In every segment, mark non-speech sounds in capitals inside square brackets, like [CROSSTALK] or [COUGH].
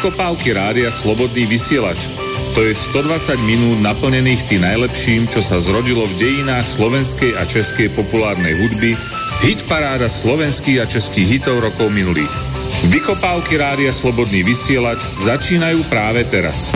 Vykopávky rádia Slobodný vysielač. To je 120 minút naplnených tým najlepším, čo sa zrodilo v dejinách slovenskej a českej populárnej hudby, hit paráda slovenských a českých hitov rokov minulých. Vykopávky rádia Slobodný vysielač začínajú práve teraz.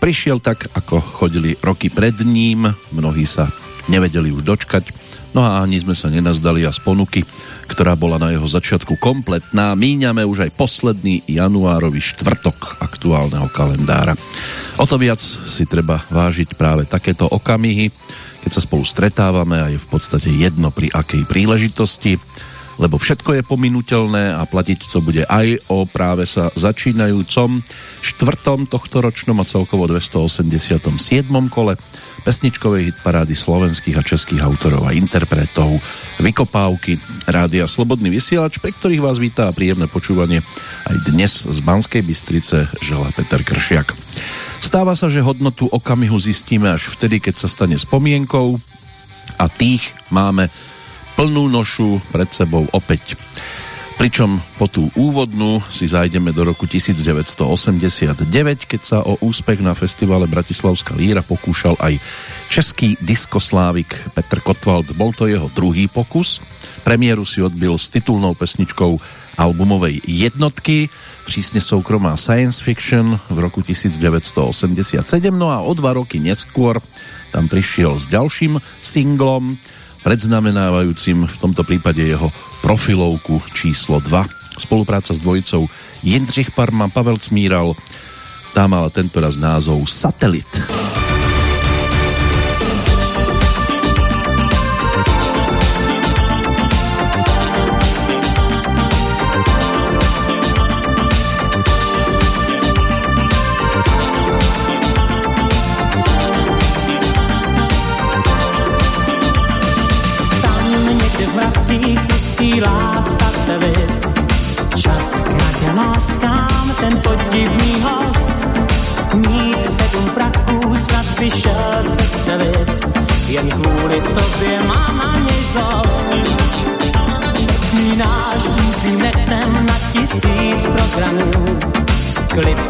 Prišiel tak, ako chodili roky pred ním, mnohí sa nevedeli už dočkať, No a ani sme sa nenazdali a z ponuky, ktorá bola na jeho začiatku kompletná, míňame už aj posledný januárový štvrtok aktuálneho kalendára. O to viac si treba vážiť práve takéto okamihy, keď sa spolu stretávame a je v podstate jedno pri akej príležitosti, lebo všetko je pominutelné a platiť to bude aj o práve sa začínajúcom štvrtom tohto ročnom a celkovo 287. kole pesničkovej hitparády slovenských a českých autorov a interpretov, vykopávky, rádia Slobodný vysielač, pre ktorých vás vítá a príjemné počúvanie aj dnes z Banskej Bystrice žela Peter Kršiak. Stáva sa, že hodnotu okamihu zistíme až vtedy, keď sa stane spomienkou a tých máme plnú nošu pred sebou opäť. Pričom po tú úvodnú si zajdeme do roku 1989, keď sa o úspech na festivale Bratislavská líra pokúšal aj český diskoslávik Petr Kotwald. Bol to jeho druhý pokus. Premiéru si odbil s titulnou pesničkou albumovej jednotky, prísne soukromá science fiction v roku 1987, no a o dva roky neskôr tam prišiel s ďalším singlom, predznamenávajúcim v tomto prípade jeho profilovku číslo 2. Spolupráca s dvojicou Jindřich Parma, Pavel Cmíral, tá mala tentoraz názov Satelit. Satelit. Clip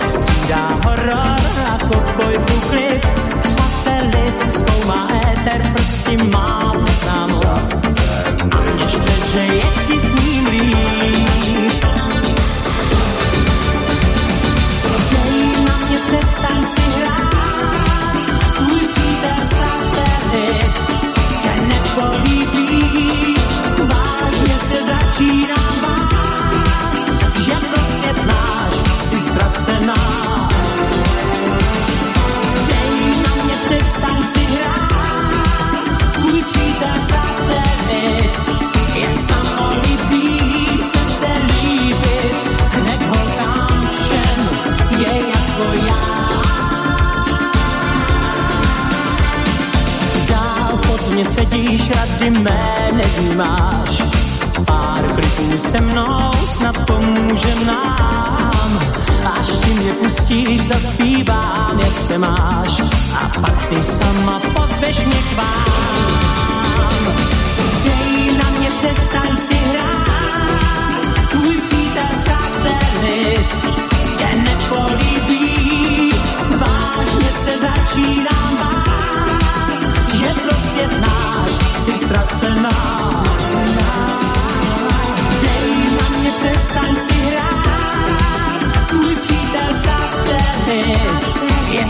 nevnímáš. Pár kliků se mnou snad pomůže nám. Až si mě pustíš, zaspívám, jak se máš. A pak ty sama pozveš mě k vám. Dej na mě, přestaň si hrát. Tvůj přítel satelit tě nepolíbí. Vážně se začínám bát, že prostě náš si ztracená. Přestaň si hrát. Tvůj přítel satelit je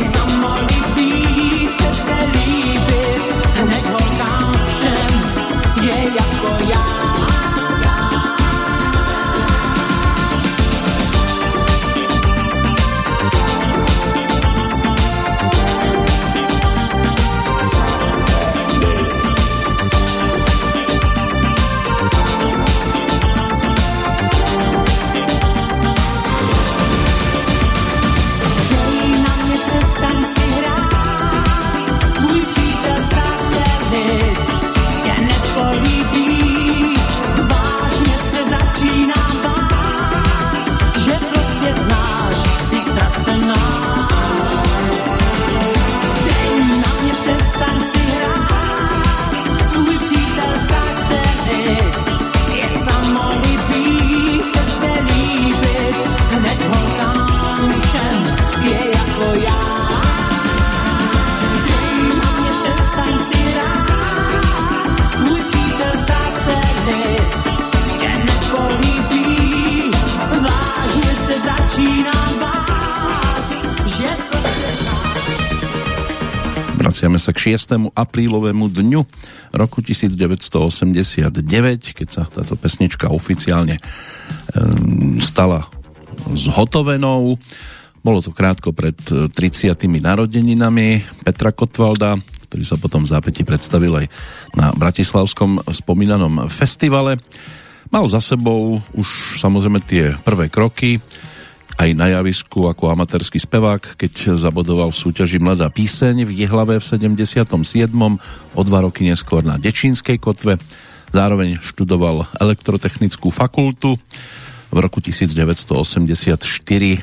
k 6. aprílovému dňu roku 1989, keď sa táto pesnička oficiálne um, stala zhotovenou. Bolo to krátko pred 30. narodeninami Petra Kotvalda, ktorý sa potom v zápäti predstavil aj na Bratislavskom spomínanom festivale. Mal za sebou už samozrejme tie prvé kroky, aj na javisku ako amatérsky spevák, keď zabodoval v súťaži Mladá píseň v Jehlave v 77. o dva roky neskôr na Dečínskej kotve. Zároveň študoval elektrotechnickú fakultu. V roku 1984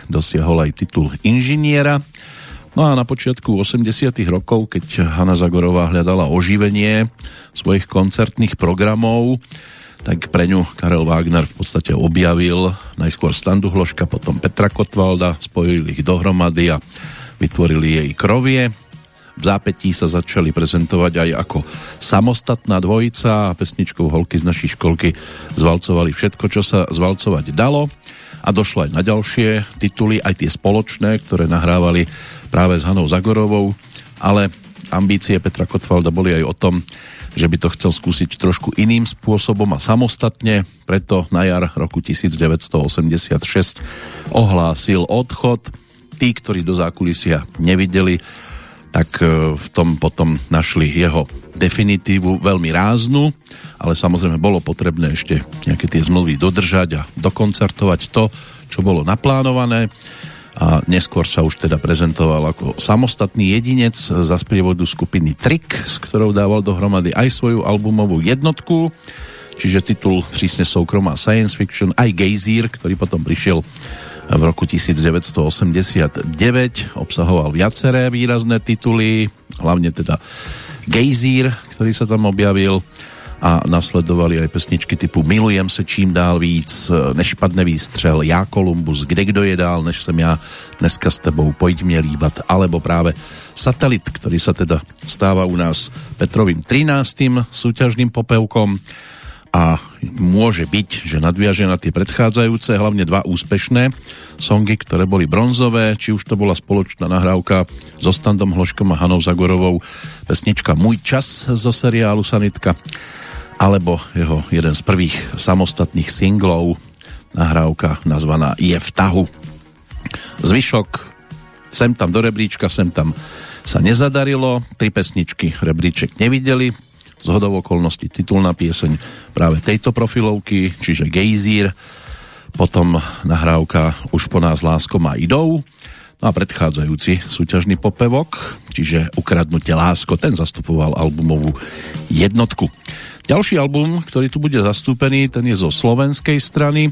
dosiahol aj titul inžiniera. No a na počiatku 80 rokov, keď Hanna Zagorová hľadala oživenie svojich koncertných programov, tak pre ňu Karel Wagner v podstate objavil najskôr Standu Hloška, potom Petra Kotvalda, spojili ich dohromady a vytvorili jej krovie. V zápetí sa začali prezentovať aj ako samostatná dvojica a pesničkou Holky z našej školky zvalcovali všetko, čo sa zvalcovať dalo a došlo aj na ďalšie tituly, aj tie spoločné, ktoré nahrávali práve s Hanou Zagorovou, ale ambície Petra Kotvalda boli aj o tom, že by to chcel skúsiť trošku iným spôsobom a samostatne, preto na jar roku 1986 ohlásil odchod. Tí, ktorí do zákulisia nevideli, tak e, v tom potom našli jeho definitívu veľmi ráznu, ale samozrejme bolo potrebné ešte nejaké tie zmluvy dodržať a dokoncertovať to, čo bolo naplánované a neskôr sa už teda prezentoval ako samostatný jedinec za sprievodu skupiny Trick, s ktorou dával dohromady aj svoju albumovú jednotku, čiže titul prísne soukromá science fiction, aj Gejzír, ktorý potom prišiel v roku 1989, obsahoval viaceré výrazné tituly, hlavne teda Gejzír, ktorý sa tam objavil, a nasledovali aj pesničky typu Milujem se čím dál víc, Než padne výstřel, Já Kolumbus, Kde kdo je dál, než jsem já, Dneska s tebou, Pojď mě líbat, alebo práve Satelit, ktorý sa teda stáva u nás Petrovým 13. súťažným popevkom a môže byť, že nadviaže na tie predchádzajúce, hlavne dva úspešné songy, ktoré boli bronzové, či už to bola spoločná nahrávka so Standom Hloškom a Hanou Zagorovou, pesnička Môj čas zo seriálu Sanitka alebo jeho jeden z prvých samostatných singlov, nahrávka nazvaná Je v tahu. Zvyšok, sem tam do rebríčka, sem tam sa nezadarilo, tri pesničky rebríček nevideli, z hodov okolností titulná pieseň práve tejto profilovky, čiže Gejzír, potom nahrávka Už po nás lásko má idou, no a predchádzajúci súťažný popevok, čiže Ukradnutie lásko, ten zastupoval albumovú jednotku. Ďalší album, ktorý tu bude zastúpený, ten je zo slovenskej strany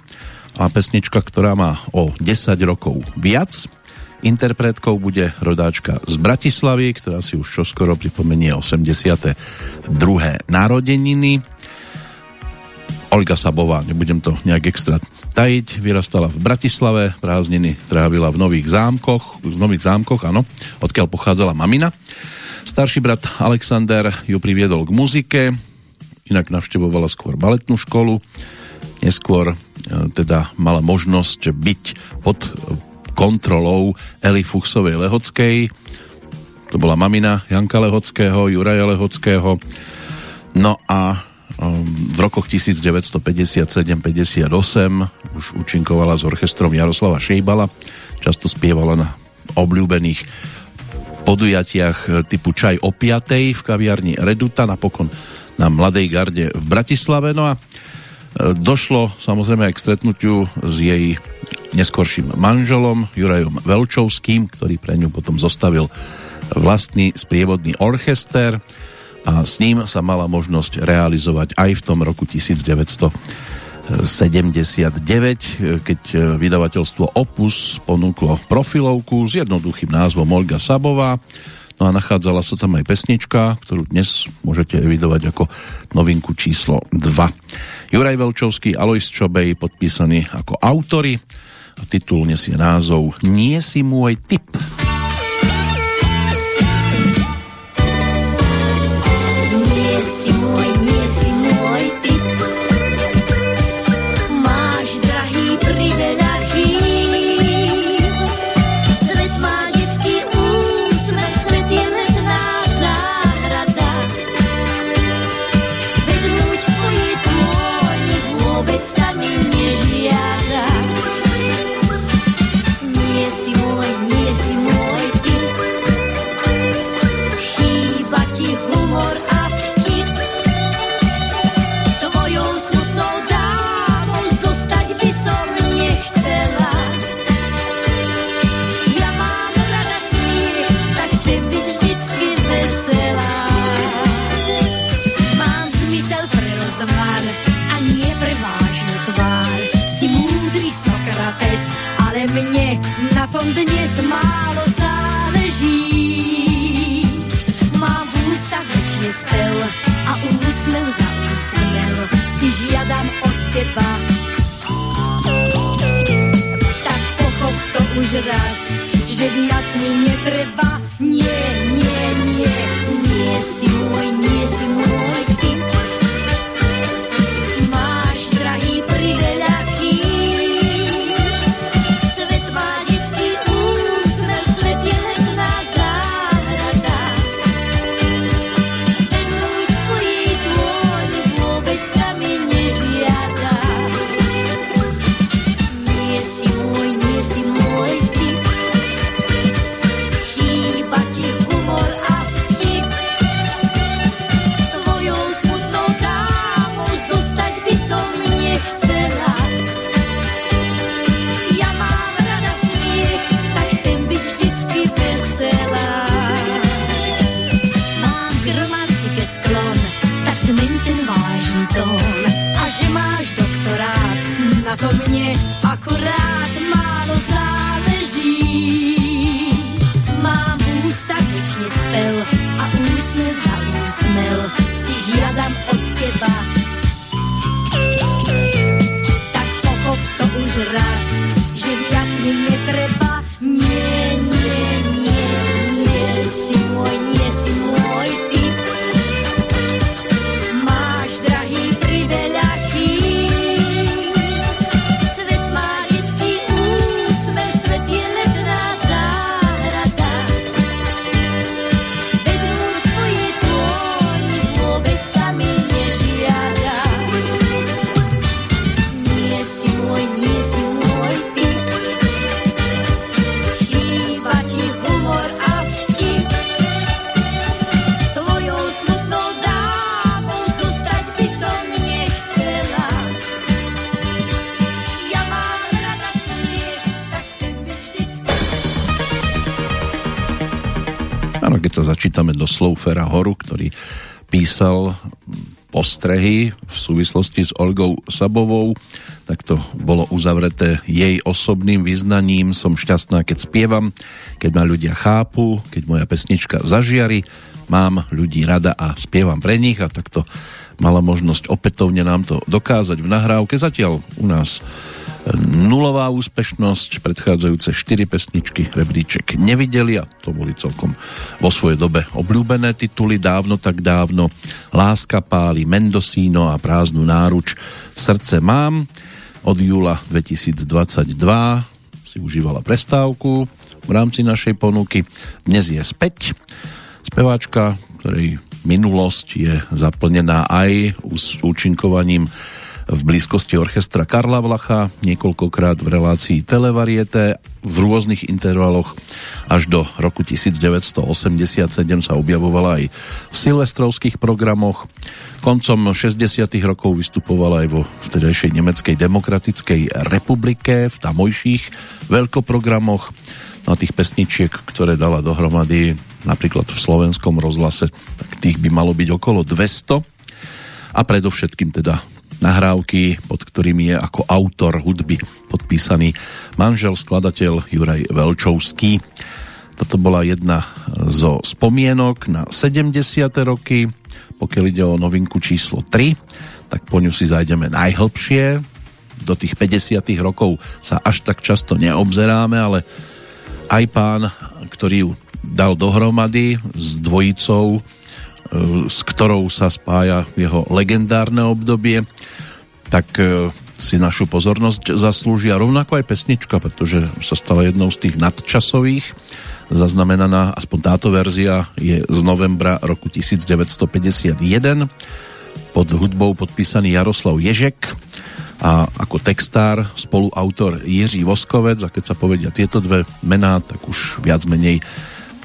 a pesnička, ktorá má o 10 rokov viac. Interpretkou bude rodáčka z Bratislavy, ktorá si už čoskoro pripomenie 82. narodeniny. Olga Sabová, nebudem to nejak extra tajiť, vyrastala v Bratislave, prázdniny trávila v Nových zámkoch, v Nových zámkoch, áno, odkiaľ pochádzala mamina. Starší brat Alexander ju priviedol k muzike, inak navštevovala skôr baletnú školu, neskôr e, teda mala možnosť byť pod kontrolou Eli Fuchsovej Lehockej, to bola mamina Janka Lehockého, Juraja Lehockého, no a um, v rokoch 1957-58 už účinkovala s orchestrom Jaroslava Šejbala, často spievala na obľúbených podujatiach typu Čaj o piatej v kaviarni Reduta, napokon na Mladej garde v Bratislave. No a e, došlo samozrejme aj k stretnutiu s jej neskorším manželom Jurajom Velčovským, ktorý pre ňu potom zostavil vlastný sprievodný orchester a s ním sa mala možnosť realizovať aj v tom roku 1979, keď vydavateľstvo Opus ponúklo profilovku s jednoduchým názvom Olga Sabová No a nachádzala sa tam aj pesnička, ktorú dnes môžete evidovať ako novinku číslo 2. Juraj Velčovský, Alois Čobej podpísaný ako autory a titul nesie názov Nie si môj typ. Dnes málo záleží. Mám v ústach väčšie spev a úsmev za úsmev si žiadam od teba. Tak pochop to už raz, že viac mi netreba. Nie, nie, nie, nie si môj, nie si môj začítame do slov Fera Horu, ktorý písal postrehy v súvislosti s Olgou Sabovou, tak to bolo uzavreté jej osobným vyznaním. Som šťastná, keď spievam, keď ma ľudia chápu, keď moja pesnička zažiari, mám ľudí rada a spievam pre nich a takto mala možnosť opätovne nám to dokázať v nahrávke. Zatiaľ u nás nulová úspešnosť, predchádzajúce 4 pesničky rebríček nevideli a to boli celkom vo svojej dobe obľúbené tituly, dávno tak dávno Láska páli, Mendocino a prázdnu náruč Srdce mám. Od júla 2022 si užívala prestávku v rámci našej ponuky. Dnes je späť. Speváčka, ktorej minulosť je zaplnená aj s účinkovaním v blízkosti orchestra Karla Vlacha, niekoľkokrát v relácii Televariete, v rôznych intervaloch až do roku 1987 sa objavovala aj v silvestrovských programoch. Koncom 60. rokov vystupovala aj vo vtedajšej Nemeckej demokratickej republike v tamojších veľkoprogramoch. Na tých pesničiek, ktoré dala dohromady napríklad v slovenskom rozhlase, tak tých by malo byť okolo 200 a predovšetkým teda nahrávky, pod ktorými je ako autor hudby podpísaný manžel, skladateľ Juraj Velčovský. Toto bola jedna zo spomienok na 70. roky. Pokiaľ ide o novinku číslo 3, tak po ňu si zajdeme najhlbšie. Do tých 50. rokov sa až tak často neobzeráme, ale aj pán, ktorý ju dal dohromady s dvojicou s ktorou sa spája jeho legendárne obdobie, tak si našu pozornosť zaslúžia rovnako aj pesnička, pretože sa stala jednou z tých nadčasových. Zaznamenaná, aspoň táto verzia, je z novembra roku 1951 pod hudbou podpísaný Jaroslav Ježek a ako textár spoluautor Jiří Voskovec a keď sa povedia tieto dve mená, tak už viac menej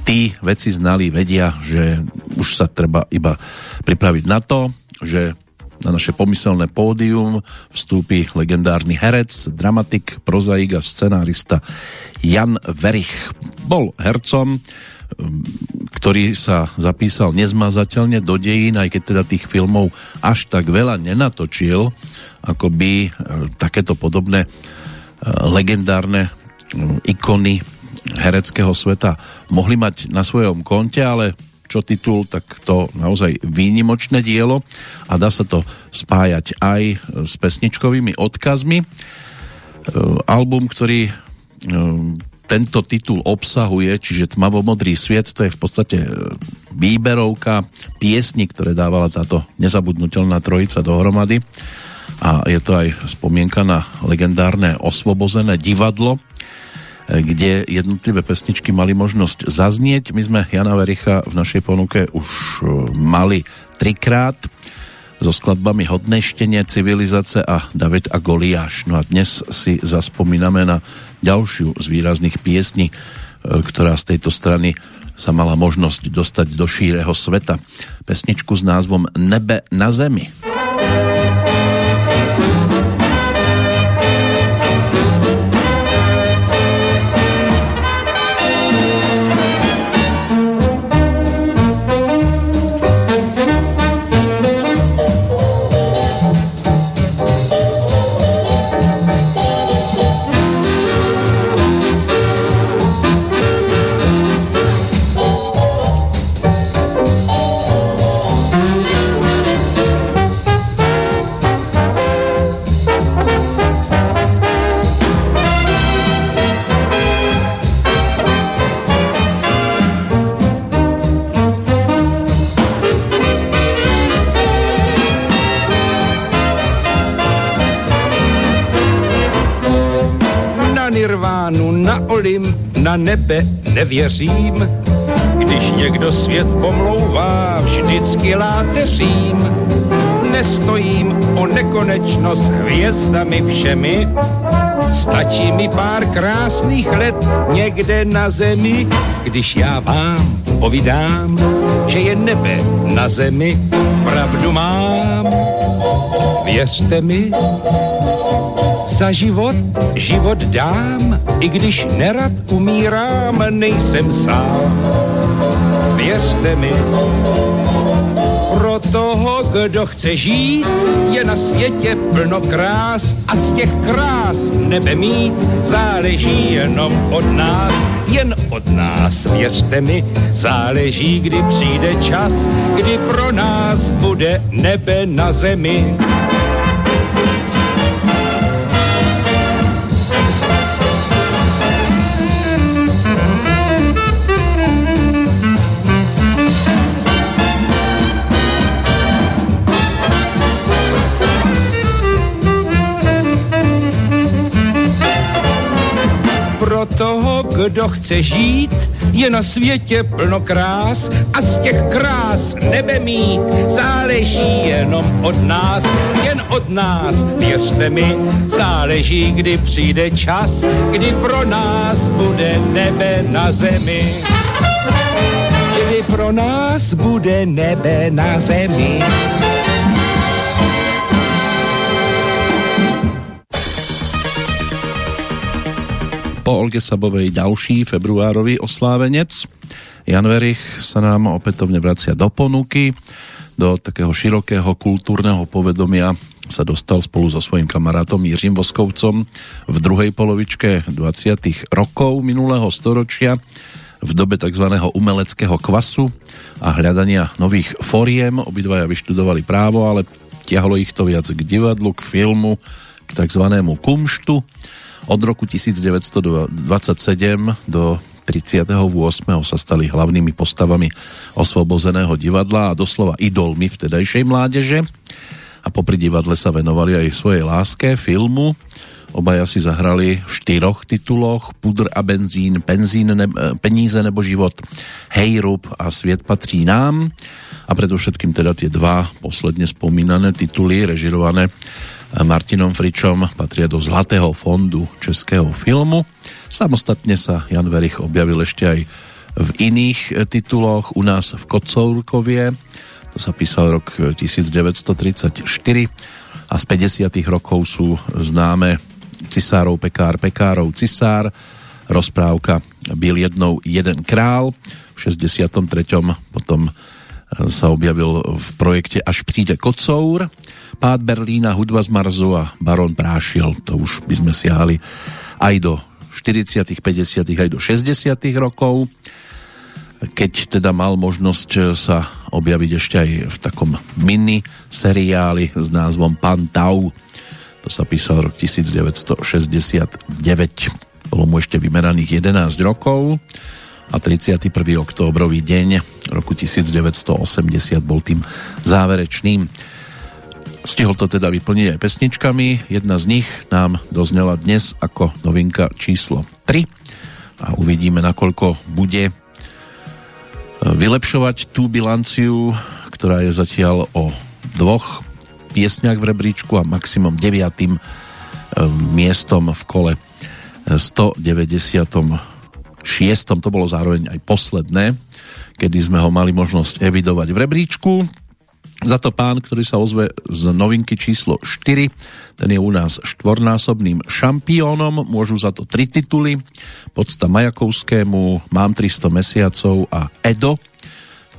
tí veci znali, vedia, že už sa treba iba pripraviť na to, že na naše pomyselné pódium vstúpi legendárny herec, dramatik, prozaik a scenárista Jan Verich. Bol hercom, ktorý sa zapísal nezmazateľne do dejín, aj keď teda tých filmov až tak veľa nenatočil, ako by takéto podobné legendárne ikony hereckého sveta mohli mať na svojom konte, ale čo titul, tak to naozaj výnimočné dielo a dá sa to spájať aj s pesničkovými odkazmi. E, album, ktorý e, tento titul obsahuje, čiže Tmavomodrý sviet, to je v podstate výberovka piesni, ktoré dávala táto nezabudnutelná trojica dohromady a je to aj spomienka na legendárne osvobozené divadlo, kde jednotlivé pesničky mali možnosť zaznieť. My sme Jana Vericha v našej ponuke už e, mali trikrát so skladbami Hodné Civilizace a David a Goliáš. No a dnes si zaspomíname na ďalšiu z výrazných piesní, e, ktorá z tejto strany sa mala možnosť dostať do šíreho sveta. Pesničku s názvom Nebe na zemi. Na nebe nevěřím, když někdo svět pomlouvá, vždycky láteřím. Nestojím o nekonečnost hvězdami všemi, stačí mi pár krásných let někde na zemi, když já vám povídám, že je nebe na zemi, pravdu mám. Věřte mi, za život život dám, i když nerad umírám, nejsem sám. Věřte mi, pro toho, kdo chce žít, je na světě plno krás a z těch krás nebe mít záleží jenom od nás, jen od nás, věřte mi, záleží, kdy přijde čas, kdy pro nás bude nebe na zemi. Kdo chce žít, je na světě plno krás a z těch krás nebe mít záleží jenom od nás, jen od nás, věřte mi, záleží, kdy přijde čas, kdy pro nás bude nebe na zemi. Kdy pro nás bude nebe na zemi. Po Olge Sabovej ďalší februárový oslávenec. Jan Verich sa nám opätovne vracia do ponuky, do takého širokého kultúrneho povedomia sa dostal spolu so svojím kamarátom Jiřím Voskovcom v druhej polovičke 20. rokov minulého storočia v dobe tzv. umeleckého kvasu a hľadania nových foriem. Obidvaja vyštudovali právo, ale tiahlo ich to viac k divadlu, k filmu, k tzv. kumštu od roku 1927 do 38. sa stali hlavnými postavami osvobozeného divadla a doslova idolmi vtedajšej mládeže. A popri divadle sa venovali aj svojej láske, filmu. Obaja si zahrali v štyroch tituloch Pudr a benzín, penzín, ne, peníze nebo život, Hejrub a Svět patří nám. A predovšetkým teda tie dva posledne spomínané tituly, režirované Martinom Fričom patria do Zlatého fondu českého filmu. Samostatne sa Jan Verich objavil ešte aj v iných e, tituloch, u nás v Kocourkovie, to sa písal rok 1934 a z 50. rokov sú známe Cisárov Pekár Pekárov Cisár, rozprávka Byl jednou jeden král, v 63. potom e, sa objavil v projekte Až príde Kocour, Pád Berlína, Hudba z Marzu a Baron Prášil. To už by sme siahali aj do 40., 50. aj do 60. rokov, keď teda mal možnosť sa objaviť ešte aj v takom mini seriáli s názvom Pan Tau. To sa písal rok 1969. Bolo mu ešte vymeraných 11 rokov a 31. októbrový deň roku 1980 bol tým záverečným. Stihol to teda vyplniť aj pesničkami. Jedna z nich nám doznela dnes ako novinka číslo 3 a uvidíme, nakoľko bude e, vylepšovať tú bilanciu, ktorá je zatiaľ o dvoch piesňach v rebríčku a maximum deviatým e, miestom v kole 196. To bolo zároveň aj posledné, kedy sme ho mali možnosť evidovať v rebríčku. Za to pán, ktorý sa ozve z novinky číslo 4, ten je u nás štvornásobným šampiónom, môžu za to tri tituly, podsta Majakovskému, Mám 300 mesiacov a Edo,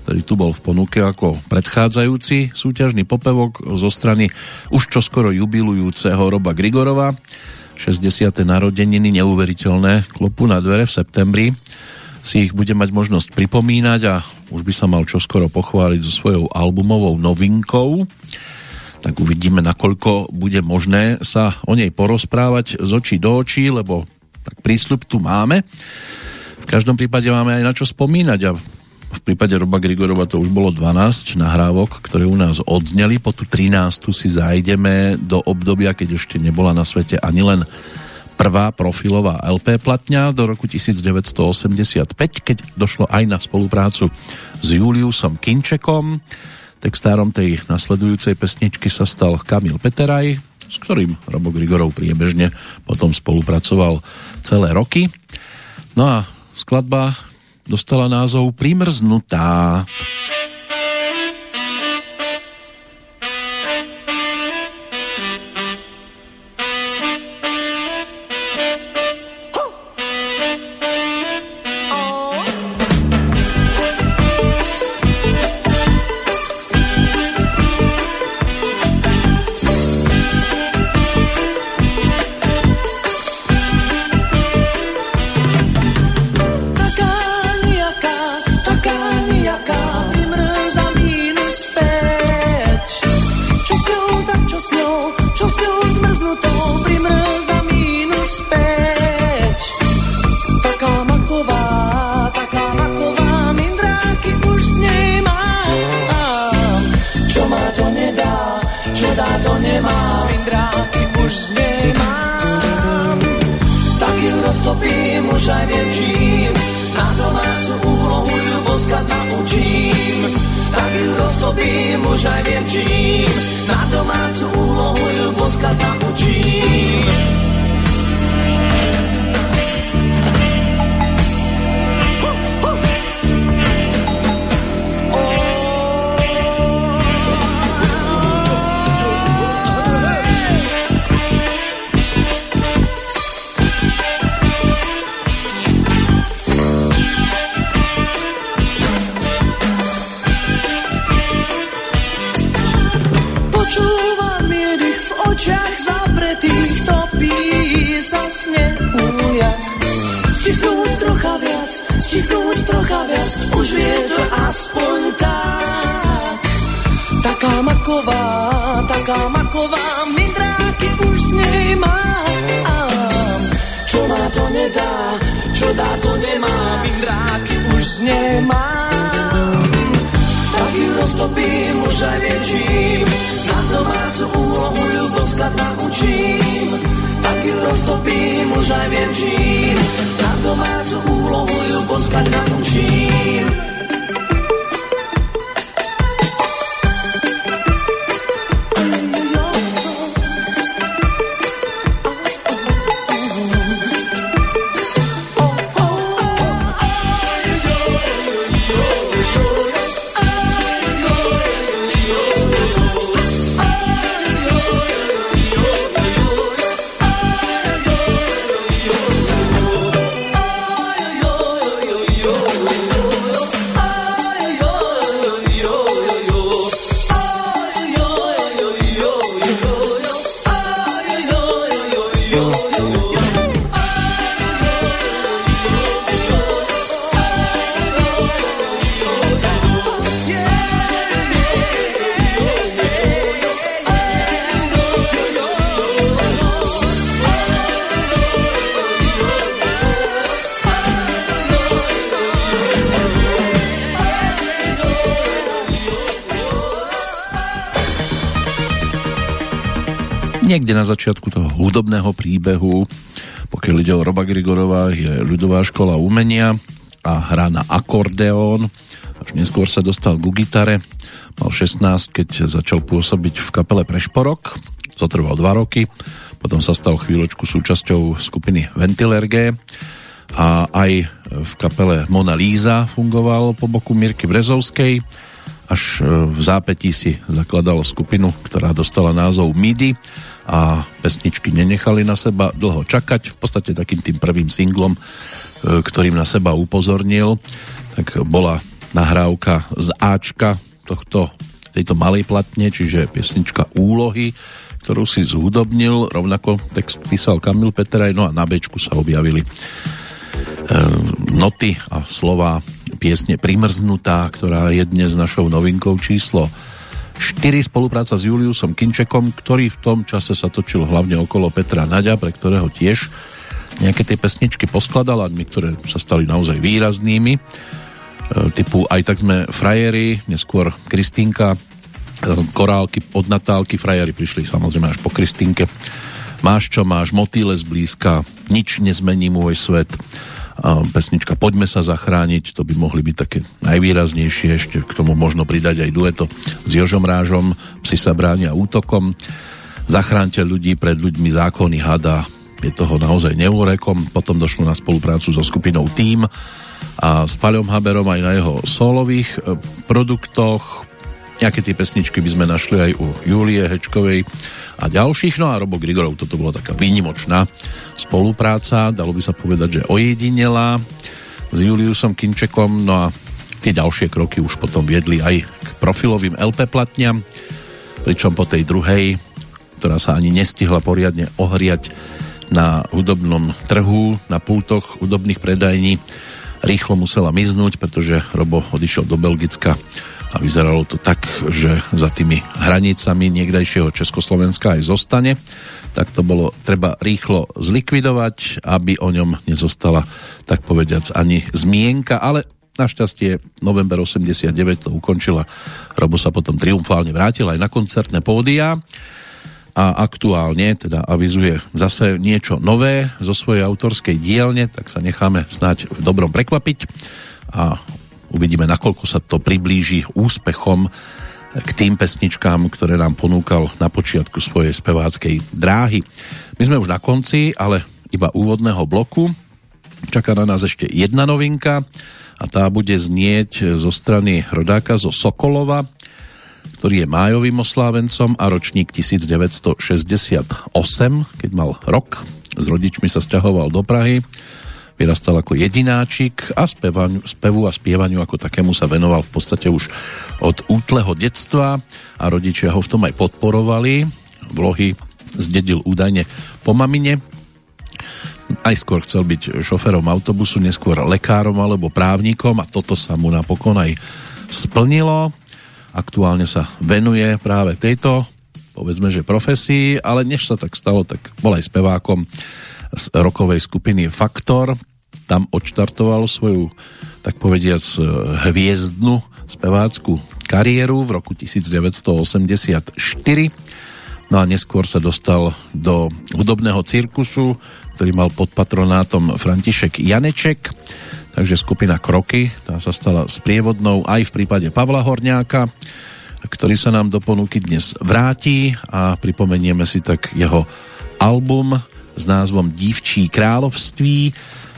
ktorý tu bol v ponuke ako predchádzajúci súťažný popevok zo strany už čoskoro jubilujúceho Roba Grigorova. 60. narodeniny neuveriteľné klopu na dvere v septembri si ich bude mať možnosť pripomínať a už by sa mal čoskoro pochváliť so svojou albumovou novinkou. Tak uvidíme, nakoľko bude možné sa o nej porozprávať z očí do očí, lebo tak prísľub tu máme. V každom prípade máme aj na čo spomínať a v prípade Roba Grigorova to už bolo 12 nahrávok, ktoré u nás odzneli. Po tú 13 si zajdeme do obdobia, keď ešte nebola na svete ani len prvá profilová LP platňa do roku 1985, keď došlo aj na spoluprácu s Juliusom Kinčekom. Textárom tej nasledujúcej pesničky sa stal Kamil Peteraj, s ktorým Robo Grigorov priebežne potom spolupracoval celé roky. No a skladba dostala názov Primrznutá. pochopím, už aj viem čím. Na domácu úlohu ľuboska naučím, tak ju rozsobím, už aj viem čím. Na domácu úlohu ľuboska naučím. stisknúť trocha viac, už je to aspoň tak. Taká maková, taká maková, my dráky už s nej mám. Čo má to nedá, čo dá to nemá, my dráky už s nej mám. Tak ju roztopím, už aj viem čím, na domácu úlohu ľuboskať naučím tak ju roztopím už aj viem čím. Na domácu úlohu ju poskať naučím. Začiatku toho hudobného príbehu, pokiaľ ide o Roba Grigorova, je ľudová škola umenia a hrá na akordeón. Až neskôr sa dostal ku gitare. Mal 16, keď začal pôsobiť v kapele Prešporok. Zotrval 2 roky. Potom sa stal chvíľočku súčasťou skupiny Ventilerge a aj v kapele Mona Líza fungoval po boku Mirky Brezovskej až v zápetí si zakladal skupinu, ktorá dostala názov MIDI a pesničky nenechali na seba dlho čakať. V podstate takým tým prvým singlom, e, ktorým na seba upozornil, tak bola nahrávka z Ačka tohto, tejto malej platne, čiže pesnička Úlohy, ktorú si zhudobnil, rovnako text písal Kamil Peteraj, no a na Bčku sa objavili e, noty a slova piesne Primrznutá, ktorá je dnes našou novinkou číslo 4 spolupráca s Juliusom Kinčekom, ktorý v tom čase sa točil hlavne okolo Petra Naďa, pre ktorého tiež nejaké tie pesničky poskladal a niektoré sa stali naozaj výraznými. E, typu Aj tak sme frajeri, neskôr Kristínka, e, korálky od Natálky, frajeri prišli samozrejme až po Kristínke. Máš čo máš, motýle zblízka, nič nezmení môj svet pesnička Poďme sa zachrániť, to by mohli byť také najvýraznejšie, ešte k tomu možno pridať aj dueto s Jožom Rážom, Psi sa bránia útokom, Zachránte ľudí pred ľuďmi zákony hada, je toho naozaj neurekom, potom došlo na spoluprácu so skupinou Team a s Paľom Haberom aj na jeho solových e, produktoch, Nejaké tie pesničky by sme našli aj u Julie Hečkovej a ďalších. No a Robo Grigorov, toto bola taká výnimočná spolupráca, dalo by sa povedať, že ojedinela s Juliusom Kinčekom, no a tie ďalšie kroky už potom viedli aj k profilovým LP platňam, pričom po tej druhej, ktorá sa ani nestihla poriadne ohriať na hudobnom trhu, na pultoch hudobných predajní, rýchlo musela miznúť, pretože Robo odišiel do Belgicka a vyzeralo to tak, že za tými hranicami niekdajšieho Československa aj zostane, tak to bolo treba rýchlo zlikvidovať, aby o ňom nezostala, tak povediac, ani zmienka, ale Našťastie november 89 to ukončila. Robo sa potom triumfálne vrátil aj na koncertné pódia. A aktuálne teda avizuje zase niečo nové zo svojej autorskej dielne, tak sa necháme snáď v dobrom prekvapiť. A Uvidíme, nakoľko sa to priblíži úspechom k tým pesničkám, ktoré nám ponúkal na počiatku svojej speváckej dráhy. My sme už na konci, ale iba úvodného bloku. Čaká na nás ešte jedna novinka a tá bude znieť zo strany rodáka zo Sokolova, ktorý je májovým oslávencom a ročník 1968, keď mal rok. S rodičmi sa stiahoval do Prahy vyrastal ako jedináčik a spevaniu, spevu a spievaniu ako takému sa venoval v podstate už od útleho detstva a rodičia ho v tom aj podporovali. Vlohy zdedil údajne po mamine. Aj skôr chcel byť šoferom autobusu, neskôr lekárom alebo právnikom a toto sa mu napokon aj splnilo. Aktuálne sa venuje práve tejto povedzme, že profesii, ale než sa tak stalo, tak bol aj spevákom z rokovej skupiny Faktor. Tam odštartoval svoju, tak povediac, hviezdnu spevácku kariéru v roku 1984. No a neskôr sa dostal do hudobného cirkusu, ktorý mal pod patronátom František Janeček, takže skupina Kroky, tá sa stala sprievodnou aj v prípade Pavla Horňáka, ktorý sa nám do ponuky dnes vráti a pripomenieme si tak jeho album s názvom Divčí království, e,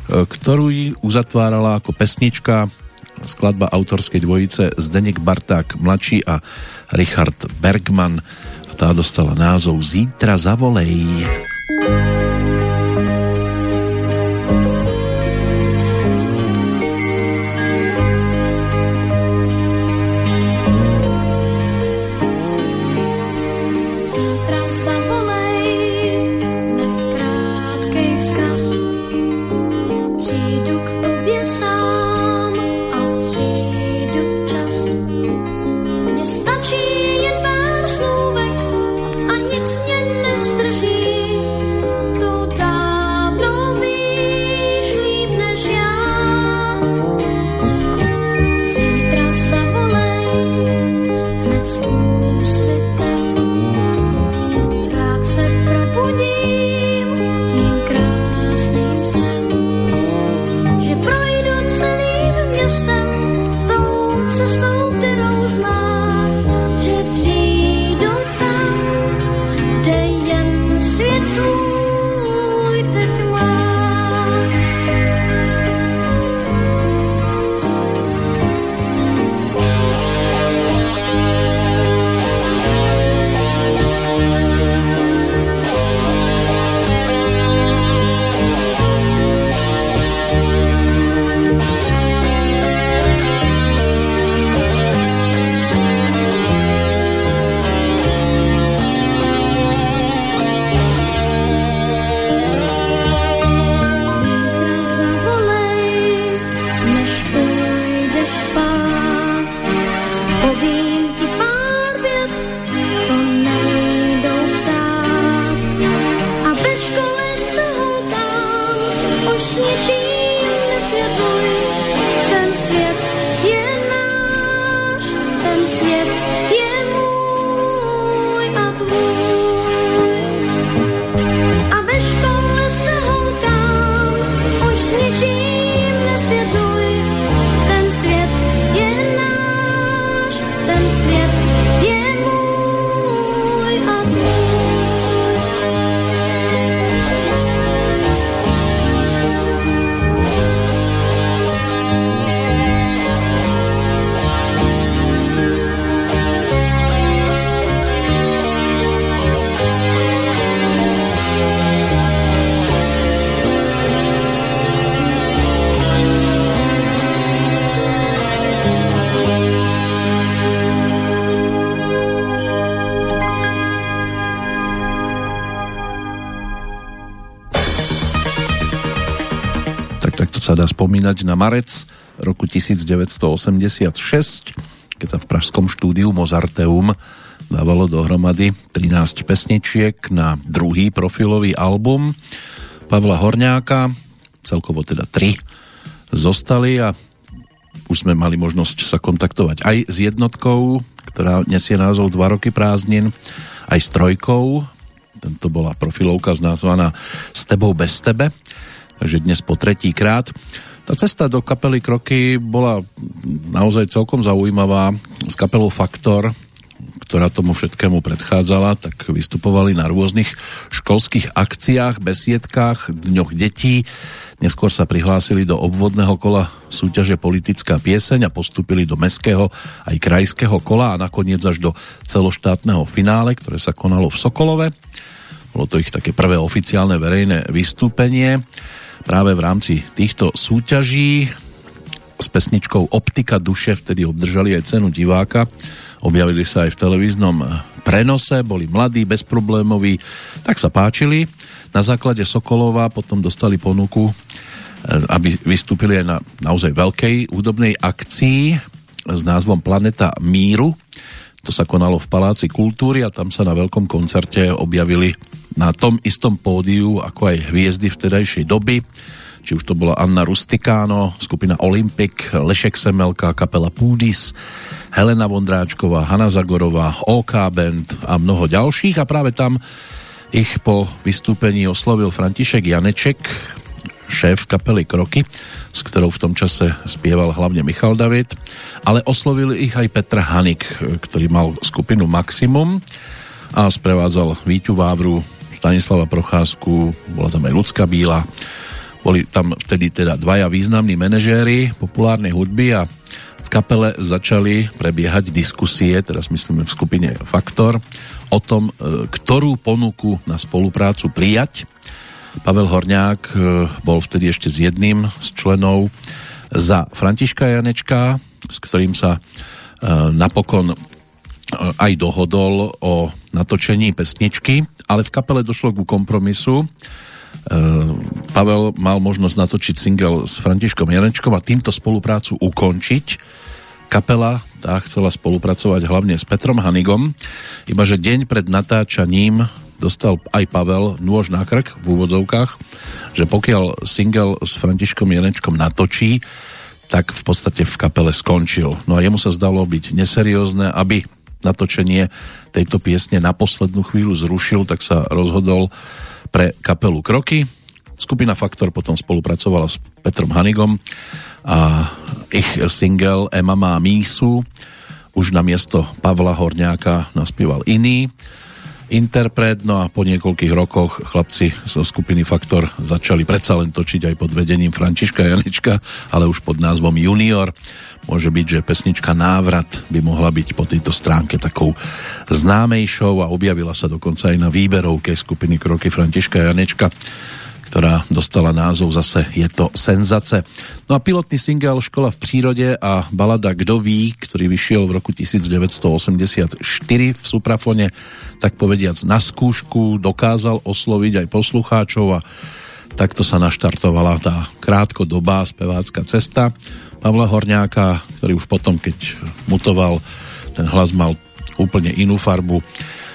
ktorú uzatvárala ako pesnička skladba autorskej dvojice Zdeněk Barták mladší a Richard Bergman. A tá dostala názov Zítra zavolej. Zítra spomínať na marec roku 1986, keď sa v pražskom štúdiu Mozarteum dávalo dohromady 13 pesničiek na druhý profilový album Pavla Horňáka, celkovo teda 3 zostali a už sme mali možnosť sa kontaktovať aj s jednotkou, ktorá nesie názov 2 roky prázdnin, aj s trojkou, tento bola profilovka znázvaná S tebou bez tebe, takže dnes po tretí krát. Tá cesta do kapely Kroky bola naozaj celkom zaujímavá. S kapelou Faktor, ktorá tomu všetkému predchádzala, tak vystupovali na rôznych školských akciách, besiedkách, dňoch detí. Neskôr sa prihlásili do obvodného kola súťaže Politická pieseň a postupili do meského aj krajského kola a nakoniec až do celoštátneho finále, ktoré sa konalo v Sokolove. Bolo to ich také prvé oficiálne verejné vystúpenie práve v rámci týchto súťaží s pesničkou Optika duše vtedy obdržali aj cenu diváka. Objavili sa aj v televíznom prenose, boli mladí, bezproblémoví, tak sa páčili. Na základe Sokolova potom dostali ponuku, eh, aby vystúpili aj na naozaj veľkej údobnej akcii s názvom Planeta Míru. To sa konalo v Paláci kultúry a tam sa na veľkom koncerte objavili na tom istom pódiu ako aj hviezdy vtedajšej doby. Či už to bola Anna Rustikáno, skupina Olympic, Lešek Semelka, kapela Púdis, Helena Vondráčková, Hanna Zagorová, OK Band a mnoho ďalších. A práve tam ich po vystúpení oslovil František Janeček, šéf kapely Kroky, s ktorou v tom čase spieval hlavne Michal David, ale oslovil ich aj Petr Hanik, ktorý mal skupinu Maximum a sprevádzal Víťu Vávru, Stanislava Procházku, bola tam aj Lucka Bíla. Boli tam vtedy teda dvaja významní manažéri populárnej hudby a v kapele začali prebiehať diskusie, teraz myslíme v skupine Faktor, o tom, e, ktorú ponuku na spoluprácu prijať. Pavel Horňák e, bol vtedy ešte s jedným z členov za Františka Janečka, s ktorým sa e, napokon aj dohodol o natočení pesničky, ale v kapele došlo ku kompromisu. E, Pavel mal možnosť natočiť single s Františkom Janečkom a týmto spoluprácu ukončiť. Kapela tá chcela spolupracovať hlavne s Petrom Hanigom, iba že deň pred natáčaním dostal aj Pavel nôž na krk v úvodzovkách, že pokiaľ single s Františkom Janečkom natočí, tak v podstate v kapele skončil. No a jemu sa zdalo byť neseriózne, aby natočenie tejto piesne na poslednú chvíľu zrušil, tak sa rozhodol pre kapelu Kroky. Skupina Faktor potom spolupracovala s Petrom Hanigom a ich single Ema má mísu už na miesto Pavla Horňáka naspieval iný interpret, no a po niekoľkých rokoch chlapci zo skupiny Faktor začali predsa len točiť aj pod vedením Františka Janečka, ale už pod názvom Junior. Môže byť, že pesnička Návrat by mohla byť po tejto stránke takou známejšou a objavila sa dokonca aj na výberovke skupiny Kroky Františka Janečka ktorá dostala názov zase Je to senzace. No a pilotný single Škola v prírode a balada Kdo ví, ktorý vyšiel v roku 1984 v Suprafone, tak povediac na skúšku dokázal osloviť aj poslucháčov a takto sa naštartovala tá krátkodobá spevácka cesta Pavla Horňáka, ktorý už potom, keď mutoval, ten hlas mal úplne inú farbu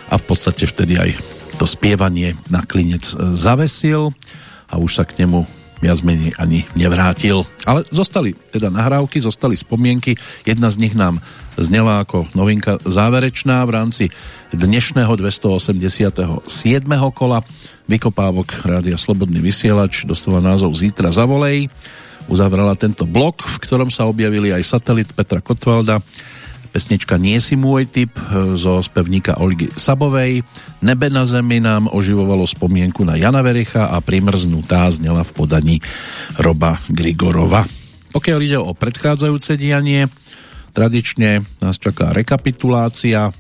a v podstate vtedy aj to spievanie na klinec zavesil a už sa k nemu viac menej ani nevrátil. Ale zostali teda nahrávky, zostali spomienky. Jedna z nich nám znela ako novinka záverečná v rámci dnešného 287. kola. Vykopávok Rádia Slobodný vysielač dostala názov Zítra zavolej. Uzavrala tento blok, v ktorom sa objavili aj satelit Petra Kotvalda, Pesnička Nie si môj typ e, zo spevníka Olgy Sabovej. Nebe na zemi nám oživovalo spomienku na Jana Vericha a primrznutá znela v podaní Roba Grigorova. Pokiaľ ide o predchádzajúce dianie, tradične nás čaká rekapitulácia.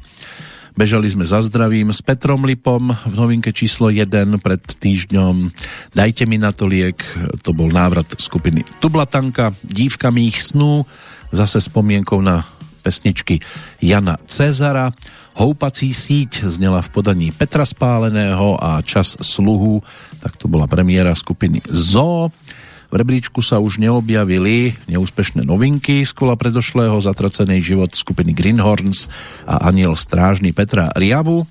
Bežali sme za zdravím s Petrom Lipom v novinke číslo 1 pred týždňom. Dajte mi na to liek, to bol návrat skupiny Tublatanka, Dívka mých snú, zase spomienkou na pesničky Jana Cezara. Houpací síť znela v podaní Petra Spáleného a Čas sluhu, tak to bola premiéra skupiny Zo. V rebríčku sa už neobjavili neúspešné novinky z kola predošlého zatracený život skupiny Greenhorns a aniel strážny Petra Riavu.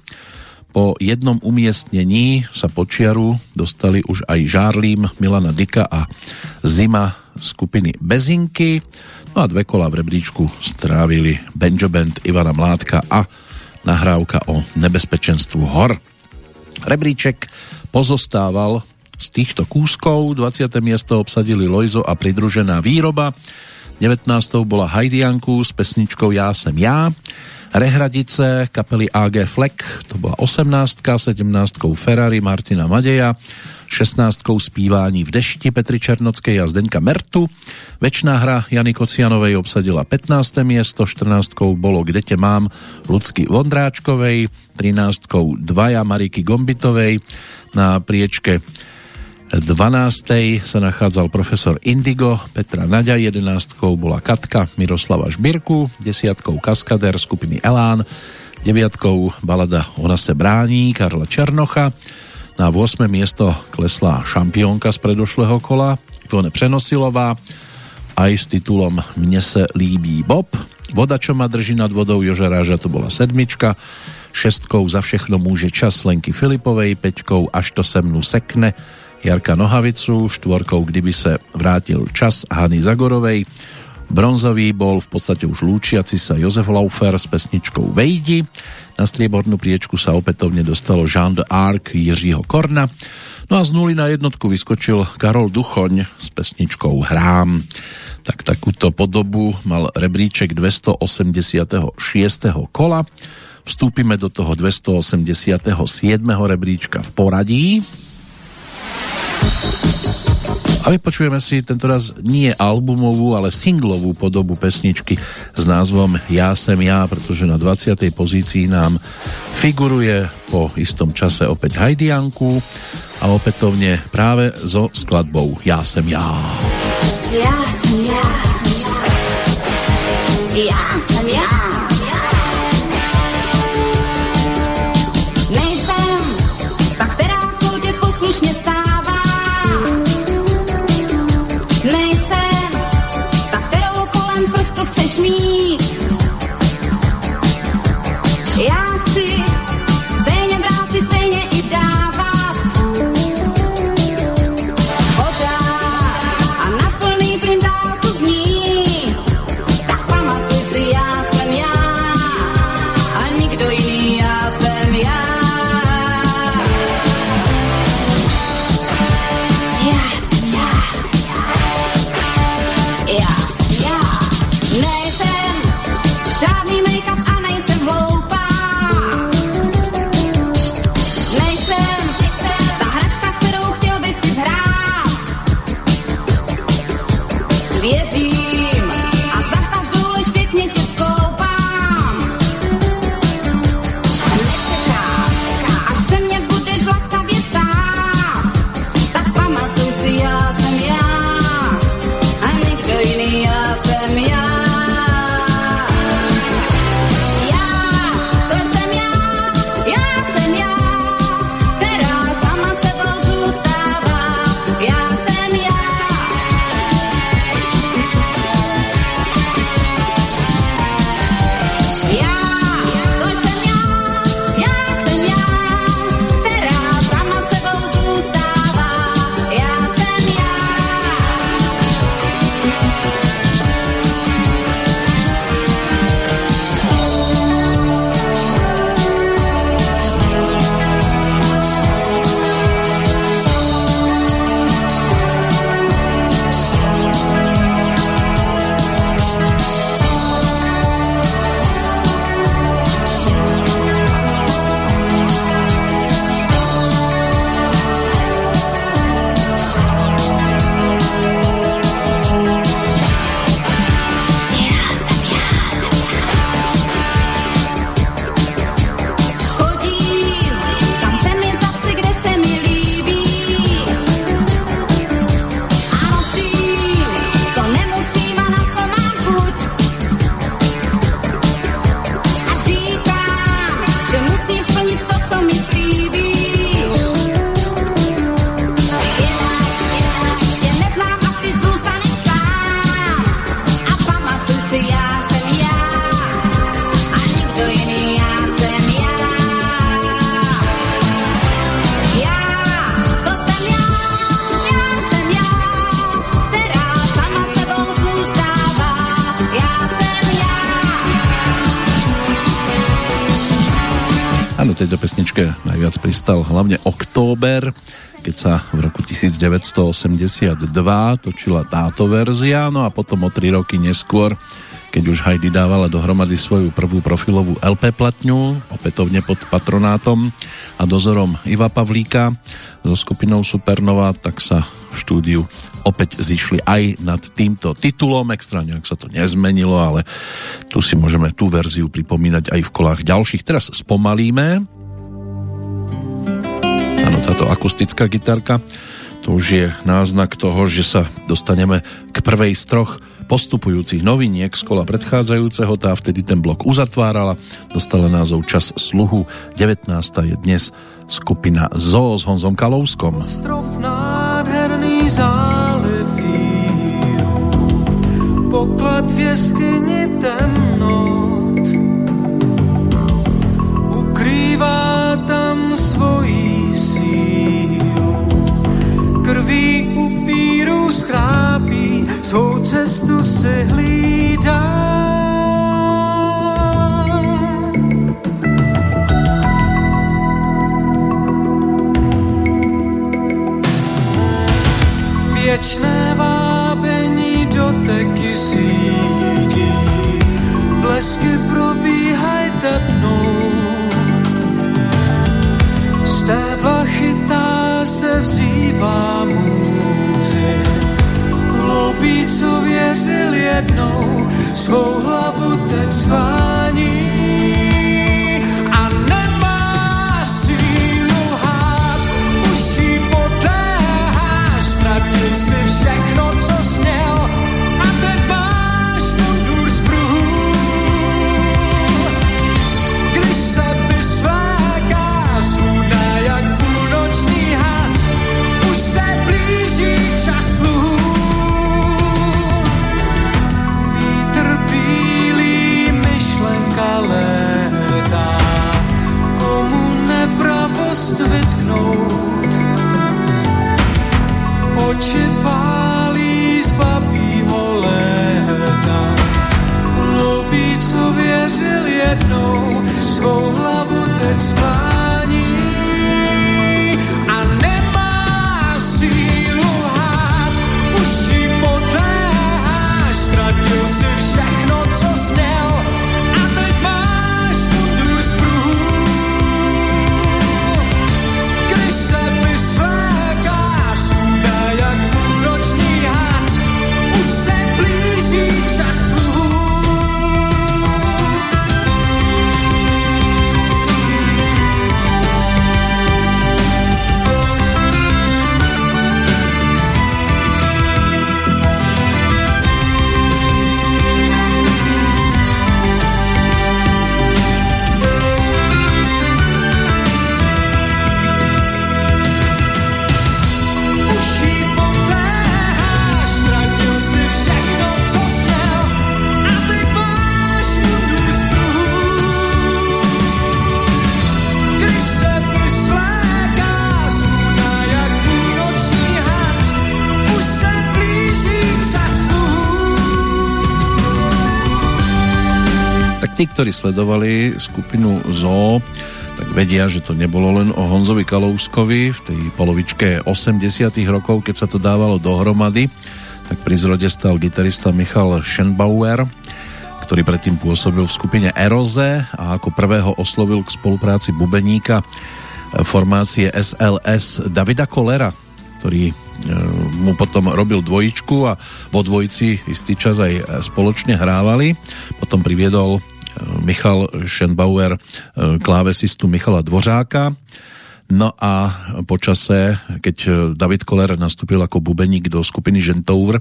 Po jednom umiestnení sa počiaru dostali už aj Žárlím Milana Dika a Zima skupiny Bezinky. No a dve kola v rebríčku strávili Benjo Band Ivana Mládka a nahrávka o nebezpečenstvu hor. Rebríček pozostával z týchto kúskov. 20. miesto obsadili Lojzo a pridružená výroba. 19. bola Hajdianku s pesničkou Já sem ja. Rehradice kapely AG Fleck, to bola 18, 17 Ferrari Martina Madeja, 16 zpívání v dešti Petry Černockej a Zdeňka Mertu. Večná hra Jany Kocianovej obsadila 15. miesto, 14 bolo Kde te mám Lucky Vondráčkovej, 13 Dvaja Mariky Gombitovej, na priečke 12. sa nachádzal profesor Indigo, Petra Naďa, 11. bola Katka Miroslava Žbirku, 10. Kaskader skupiny Elán, 9. balada Ona se brání Karla Černocha, na 8. miesto klesla šampiónka z predošlého kola Ivone Přenosilová, aj s titulom Mne se líbí Bob, Voda, čo ma drží nad vodou Joža Ráža, to bola sedmička, šestkou za všechno môže čas Lenky Filipovej, peťkou až to se mnu sekne Jarka Nohavicu, štvorkou Kdyby se vrátil čas Hany Zagorovej, bronzový bol v podstate už lúčiaci sa Jozef Laufer s pesničkou Vejdi. Na striebornú priečku sa opätovne dostalo Jean de Jiřího Korna. No a z nuly na jednotku vyskočil Karol Duchoň s pesničkou Hrám. Tak takúto podobu mal rebríček 286. kola. Vstúpime do toho 287. rebríčka v poradí. A vypočujeme si tentoraz nie albumovú, ale singlovú podobu pesničky s názvom Ja sem ja, pretože na 20. pozícii nám figuruje po istom čase opäť Hajdianku a opätovne práve so skladbou Ja sem ja. Ja sem ja. Ja sem ja. Jsem tejto pesničke najviac pristal hlavne Október, keď sa v roku 1982 točila táto verzia, no a potom o tri roky neskôr, keď už Heidi dávala dohromady svoju prvú profilovú LP platňu, opätovne pod patronátom a dozorom Iva Pavlíka so skupinou Supernova, tak sa v štúdiu opäť zišli aj nad týmto titulom, extra nejak sa to nezmenilo, ale tu si môžeme tú verziu pripomínať aj v kolách ďalších. Teraz spomalíme. Áno, táto akustická gitarka, to už je náznak toho, že sa dostaneme k prvej z troch postupujúcich noviniek z kola predchádzajúceho, tá vtedy ten blok uzatvárala, dostala názov Čas sluhu, 19. je dnes skupina ZOO s Honzom Kalouskom. Strov nádherný poklad v jeskyni temnot. Ukrývá tam svojí sílu, krví upíru schrápí, svou cestu si hlídá. Věčné vábení doteky síti, blesky probíhaj tepnou. Se vzývá můzy, hloupí, co věřil jednou, svou hlavu teď schvání. Svou hlavu teď sklání tí, ktorí sledovali skupinu ZOO, tak vedia, že to nebolo len o Honzovi Kalouskovi v tej polovičke 80 rokov, keď sa to dávalo dohromady, tak pri zrode stal gitarista Michal Schenbauer, ktorý predtým pôsobil v skupine Eroze a ako prvého oslovil k spolupráci bubeníka formácie SLS Davida Kolera, ktorý e, mu potom robil dvojičku a vo dvojici istý čas aj spoločne hrávali. Potom priviedol Michal Schenbauer e, klávesistu Michala Dvořáka. No a počase, keď David Koller nastúpil ako bubeník do skupiny Gentour,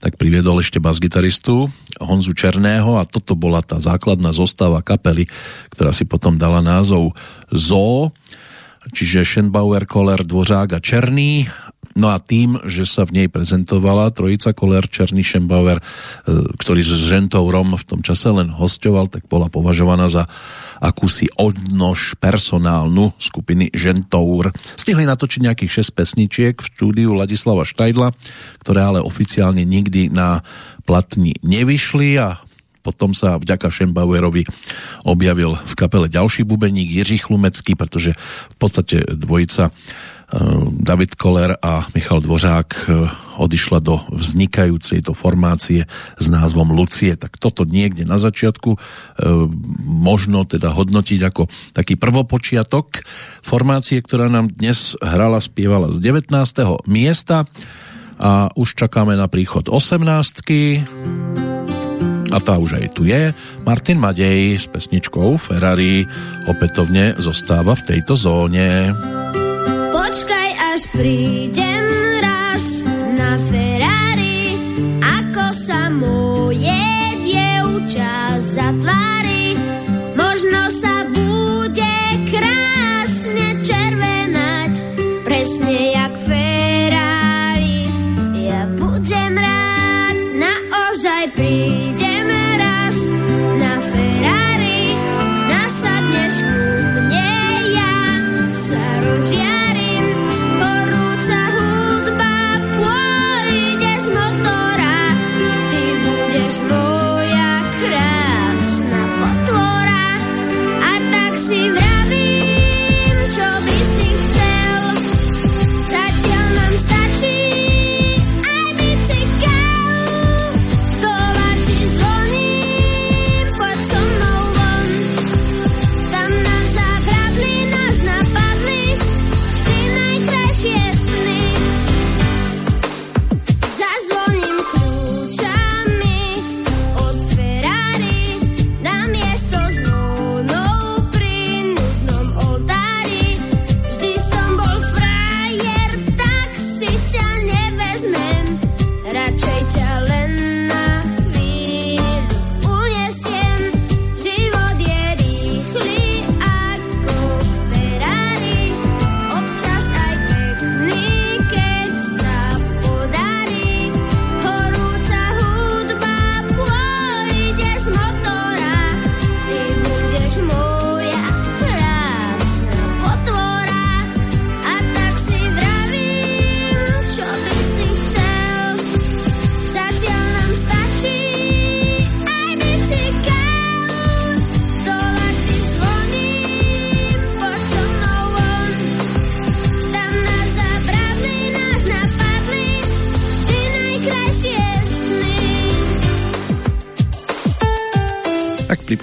tak priviedol ešte basgitaristu Honzu Černého a toto bola tá základná zostava kapely, ktorá si potom dala názov Zoo, čiže Schenbauer, Koller, Dvořák a Černý No a tým, že sa v nej prezentovala trojica Koller, Černý, Schembauer, e, ktorý s Žentourom v tom čase len hostoval, tak bola považovaná za akúsi odnož personálnu skupiny Žentour. Stihli natočiť nejakých 6 pesničiek v štúdiu Ladislava Štajdla, ktoré ale oficiálne nikdy na platni nevyšli a potom sa vďaka Schembauerovi objavil v kapele ďalší bubeník Jiří Chlumecký, pretože v podstate dvojica Eh, David Koller a Michal Dvořák eh, odišla do vznikajúcej to formácie s názvom Lucie. Tak toto niekde na začiatku e, možno teda hodnotiť ako taký prvopočiatok formácie, ktorá nám dnes hrala, spievala z 19. miesta a už čakáme na príchod 18. A tá už aj tu je. Martin Madej s pesničkou Ferrari opätovne zostáva v tejto zóne. Počkaj, až prídem raz na Ferrari, ako sa moje dievča zatvári.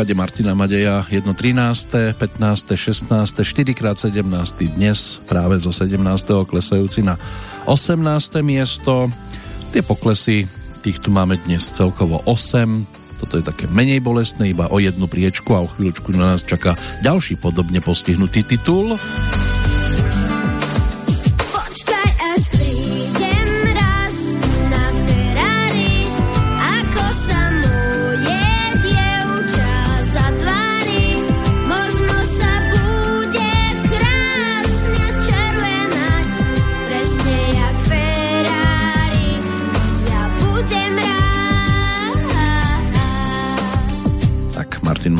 Prípade Martina Madeja 1. 13., 15., 16., 4x 17. dnes práve zo 17. klesajúci na 18. miesto. Tie poklesy, tých tu máme dnes celkovo 8. Toto je také menej bolestné, iba o jednu priečku a o chvíľučku na nás čaká ďalší podobne postihnutý titul.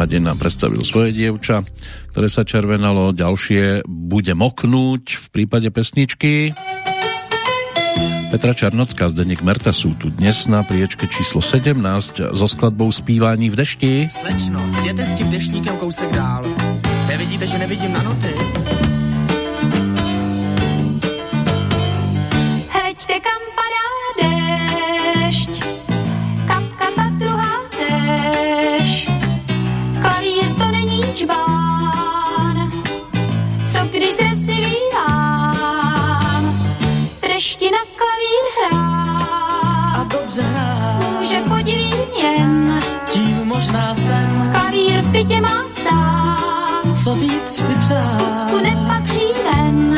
Nám predstavil svoje dievča, ktoré sa červenalo, ďalšie bude moknúť v prípade pesničky. Petra Čarnocká, Zdeněk Merta sú tu dnes na priečke číslo 17 so skladbou Spívání v dešti. Slečno, jděte s tím dešníkem kousek dál. Nevidíte, že nevidím na noty? Hleďte, kam čbán, co když zresivívám, v dešti na klavír hrát. A dobře hrát, Může podivím jen, tím možná jsem, klavír v bytě má stát, co víc si přát. skutku nepatří ven.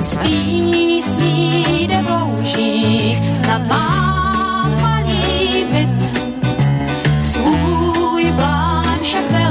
Z písní jde v loužích, snad mám plán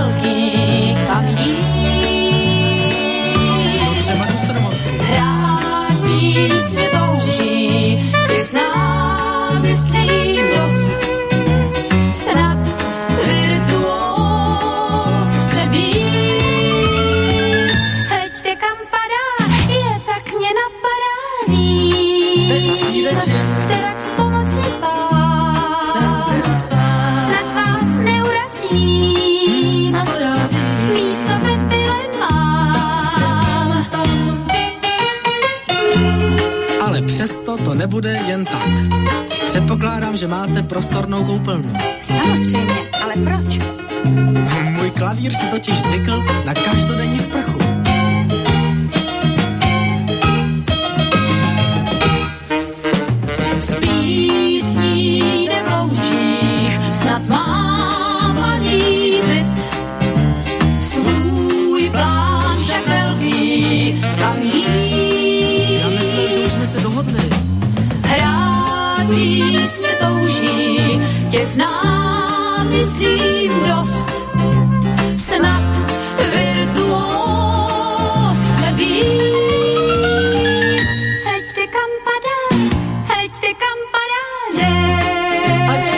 nebude jen tak. Předpokládám, že máte prostornou koupelnu. Samozřejmě, ale proč? Můj klavír si totiž zvykl na každodenní sprchu. Myslím dost. Snad virtuós chce být. Heďte kam padá, heďte kam padá padá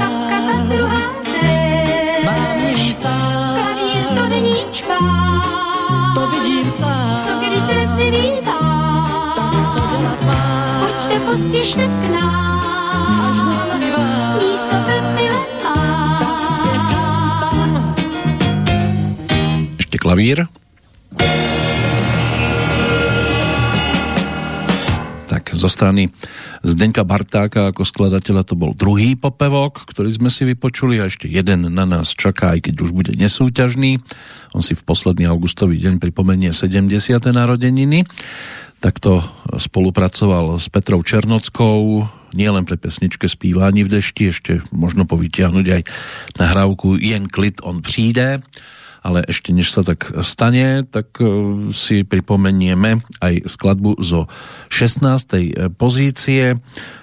Kapka ta druhá mám déšť. jen sám. Klavír to není. To vidím sám. Co když se si vívá? Tak co dělat mám? Pojďte pospěšte k nám. Klavír. Tak zo strany Zdenka Bartáka ako skladateľa to bol druhý popevok, ktorý sme si vypočuli a ešte jeden na nás čaká, aj keď už bude nesúťažný. On si v posledný augustový deň pripomenie 70. narodeniny. Takto spolupracoval s Petrou Černockou, nielen pre pesničke Spívání v dešti, ešte možno povytiahnuť aj nahrávku Jen klid on přijde ale ešte než sa tak stane, tak e, si pripomenieme aj skladbu zo 16. pozície.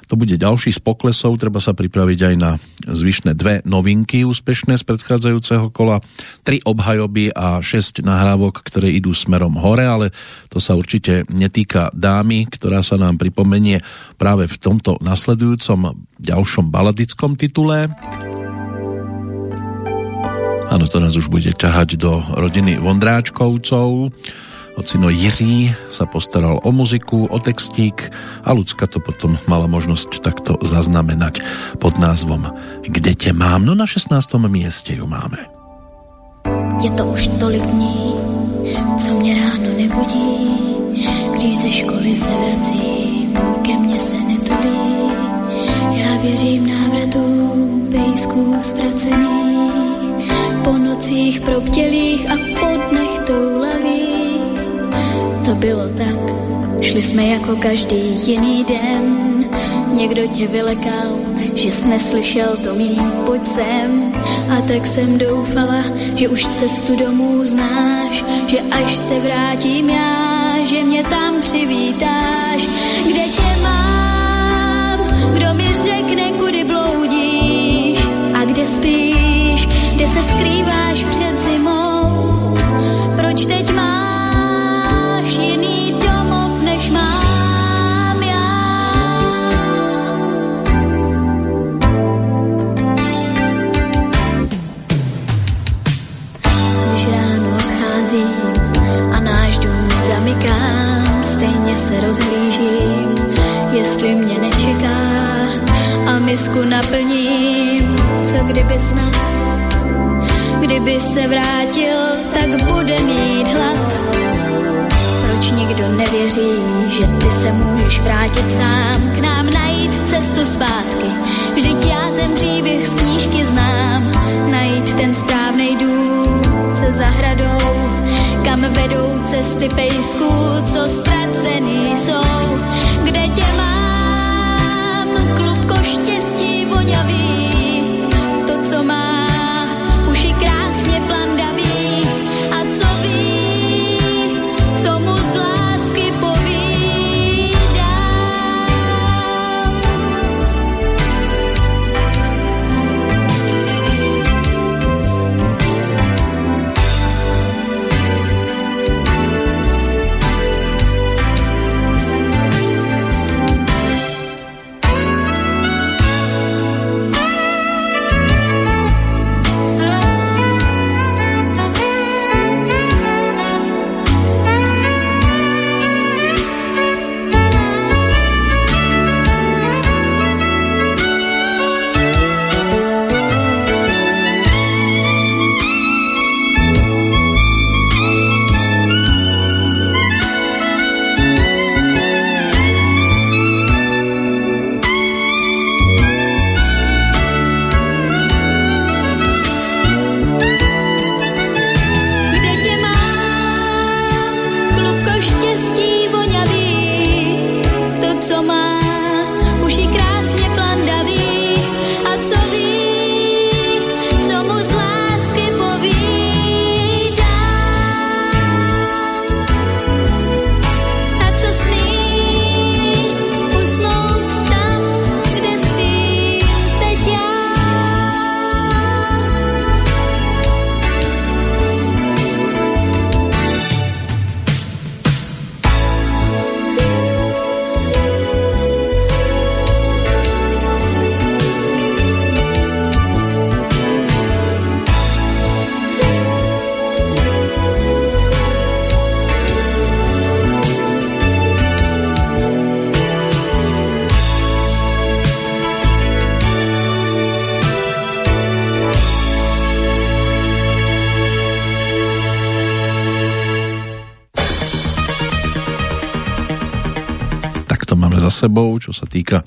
To bude ďalší z poklesov, treba sa pripraviť aj na zvyšné dve novinky úspešné z predchádzajúceho kola, tri obhajoby a šesť nahrávok, ktoré idú smerom hore, ale to sa určite netýka dámy, ktorá sa nám pripomenie práve v tomto nasledujúcom ďalšom baladickom titule. Áno, to nás už bude ťahať do rodiny Vondráčkovcov. Ocino Jiří sa postaral o muziku, o textík a Lucka to potom mala možnosť takto zaznamenať pod názvom Kde te mám? No na 16. mieste ju máme. Je to už tolik dní, co mě ráno nebudí, když ze školy se vracím, ke mně se netulí. Já věřím návratům pejsků ztracených, nocích probdělých a po dnech toulavých. To bylo tak, šli jsme jako každý jiný den, Někdo tě vylekal, že jsi neslyšel to mý, pojď sem. A tak jsem doufala, že už cestu domů znáš, že až se vrátím já, že mě tam přivítáš. Kde se skrýváš před zimou. Proč teď máš jiný domov, než mám já? Ráno odcházím a náš dům zamykám, stejně se rozhlížím, jestli mě nečeká a misku naplním, co kdyby snad, kdyby se vrátil, tak bude mít hlad. Proč nikdo nevěří, že ty se můžeš vrátit sám k nám najít cestu zpátky? Vždyť já ten příběh z knížky znám, najít ten správný dům se zahradou, kam vedou cesty pejsků, co ztracený jsou. Kde tě mám, sebou, čo sa týka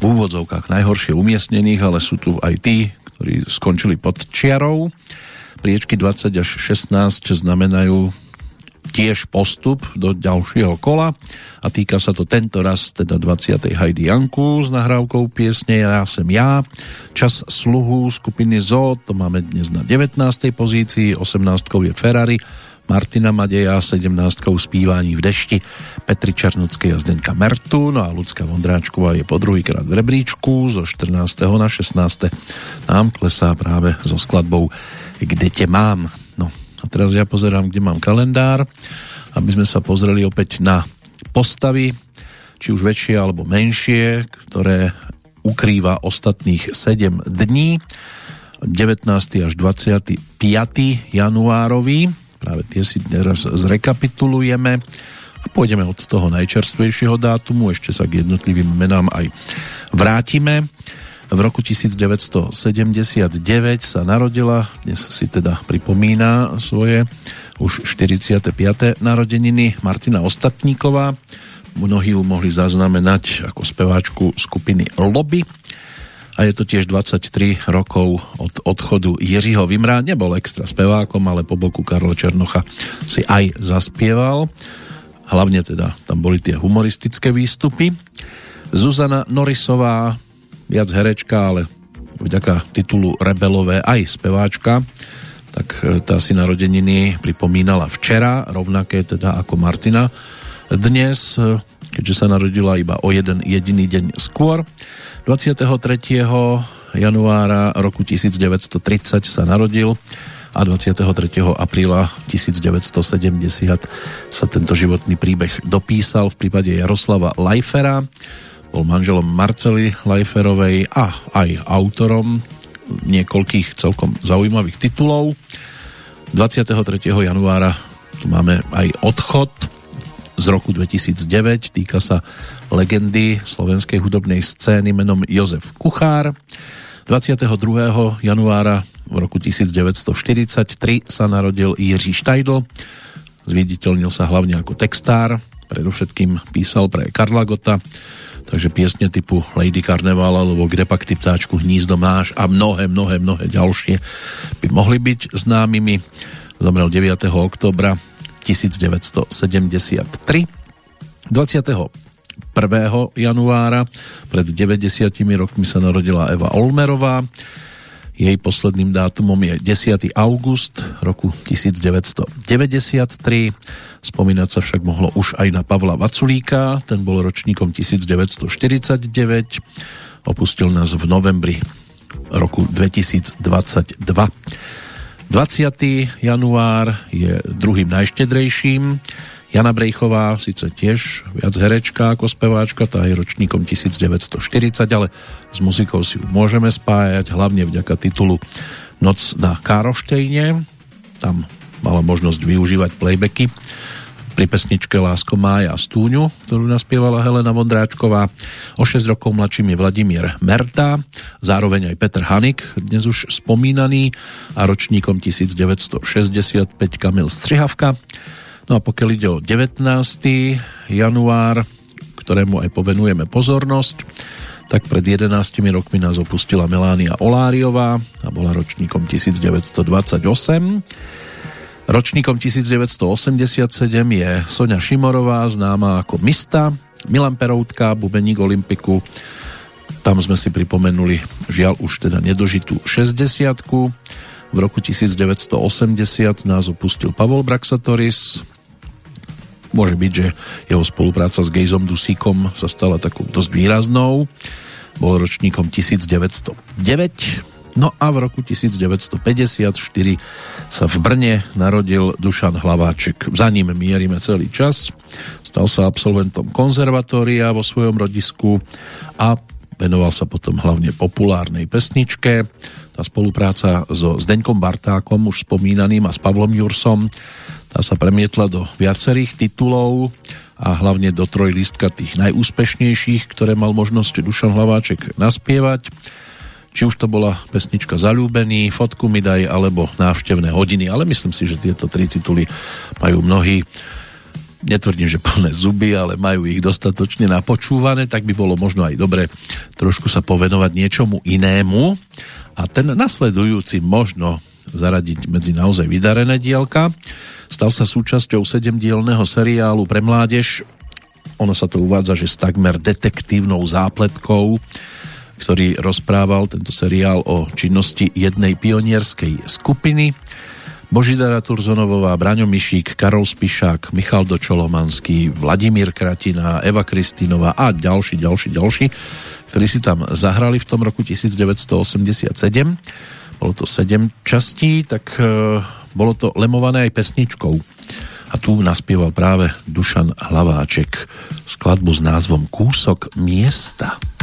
v úvodzovkách najhoršie umiestnených, ale sú tu aj tí, ktorí skončili pod čiarou. Priečky 20 až 16 znamenajú tiež postup do ďalšieho kola a týka sa to tento raz teda 20. Heidi Janku s nahrávkou piesne Ja sem ja, čas sluhu skupiny ZO, to máme dnes na 19. pozícii, 18. je Ferrari, Martina Madeja, 17. spívaní v dešti, Petri Černockej a Zdenka Mertu, no a Lucka Vondráčková je po druhýkrát v rebríčku, zo 14. na 16. nám klesá práve so skladbou Kde te mám. No a teraz ja pozerám, kde mám kalendár, aby sme sa pozreli opäť na postavy, či už väčšie alebo menšie, ktoré ukrýva ostatných 7 dní. 19. až 25. januárový práve tie si teraz zrekapitulujeme a pôjdeme od toho najčerstvejšieho dátumu, ešte sa k jednotlivým menám aj vrátime. V roku 1979 sa narodila, dnes si teda pripomína svoje už 45. narodeniny Martina Ostatníková. Mnohí ju mohli zaznamenať ako speváčku skupiny Lobby a je to tiež 23 rokov od odchodu Jiřího Vimra. Nebol extra spevákom, ale po boku Karla Černocha si aj zaspieval. Hlavne teda tam boli tie humoristické výstupy. Zuzana Norisová viac herečka, ale vďaka titulu Rebelové aj speváčka, tak e, tá si narodeniny pripomínala včera, rovnaké teda ako Martina dnes, e, keďže sa narodila iba o jeden jediný deň skôr. 23. januára roku 1930 sa narodil a 23. apríla 1970 sa tento životný príbeh dopísal v prípade Jaroslava Lajfera bol manželom Marcely Lajferovej a aj autorom niekoľkých celkom zaujímavých titulov. 23. januára tu máme aj odchod z roku 2009, týka sa legendy slovenskej hudobnej scény menom Jozef Kuchár. 22. januára v roku 1943 sa narodil Jiří Štajdl. Zviditeľnil sa hlavne ako textár, predovšetkým písal pre Karla Gota, takže piesne typu Lady Carnival alebo Kde pak ty ptáčku hnízdo máš a mnohé, mnohé, mnohé ďalšie by mohli byť známymi. Zomrel 9. oktobra 1973. 21. januára pred 90 rokmi sa narodila Eva Olmerová. Jej posledným dátumom je 10. august roku 1993. Spomínať sa však mohlo už aj na Pavla Vaculíka, ten bol ročníkom 1949. Opustil nás v novembri roku 2022. 20. január je druhým najštedrejším Jana Brejchová, síce tiež viac herečka ako speváčka, tá je ročníkom 1940, ale s muzikou si ju môžeme spájať, hlavne vďaka titulu Noc na Károštejne. Tam mala možnosť využívať playbacky pri pesničke Lásko mája a stúňu, ktorú naspievala Helena Vondráčková. O 6 rokov mladším je Vladimír Merta, zároveň aj Petr Hanik, dnes už spomínaný, a ročníkom 1965 Kamil Střihavka. No a pokiaľ ide o 19. január, ktorému aj povenujeme pozornosť, tak pred 11 rokmi nás opustila Melánia Oláriová a bola ročníkom 1928. Ročníkom 1987 je Sonia Šimorová, známa ako Mista, Milan Peroutka, bubeník Olympiku, tam sme si pripomenuli žiaľ už teda nedožitú 60 v roku 1980 nás opustil Pavol Braxatoris, Môže byť, že jeho spolupráca s Gejzom Dusíkom sa stala takou dosť výraznou. Bol ročníkom 1909. No a v roku 1954 sa v Brne narodil Dušan Hlaváček. Za ním mierime celý čas. Stal sa absolventom konzervatória vo svojom rodisku a venoval sa potom hlavne populárnej pesničke. Tá spolupráca so Zdeňkom Bartákom, už spomínaným, a s Pavlom Jursom tá sa premietla do viacerých titulov a hlavne do trojlistka tých najúspešnejších, ktoré mal možnosť Dušan Hlaváček naspievať. Či už to bola pesnička Zalúbený, Fotku mi daj, alebo Návštevné hodiny, ale myslím si, že tieto tri tituly majú mnohí netvrdím, že plné zuby, ale majú ich dostatočne napočúvané, tak by bolo možno aj dobre trošku sa povenovať niečomu inému a ten nasledujúci možno zaradiť medzi naozaj vydarené dielka. Stal sa súčasťou sedemdielného seriálu pre mládež. Ono sa to uvádza, že s takmer detektívnou zápletkou, ktorý rozprával tento seriál o činnosti jednej pionierskej skupiny. Božidara Turzonovová, Braňo Mišík, Karol Spišák, Michal Dočolomanský, Vladimír Kratina, Eva Kristínová a ďalší, ďalší, ďalší, ktorí si tam zahrali v tom roku 1987. Bolo to 7 častí, tak e, bolo to lemované aj pesničkou. A tu naspieval práve Dušan Hlaváček skladbu s názvom Kúsok miesta. Plnú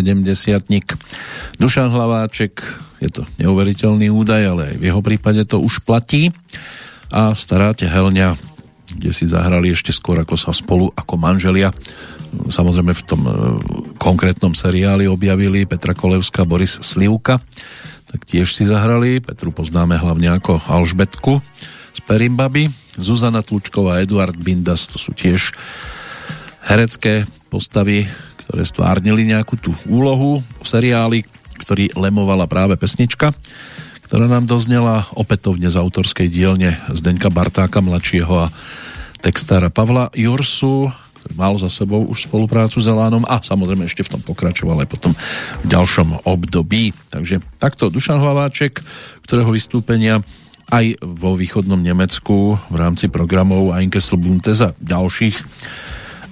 sedemdesiatnik. Dušan Hlaváček, je to neuveriteľný údaj, ale aj v jeho prípade to už platí. A stará tehelňa, kde si zahrali ešte skôr ako sa spolu ako manželia. Samozrejme v tom e, konkrétnom seriáli objavili Petra Kolevská, Boris Slivka, tak tiež si zahrali. Petru poznáme hlavne ako Alžbetku z Perimbaby. Zuzana Tlučková, Eduard Bindas, to sú tiež herecké postavy, ktoré stvárnili nejakú tú úlohu v seriáli, ktorý lemovala práve pesnička, ktorá nám doznela opätovne z autorskej dielne Zdeňka Bartáka mladšieho a textára Pavla Jursu, mal za sebou už spoluprácu s Elánom a samozrejme ešte v tom pokračoval aj potom v ďalšom období. Takže takto Dušan Hlaváček, ktorého vystúpenia aj vo východnom Nemecku v rámci programov Einkessel Buntes a ďalších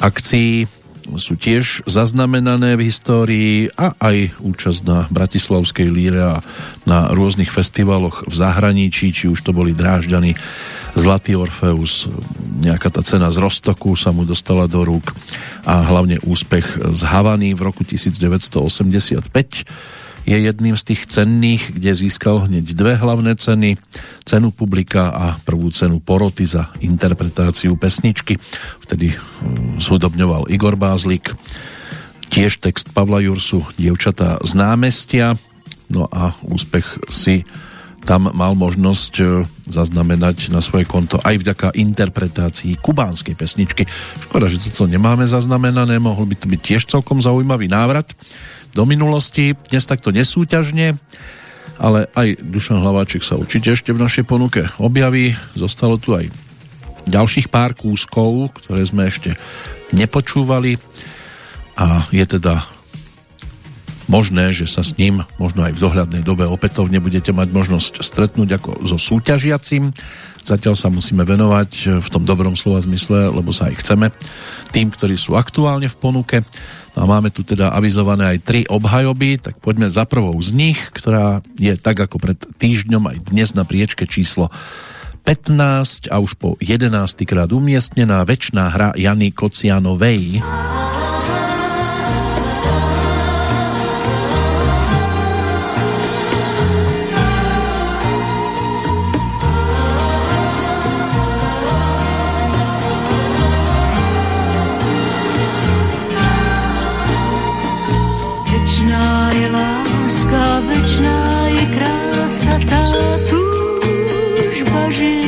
akcií sú tiež zaznamenané v histórii a aj účasť na Bratislavskej líre a na rôznych festivaloch v zahraničí, či už to boli Drážďany, Zlatý Orfeus, nejaká tá cena z Rostoku sa mu dostala do rúk a hlavne úspech z Havany v roku 1985 je jedným z tých cenných, kde získal hneď dve hlavné ceny, cenu publika a prvú cenu poroty za interpretáciu pesničky. Vtedy hm, zhudobňoval Igor Bázlik, tiež text Pavla Jursu, Dievčatá z námestia, no a úspech si tam mal možnosť e, zaznamenať na svoje konto aj vďaka interpretácii kubánskej pesničky. Škoda, že toto nemáme zaznamenané, mohol by to byť tiež celkom zaujímavý návrat do minulosti, dnes takto nesúťažne, ale aj Dušan Hlaváček sa určite ešte v našej ponuke objaví. Zostalo tu aj ďalších pár kúskov, ktoré sme ešte nepočúvali a je teda možné, že sa s ním možno aj v dohľadnej dobe opätovne budete mať možnosť stretnúť ako so súťažiacim. Zatiaľ sa musíme venovať v tom dobrom slova zmysle, lebo sa aj chceme tým, ktorí sú aktuálne v ponuke. No a máme tu teda avizované aj tri obhajoby, tak poďme za prvou z nich, ktorá je tak ako pred týždňom aj dnes na priečke číslo 15 a už po 11. krát umiestnená väčšiná hra Jany Kocianovej. Večná večná je krása, tá túžba žien.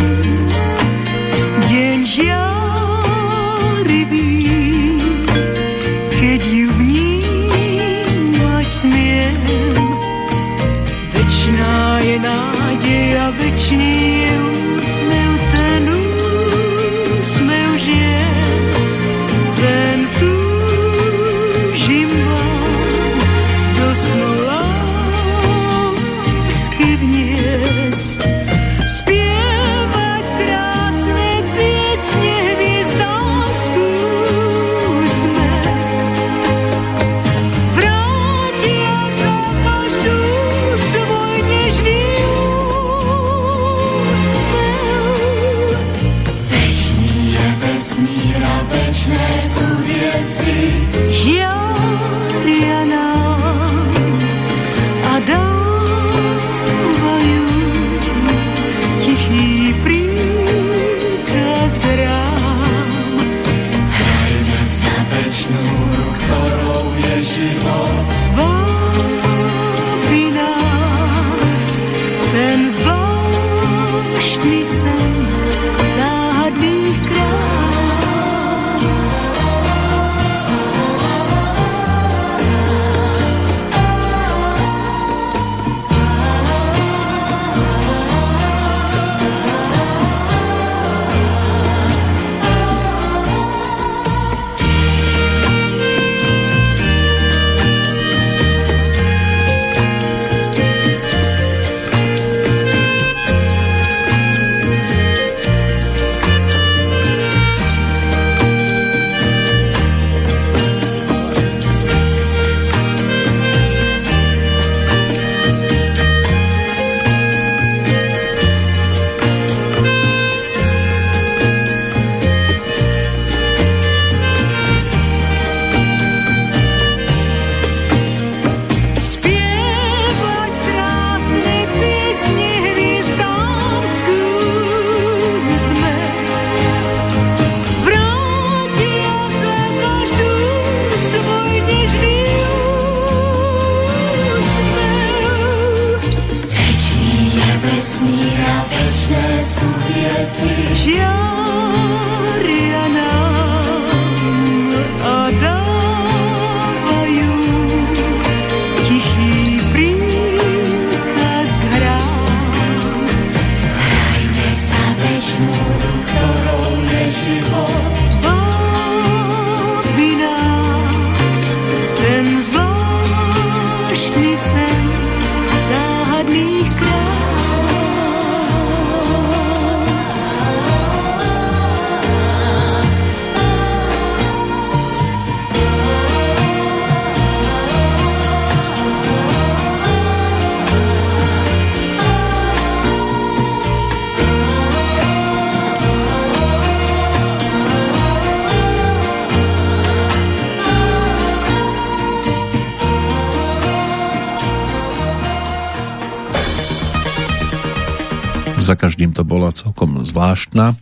Za každým to bola celkom zvláštna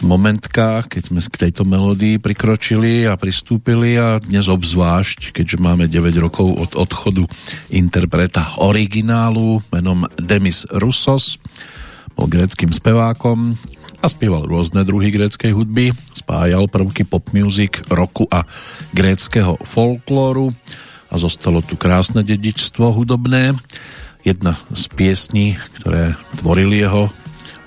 momentka, keď sme k tejto melódii prikročili a pristúpili a dnes obzvlášť, keďže máme 9 rokov od odchodu interpreta originálu menom Demis Roussos, bol gréckým spevákom a spieval rôzne druhy gréckej hudby, spájal prvky pop music, roku a gréckého folklóru a zostalo tu krásne dedičstvo hudobné. Jedna z piesní, ktoré tvorili jeho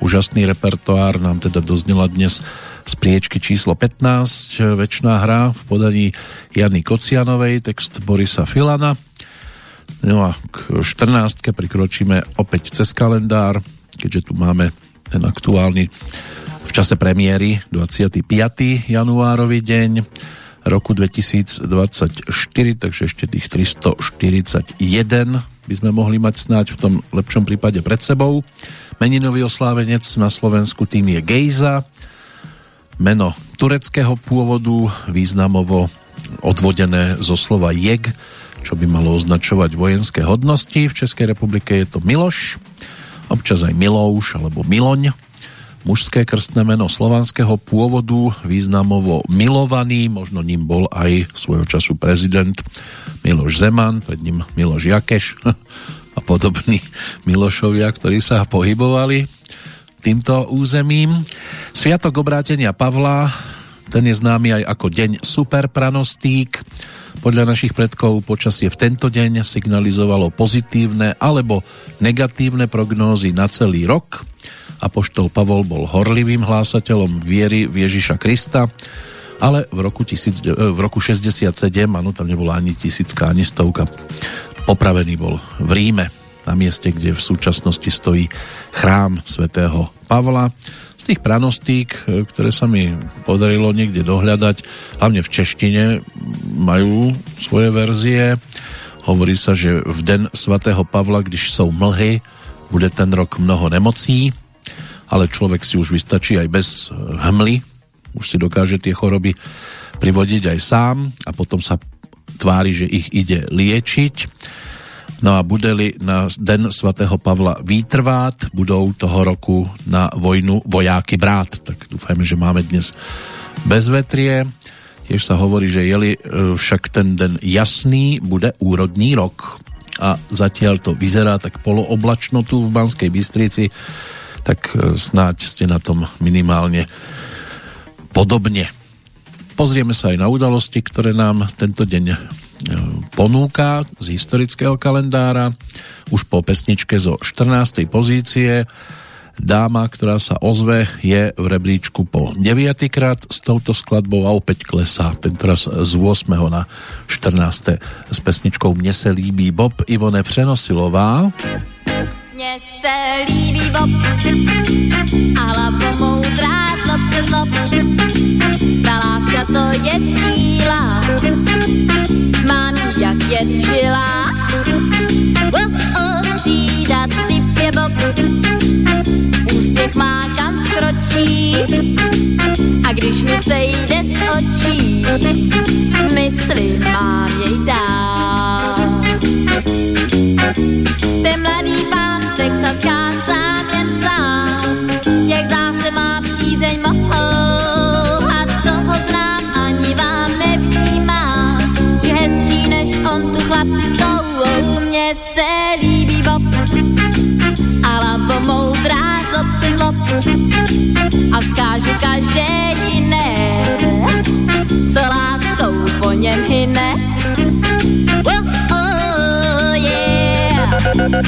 úžasný repertoár nám teda doznela dnes z priečky číslo 15, Večná hra v podaní Jany Kocianovej, text Borisa Filana. No a k 14. prikročíme opäť cez kalendár, keďže tu máme ten aktuálny v čase premiéry 25. januárový deň roku 2024, takže ešte tých 341 by sme mohli mať snáď v tom lepšom prípade pred sebou. Meninový oslávenec na Slovensku tým je Gejza, meno tureckého pôvodu, významovo odvodené zo slova jeg, čo by malo označovať vojenské hodnosti. V Českej republike je to Miloš, občas aj Milouš alebo Miloň. Mužské krstné meno slovanského pôvodu, významovo milovaný, možno ním bol aj svojho času prezident Miloš Zeman, pred ním Miloš Jakeš [LAUGHS] a podobní Milošovia, ktorí sa pohybovali týmto územím. Sviatok obrátenia Pavla, ten je známy aj ako deň superpranostík. Podľa našich predkov počasie v tento deň signalizovalo pozitívne alebo negatívne prognózy na celý rok. Apoštol Pavol bol horlivým hlásateľom viery v Ježiša Krista ale v roku, tisíc, e, v roku 67, áno, tam nebola ani tisícka, ani stovka, popravený bol v Ríme, na mieste, kde v súčasnosti stojí chrám svätého Pavla. Z tých pranostík, e, ktoré sa mi podarilo niekde dohľadať, hlavne v češtine, majú svoje verzie. Hovorí sa, že v den svätého Pavla, když sú mlhy, bude ten rok mnoho nemocí, ale človek si už vystačí aj bez hmly, už si dokáže tie choroby privodiť aj sám a potom sa tvári, že ich ide liečiť. No a budeli na den svatého Pavla výtrvát, budou toho roku na vojnu vojáky brát. Tak dúfajme, že máme dnes bezvetrie. Tiež sa hovorí, že jeli e, však ten den jasný, bude úrodný rok. A zatiaľ to vyzerá tak polooblačno tu v Banskej Bystrici, tak e, snáď ste na tom minimálne podobne. Pozrieme sa aj na udalosti, ktoré nám tento deň e, ponúka z historického kalendára. Už po pesničke zo 14. pozície dáma, ktorá sa ozve, je v rebríčku po 9. krát s touto skladbou a opäť klesá, tentoraz z 8. na 14. s pesničkou Mne se líbí Bob Ivone Přenosilová. Mně se líbí Bob a hlavo moudrá zlob se zlob. Ta láska to je síla, mám jak jen žila. Oh, třída typ je Bob, úspěch má kam skročí a když mi sejde z očí, mysli mám jej dál. Ten mladý pán texaská sám jen sám, jak zase má přízeň mohou. A ani vám nevnímám, že hezčí než on tu chlapci jsou. Mně se líbí Bob a lavo moudrá zlob si a vzkážu každé Ten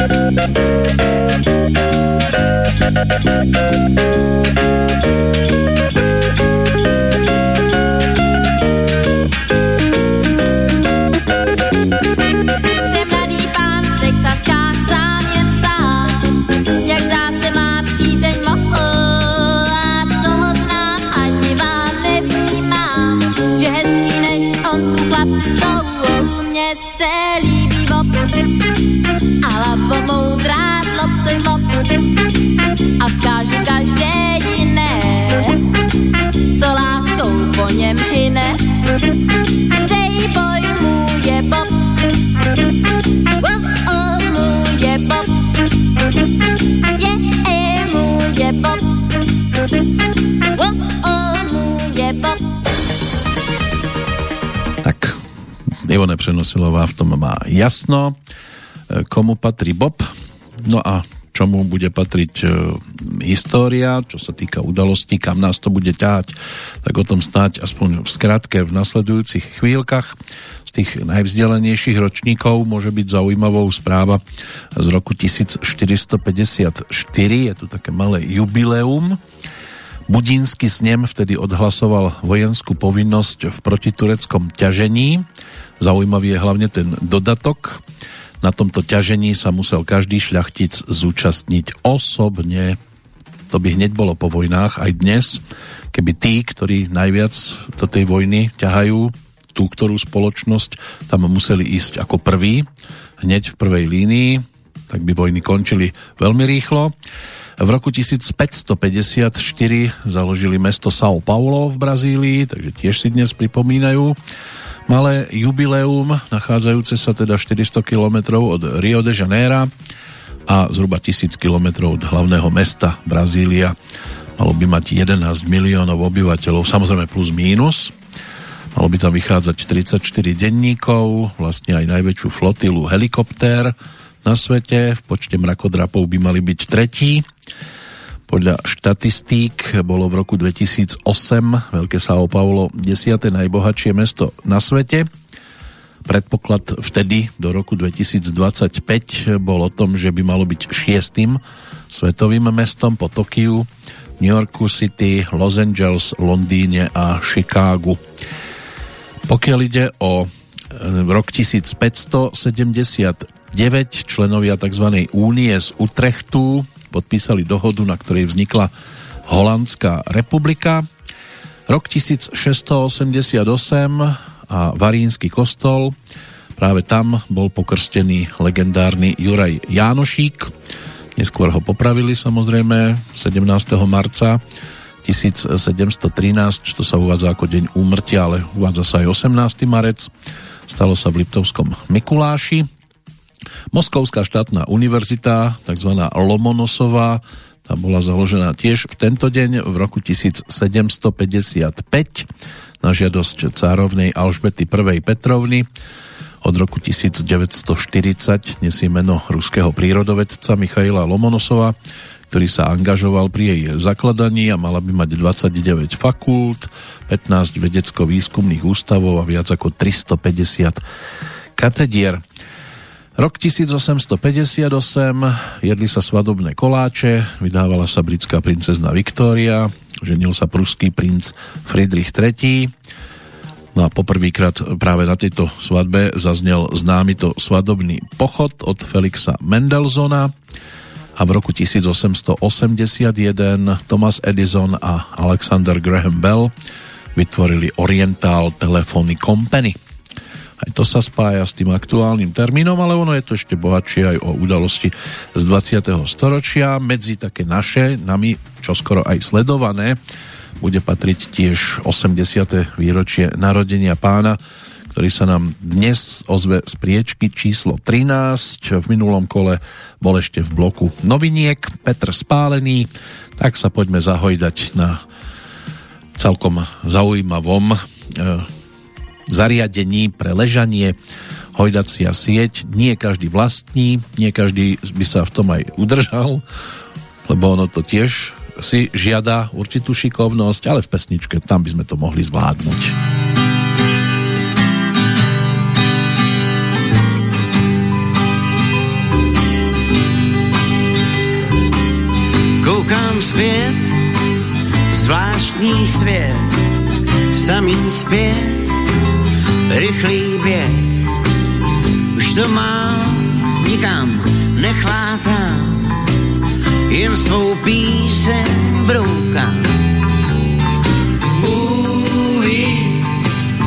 Ivone Přenosilová v tom má jasno. E, komu patrí Bob? No a čomu bude patriť e, história, čo sa týka udalostí, kam nás to bude ťahať, tak o tom snáď aspoň v skratke v nasledujúcich chvíľkach. Z tých najvzdelenejších ročníkov môže byť zaujímavou správa z roku 1454. Je tu také malé jubileum. Budínsky snem vtedy odhlasoval vojenskú povinnosť v protitureckom ťažení Zaujímavý je hlavne ten dodatok. Na tomto ťažení sa musel každý šľachtic zúčastniť osobne. To by hneď bolo po vojnách aj dnes, keby tí, ktorí najviac do tej vojny ťahajú tú, ktorú spoločnosť, tam museli ísť ako prvý, hneď v prvej línii, tak by vojny končili veľmi rýchlo. V roku 1554 založili mesto São Paulo v Brazílii, takže tiež si dnes pripomínajú malé jubileum, nachádzajúce sa teda 400 km od Rio de Janeiro a zhruba 1000 km od hlavného mesta Brazília. Malo by mať 11 miliónov obyvateľov, samozrejme plus mínus. Malo by tam vychádzať 34 denníkov, vlastne aj najväčšiu flotilu helikoptér na svete. V počte mrakodrapov by mali byť tretí. Podľa štatistík bolo v roku 2008 Veľké São Paulo 10. najbohatšie mesto na svete. Predpoklad vtedy do roku 2025 bol o tom, že by malo byť šiestým svetovým mestom po Tokiu, New Yorku City, Los Angeles, Londýne a Chicagu. Pokiaľ ide o e, rok 1579, členovia tzv. únie z Utrechtu podpísali dohodu, na ktorej vznikla Holandská republika. Rok 1688 a Varínsky kostol. Práve tam bol pokrstený legendárny Juraj Jánošík. Neskôr ho popravili samozrejme 17. marca 1713, to sa uvádza ako deň úmrtia, ale uvádza sa aj 18. marec. Stalo sa v Liptovskom Mikuláši. Moskovská štátna univerzita, tzv. Lomonosová, tá bola založená tiež v tento deň v roku 1755 na žiadosť cárovnej Alžbety I. Petrovny. Od roku 1940 nesie meno ruského prírodovedca Michaila Lomonosova, ktorý sa angažoval pri jej zakladaní a mala by mať 29 fakult, 15 vedecko-výskumných ústavov a viac ako 350 katedier. Rok 1858, jedli sa svadobné koláče, vydávala sa britská princezna Viktória, ženil sa pruský princ Friedrich III. No a poprvýkrát práve na tejto svadbe zaznel známy to svadobný pochod od Felixa Mendelsona a v roku 1881 Thomas Edison a Alexander Graham Bell vytvorili Oriental Telephony Company. Aj to sa spája s tým aktuálnym termínom, ale ono je to ešte bohatšie aj o udalosti z 20. storočia. Medzi také naše, nami čoskoro aj sledované, bude patriť tiež 80. výročie narodenia pána, ktorý sa nám dnes ozve z priečky číslo 13. V minulom kole bol ešte v bloku noviniek Petr Spálený, tak sa poďme zahojdať na celkom zaujímavom e, zariadení pre ležanie, hojdacia sieť. Nie každý vlastní, nie každý by sa v tom aj udržal, lebo ono to tiež si žiada určitú šikovnosť, ale v pesničke tam by sme to mohli zvládnuť. Koukám zpět, zvláštní svět, samý zpět, rychlý běh. Už to má, nikam nechvátám, jen svou píseň broukám. Můj,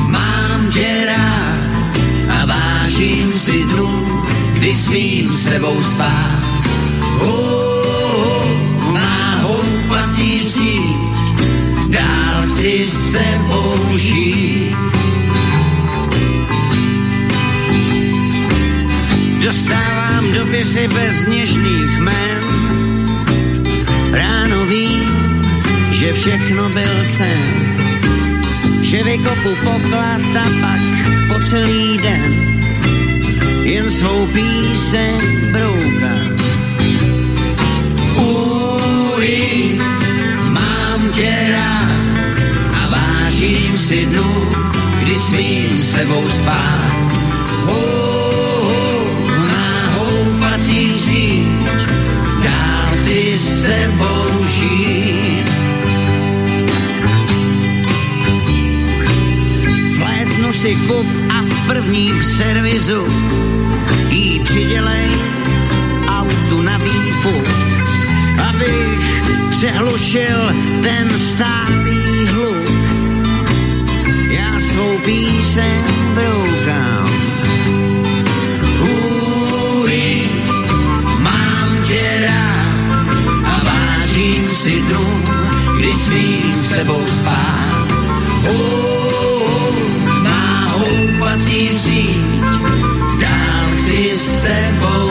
mám tě rád a vážím si dnů, kdy svým s tebou spát. Oh, má houpací síť, dál chci s tebou žít Dostávám dopisy bez něžných men. Ráno vím, že všechno byl sen. Že vykopu poklad a pak po celý den, jen svou píseň brouká. Uj, mám tě rád a vážím si dnu, kdy smím s spát. Oh, s tebou žít. Flétnu si kup a v prvním servisu jí přidělej autu na výfuk, abych přehlušil ten stálý hluk. Já svou píseň broukám. Si dnu, kdy smím s tebou spát. Oh, má houpací síť, dál chci s tebou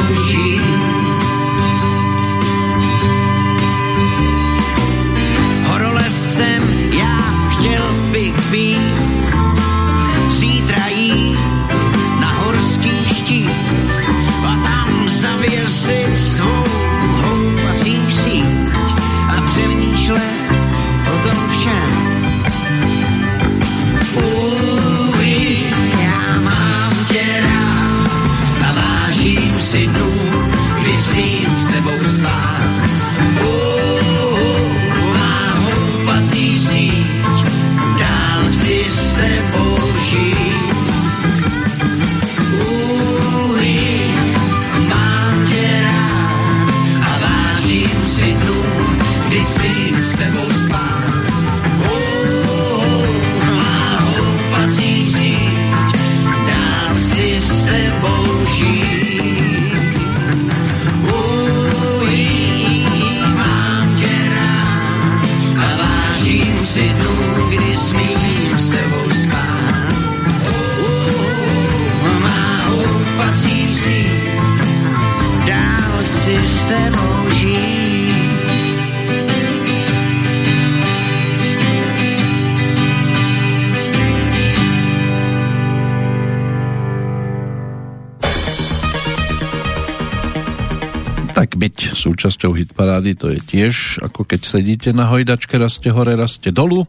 súčasťou hitparády to je tiež ako keď sedíte na hojdačke, raste hore, raste dolu.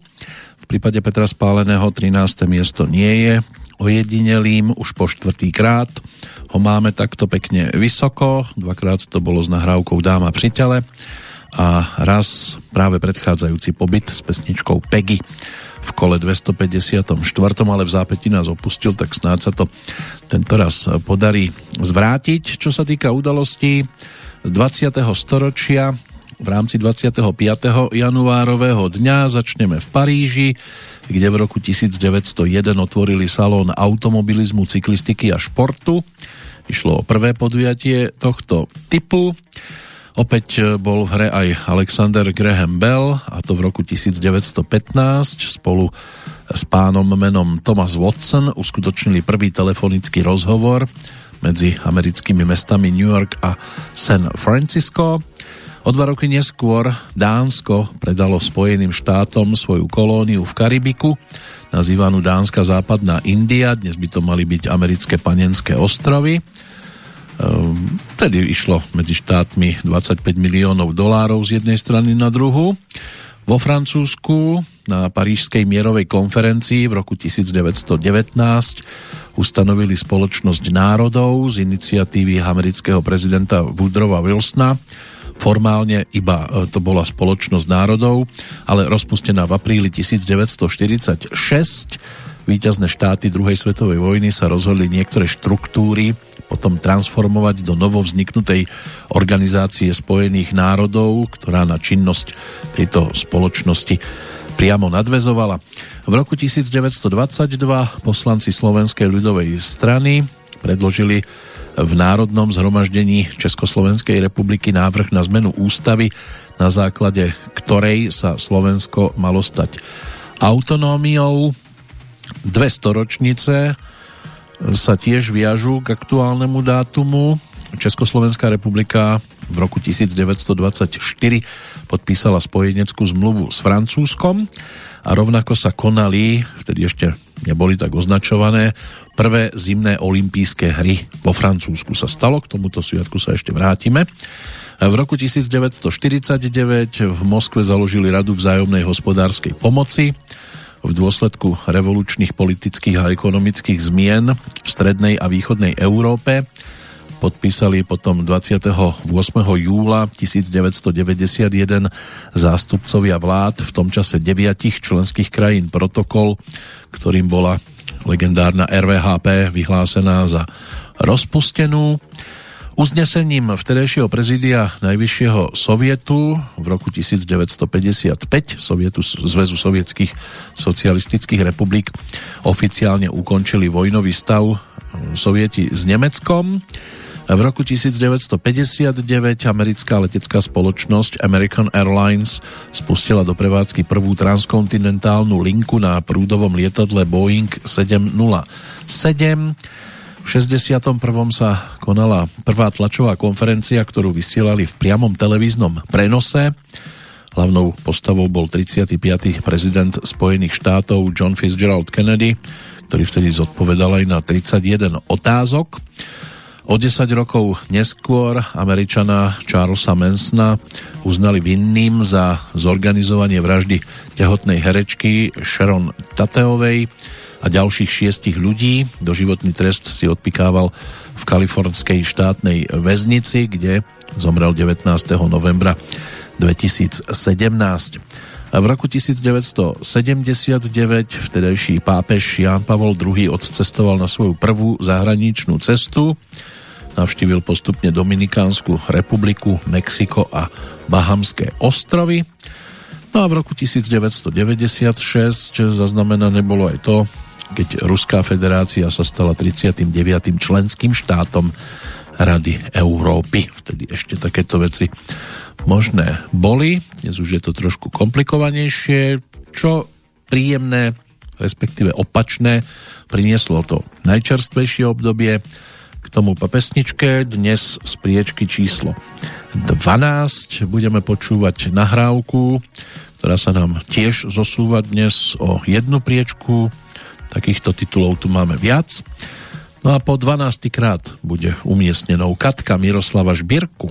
V prípade Petra Spáleného 13. miesto nie je ojedinelým, už po štvrtý krát ho máme takto pekne vysoko, dvakrát to bolo s nahrávkou Dáma pri tele a raz práve predchádzajúci pobyt s pesničkou Peggy v kole 254. ale v zápäti nás opustil, tak snáď sa to tento raz podarí zvrátiť. Čo sa týka udalostí 20. storočia, v rámci 25. januárového dňa začneme v Paríži, kde v roku 1901 otvorili salón automobilizmu, cyklistiky a športu. Išlo o prvé podujatie tohto typu. Opäť bol v hre aj Alexander Graham Bell, a to v roku 1915 spolu s pánom menom Thomas Watson uskutočnili prvý telefonický rozhovor medzi americkými mestami New York a San Francisco. O dva roky neskôr Dánsko predalo Spojeným štátom svoju kolóniu v Karibiku, nazývanú Dánska západná India, dnes by to mali byť americké panenské ostrovy. Ehm, Vtedy išlo medzi štátmi 25 miliónov dolárov z jednej strany na druhu. Vo Francúzsku na Parížskej mierovej konferencii v roku 1919 ustanovili spoločnosť národov z iniciatívy amerického prezidenta Woodrowa Wilsona. Formálne iba e, to bola spoločnosť národov, ale rozpustená v apríli 1946 víťazné štáty druhej svetovej vojny sa rozhodli niektoré štruktúry potom transformovať do novovzniknutej organizácie Spojených národov, ktorá na činnosť tejto spoločnosti priamo nadvezovala. V roku 1922 poslanci Slovenskej ľudovej strany predložili v Národnom zhromaždení Československej republiky návrh na zmenu ústavy, na základe ktorej sa Slovensko malo stať autonómiou. Dve storočnice sa tiež viažú k aktuálnemu dátumu. Československá republika v roku 1924 podpísala spojeneckú zmluvu s Francúzskom a rovnako sa konali, vtedy ešte neboli tak označované. Prvé zimné olympijské hry vo Francúzsku sa stalo, k tomuto sviatku sa ešte vrátime. V roku 1949 v Moskve založili Radu vzájomnej hospodárskej pomoci v dôsledku revolučných politických a ekonomických zmien v strednej a východnej Európe podpísali potom 28. júla 1991 zástupcovia vlád v tom čase deviatich členských krajín protokol, ktorým bola legendárna RVHP vyhlásená za rozpustenú. Uznesením vtedejšieho prezidia Najvyššieho sovietu v roku 1955 Sovietu, Zväzu sovietských socialistických republik oficiálne ukončili vojnový stav Sovieti s Nemeckom. V roku 1959 americká letecká spoločnosť American Airlines spustila do prevádzky prvú transkontinentálnu linku na prúdovom lietadle Boeing 707. V 61. sa konala prvá tlačová konferencia, ktorú vysielali v priamom televíznom prenose. Hlavnou postavou bol 35. prezident Spojených štátov John Fitzgerald Kennedy, ktorý vtedy zodpovedal aj na 31 otázok. O 10 rokov neskôr Američana Charlesa Mansona uznali vinným za zorganizovanie vraždy tehotnej herečky Sharon Tateovej a ďalších šiestich ľudí. Doživotný trest si odpikával v kalifornskej štátnej väznici, kde zomrel 19. novembra 2017. V roku 1979 vtedajší pápež Ján Pavol II odcestoval na svoju prvú zahraničnú cestu navštívil postupne Dominikánsku republiku, Mexiko a Bahamské ostrovy. No a v roku 1996 zaznamenané bolo aj to, keď Ruská federácia sa stala 39. členským štátom Rady Európy. Vtedy ešte takéto veci možné boli. Dnes už je to trošku komplikovanejšie. Čo príjemné, respektíve opačné, prinieslo to najčerstvejšie obdobie k tomu po pesničke. Dnes z priečky číslo 12 budeme počúvať nahrávku, ktorá sa nám tiež zosúva dnes o jednu priečku. Takýchto titulov tu máme viac. No a po 12 krát bude umiestnenou Katka Miroslava Žbierku.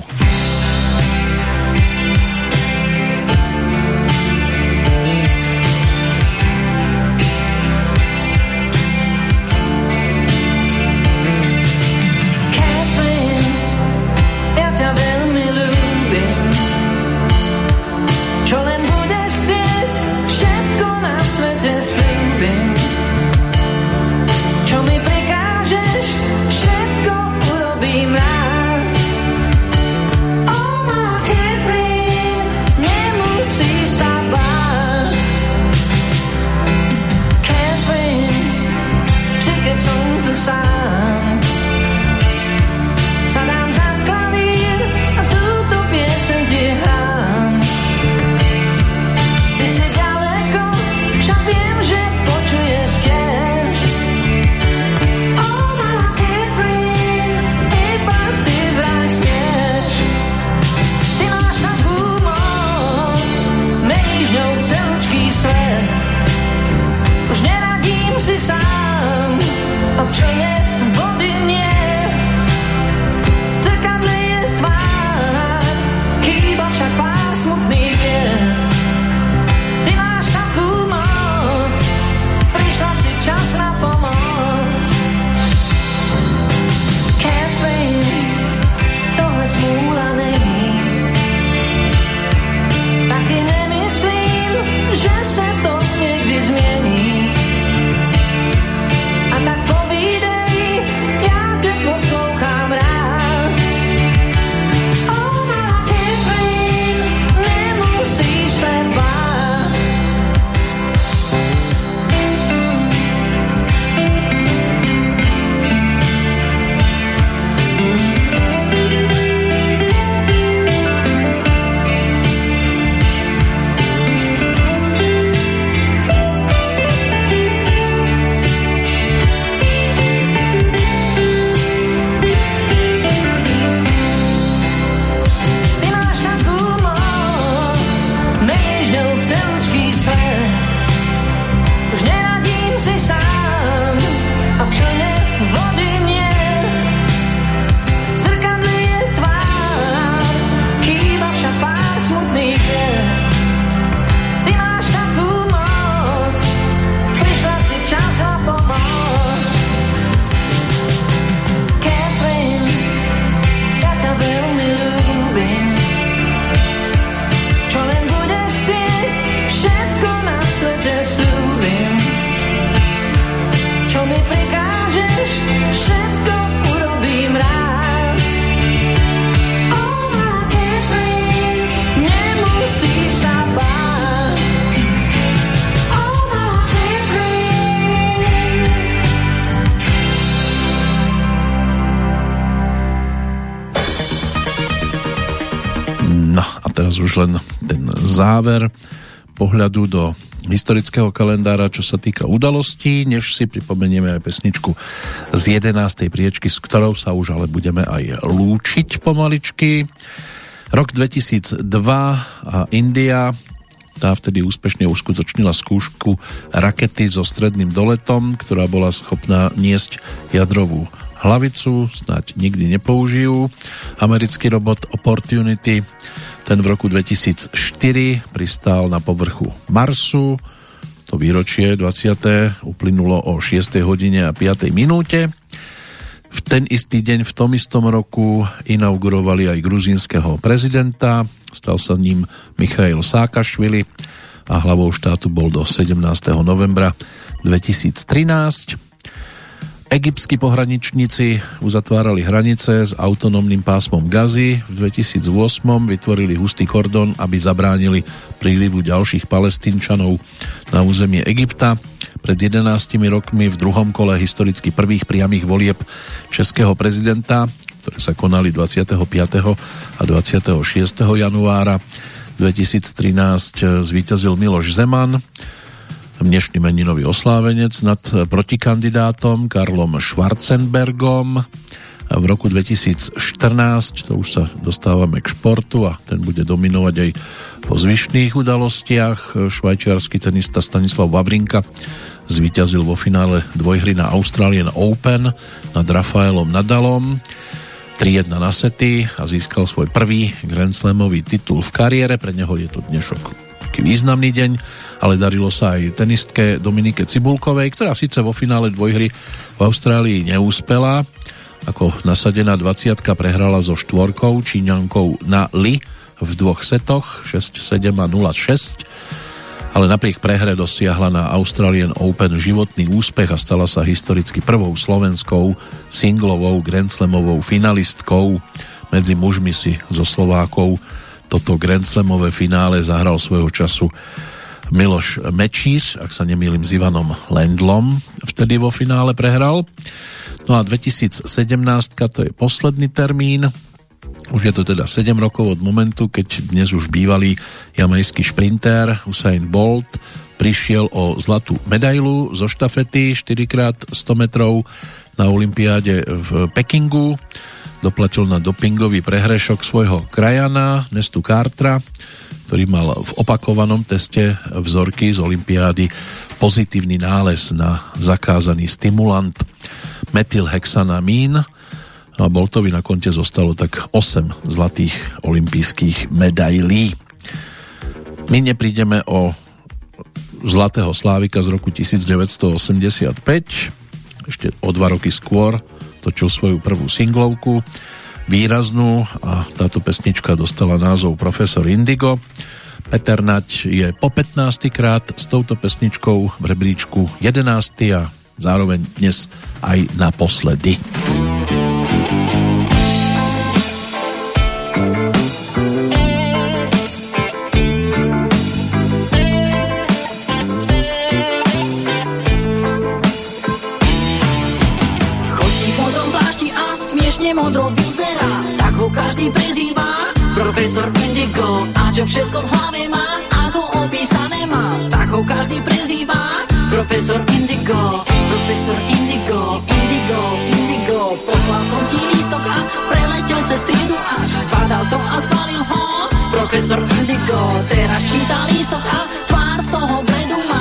Záver pohľadu do historického kalendára, čo sa týka udalostí, než si pripomenieme aj pesničku z 11. priečky, s ktorou sa už ale budeme aj lúčiť pomaličky. Rok 2002 a India tá vtedy úspešne uskutočnila skúšku rakety so stredným doletom, ktorá bola schopná niesť jadrovú hlavicu, snáď nikdy nepoužijú. Americký robot Opportunity, ten v roku 2004 pristál na povrchu Marsu, to výročie 20. uplynulo o 6. hodine a 5. minúte. V ten istý deň v tom istom roku inaugurovali aj gruzínskeho prezidenta, stal sa ním Michail Sákašvili a hlavou štátu bol do 17. novembra 2013. Egyptskí pohraničníci uzatvárali hranice s autonómnym pásmom Gazy. V 2008 vytvorili hustý kordon, aby zabránili prílivu ďalších palestínčanov na územie Egypta. Pred 11 rokmi v druhom kole historicky prvých priamých volieb českého prezidenta, ktoré sa konali 25. a 26. januára 2013 zvíťazil Miloš Zeman dnešný meninový oslávenec nad protikandidátom Karlom Schwarzenbergom. V roku 2014, to už sa dostávame k športu a ten bude dominovať aj po zvyšných udalostiach. Švajčiarsky tenista Stanislav Vavrinka zvíťazil vo finále dvojhry na Australian Open nad Rafaelom Nadalom. 3-1 na sety a získal svoj prvý Grand Slamový titul v kariére. Pre neho je to dnešok taký významný deň, ale darilo sa aj tenistke Dominike Cibulkovej, ktorá síce vo finále dvojhry v Austrálii neúspela, ako nasadená 20 prehrala so štvorkou Číňankou na Li v dvoch setoch 6-7 a 0-6 ale napriek prehre dosiahla na Australian Open životný úspech a stala sa historicky prvou slovenskou singlovou Grand Slamovou finalistkou. Medzi mužmi si zo Slovákov toto Grand Slamové finále zahral svojho času Miloš Mečíř, ak sa nemýlim s Ivanom Lendlom, vtedy vo finále prehral. No a 2017 to je posledný termín, už je to teda 7 rokov od momentu, keď dnes už bývalý jamajský šprinter Usain Bolt prišiel o zlatú medailu zo štafety 4x100 metrov na Olympiáde v Pekingu doplatil na dopingový prehrešok svojho krajana Nestu Cartra, ktorý mal v opakovanom teste vzorky z Olympiády pozitívny nález na zakázaný stimulant metylhexanamín a Boltovi na konte zostalo tak 8 zlatých olympijských medailí. My neprídeme o Zlatého Slávika z roku 1985, ešte o dva roky skôr točil svoju prvú singlovku výraznú a táto pesnička dostala názov Profesor Indigo. Peter Nať je po 15. krát s touto pesničkou v rebríčku 11. a zároveň dnes aj naposledy. Všetko v hlave má, ako opísané má Tak ho každý prezýva Profesor Indigo Profesor Indigo, Indigo, Indigo. Poslal som ti lístok a preletel cez triedu a Zbadal to a zbalil ho Profesor Indigo. Teraz číta lístok a tvár z toho bledu má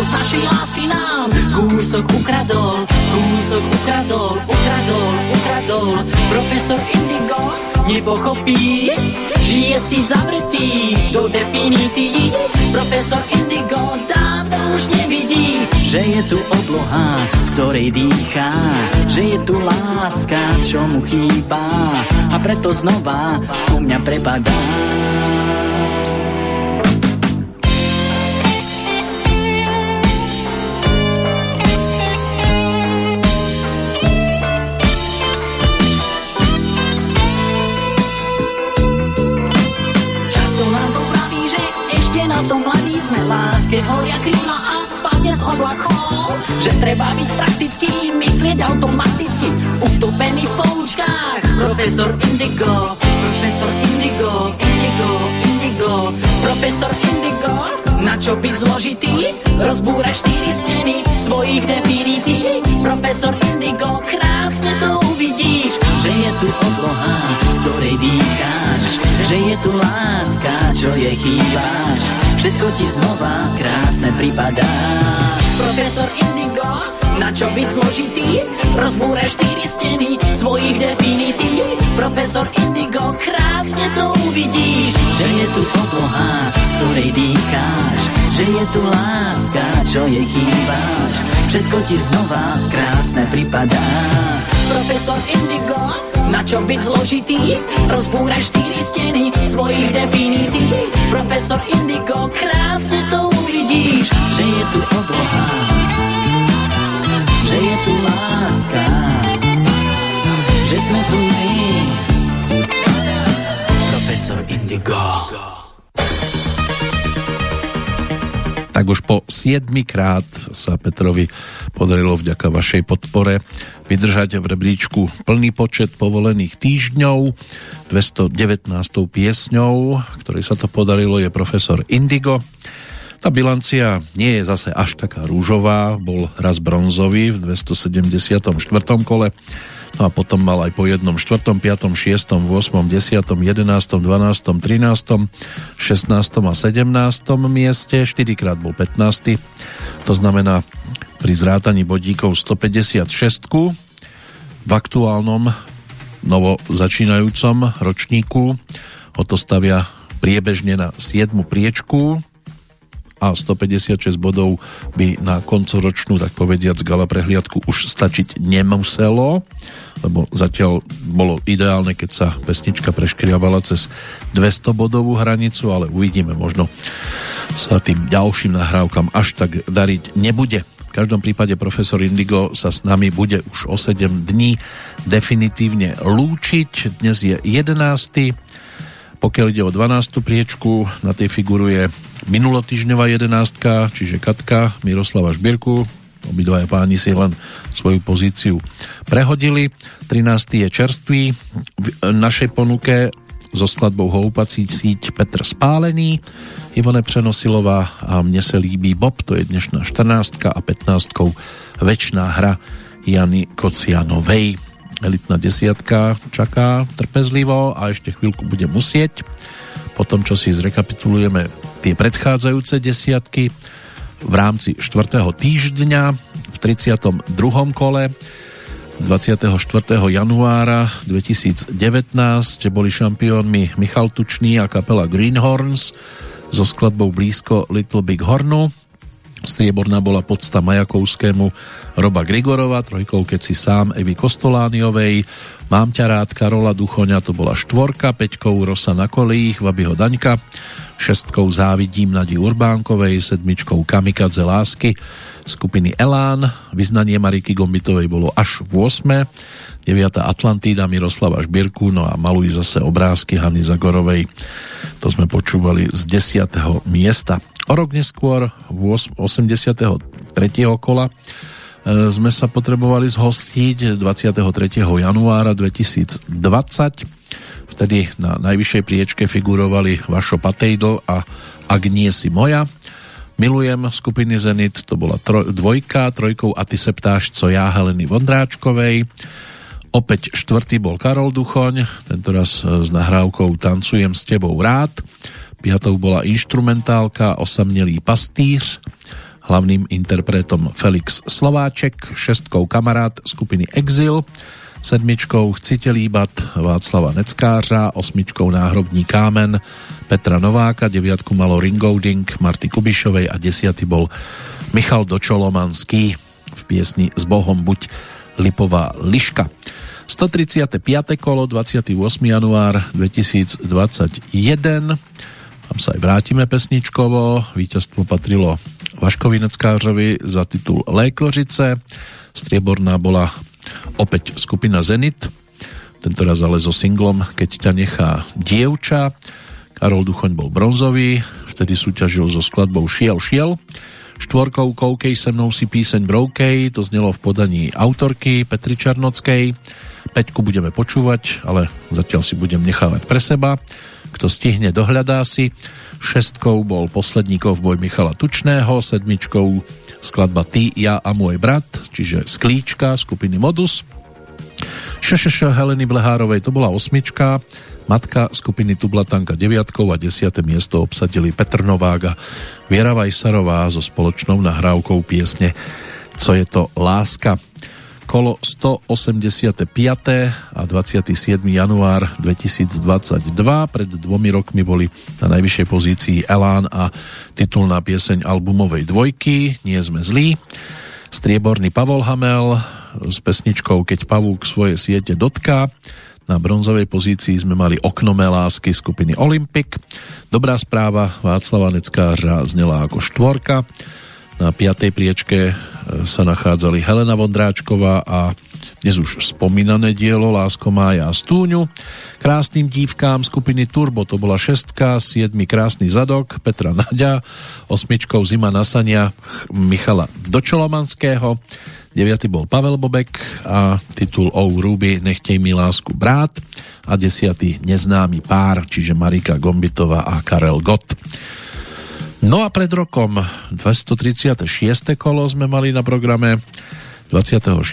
z našej lásky nám. Kúsok ukradol, kúsok ukradol, ukradol, ukradol. Profesor Indigo nepochopí Žije si zavretý do definícií. Profesor Indigo dávno už nevidí Že je tu obloha, z ktorej dýchá. Že je tu láska, čo mu chýba. A preto znova u mňa prepadá Blízke horia krídla a spadne s oblakov. Že treba byť praktický, myslieť automaticky. Utopený v poučkách. Profesor Indigo, profesor Indigo, Indigo, Indigo. Profesor Indigo, na čo byť zložitý? Rozbúra štyri steny svojich definícií. Profesor Indigo, krásne to uvidíš Že je tu obloha ktorej dýcháš, že je tu láska, čo jej chýbáš. Všetko ti znova krásne pripadá. Profesor Indigo, na čo byť zložitý? Rozbúraj štyri steny svojich definícií. Profesor Indigo, krásne to uvidíš, že je tu obloha, z ktorej dýcháš, že je tu láska, čo jej chýbáš. Všetko ti znova krásne pripadá. Profesor Indigo, na čo byť zložitý? Rozbúraj štyri steny svojich definícií. Profesor Indigo, krásne to uvidíš, že je tu obloha, že je tu láska, že sme tu my. Profesor Indigo. Tak už po 7 krát sa Petrovi podarilo vďaka vašej podpore vydržať v rebríčku plný počet povolených týždňov. 219. piesňou, ktorej sa to podarilo, je profesor Indigo. Tá bilancia nie je zase až taká rúžová, bol raz bronzový v 274. kole, no a potom mal aj po jednom 4., 5., 6., 8., 10., 11., 12., 13., 16. a 17. mieste, 4 krát bol 15. To znamená pri zrátaní bodíkov 156 v aktuálnom novo začínajúcom ročníku ho to stavia priebežne na 7. priečku a 156 bodov by na koncoročnú, tak povediac, gala prehliadku už stačiť nemuselo, lebo zatiaľ bolo ideálne, keď sa pesnička preškriavala cez 200 bodovú hranicu, ale uvidíme, možno sa tým ďalším nahrávkam až tak dariť nebude. V každom prípade profesor Indigo sa s nami bude už o 7 dní definitívne lúčiť. Dnes je 11. Pokiaľ ide o 12. priečku, na tej figuruje minulotýžňová jedenástka, čiže Katka Miroslava Žbírku. Obidvaja páni si len svoju pozíciu prehodili. 13. je čerstvý. V našej ponuke so skladbou Houpací síť Petr Spálený, Ivone Přenosilová a Mne se líbí Bob, to je dnešná 14. a 15. Večná hra Jany Kocianovej. Elitná desiatka čaká trpezlivo a ešte chvíľku bude musieť po tom, čo si zrekapitulujeme tie predchádzajúce desiatky v rámci 4. týždňa v 32. kole 24. januára 2019 boli šampiónmi Michal Tučný a kapela Greenhorns so skladbou blízko Little Big Hornu. Strieborná bola podsta Majakovskému Roba Grigorova, trojkou keď si sám Evy Kostolániovej, Mám ťa rád Karola Duchoňa, to bola štvorka, peťkou Rosa na kolích, Vabyho Daňka, šestkou Závidím Nadi Urbánkovej, sedmičkou Kamikadze Lásky, skupiny Elán, vyznanie Mariky Gombitovej bolo až 8. 9. Atlantída Miroslava Žbírku, no a maluj zase obrázky Hany Zagorovej. To sme počúvali z 10. miesta. O rok neskôr, v 83. kola, E, sme sa potrebovali zhostiť 23. januára 2020. Vtedy na najvyššej priečke figurovali Vašo Patejdl a Ak nie si moja. Milujem skupiny Zenit, to bola troj, dvojka, trojkou A ty se ptáš, co já Heleny Vondráčkovej. Opäť štvrtý bol Karol Duchoň, tentoraz s nahrávkou Tancujem s tebou rád. Piatou bola instrumentálka Osamnelý pastýř hlavným interpretom Felix Slováček, šestkou kamarát skupiny Exil, sedmičkou Chcite líbat Václava Neckářa, osmičkou Náhrobní kámen Petra Nováka, deviatku malo Ringolding Marty Kubišovej a desiatý bol Michal Dočolomanský v piesni S Bohom buď Lipová liška. 135. kolo, 28. január 2021. Tam sa aj vrátime pesničkovo. Víťazstvo patrilo Vaškovi Neckářovi za titul Lékořice. Strieborná bola opäť skupina Zenit, tentoraz ale so singlom Keď ťa nechá dievča. Karol Duchoň bol bronzový, vtedy súťažil so skladbou Šiel, šiel. Štvorkou Koukej se mnou si píseň Broukej, to znelo v podaní autorky Petry Čarnockej. Peťku budeme počúvať, ale zatiaľ si budem nechávať pre seba. Kto stihne, dohľadá si. Šestkou bol poslední kovboj Michala Tučného, sedmičkou skladba Ty, ja a môj brat, čiže Sklíčka skupiny Modus. Šešeš Heleny Blehárovej to bola osmička, matka skupiny Tublatanka deviatkou a desiate miesto obsadili Petr Novák a Viera Vajsarová so spoločnou nahrávkou piesne Co je to láska kolo 185. a 27. január 2022. Pred dvomi rokmi boli na najvyššej pozícii Elán a titulná pieseň albumovej dvojky Nie sme zlí. Strieborný Pavol Hamel s pesničkou Keď pavúk svoje siete dotká. Na bronzovej pozícii sme mali Oknomé lásky skupiny Olympic. Dobrá správa Václava Neckářa znela ako štvorka. Na piatej priečke e, sa nachádzali Helena Vondráčková a dnes už spomínané dielo Lásko Mája a Stúňu. Krásnym dívkám skupiny Turbo to bola šestka, siedmi Krásny zadok Petra Naďa, osmičkou Zima nasania Michala Dočolomanského, deviatý bol Pavel Bobek a titul O Ruby Nechtej mi lásku brát a desiatý Neznámy pár, čiže Marika Gombitová a Karel Gott. No a pred rokom 236. kolo sme mali na programe 26.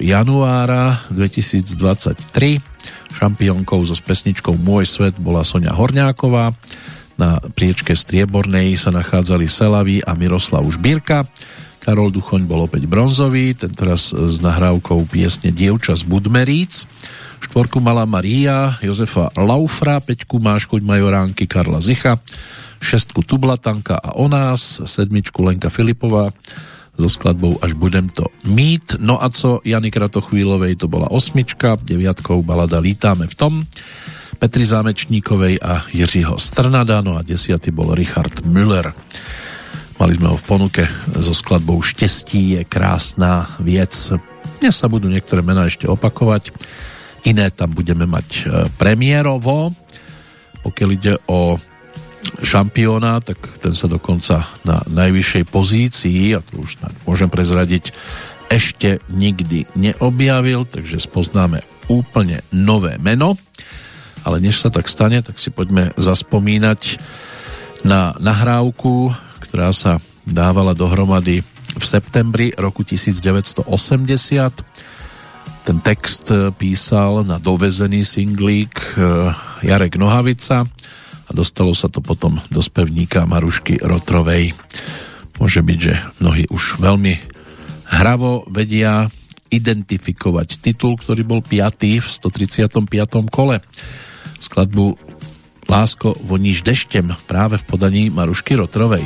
januára 2023. Šampiónkou so pesničkou Môj svet bola Sonia Horňáková. Na priečke striebornej sa nachádzali Selaví a Miroslav Žbírka. Karol Duchoň bol opäť bronzový, tentoraz s nahrávkou piesne Dievča z Budmeríc. Štvorku mala Maria, Jozefa Laufra, peťku Máškoť Majoránky Karla Zicha, šestku Tublatanka a o nás, sedmičku Lenka Filipová so skladbou Až budem to mít. No a co Jany Kratochvílovej to bola osmička, deviatkou balada Lítáme v tom, Petri Zámečníkovej a Jiřího Strnada, no a desiatý bol Richard Müller. Mali sme ho v ponuke so skladbou Štestí je krásna vec. Dnes sa budú niektoré mená ešte opakovať, iné tam budeme mať e, premiérovo. Pokiaľ ide o šampióna, tak ten sa dokonca na najvyššej pozícii, a to už môžem prezradiť, ešte nikdy neobjavil, takže spoznáme úplne nové meno. Ale než sa tak stane, tak si poďme zaspomínať na nahrávku, ktorá sa dávala dohromady v septembri roku 1980. Ten text písal na dovezený singlík eh, Jarek Nohavica a dostalo sa to potom do spevníka Marušky Rotrovej. Môže byť, že mnohí už veľmi hravo vedia identifikovať titul, ktorý bol 5. v 135. kole. Skladbu Lásko voníš deštem práve v podaní Marušky Rotrovej.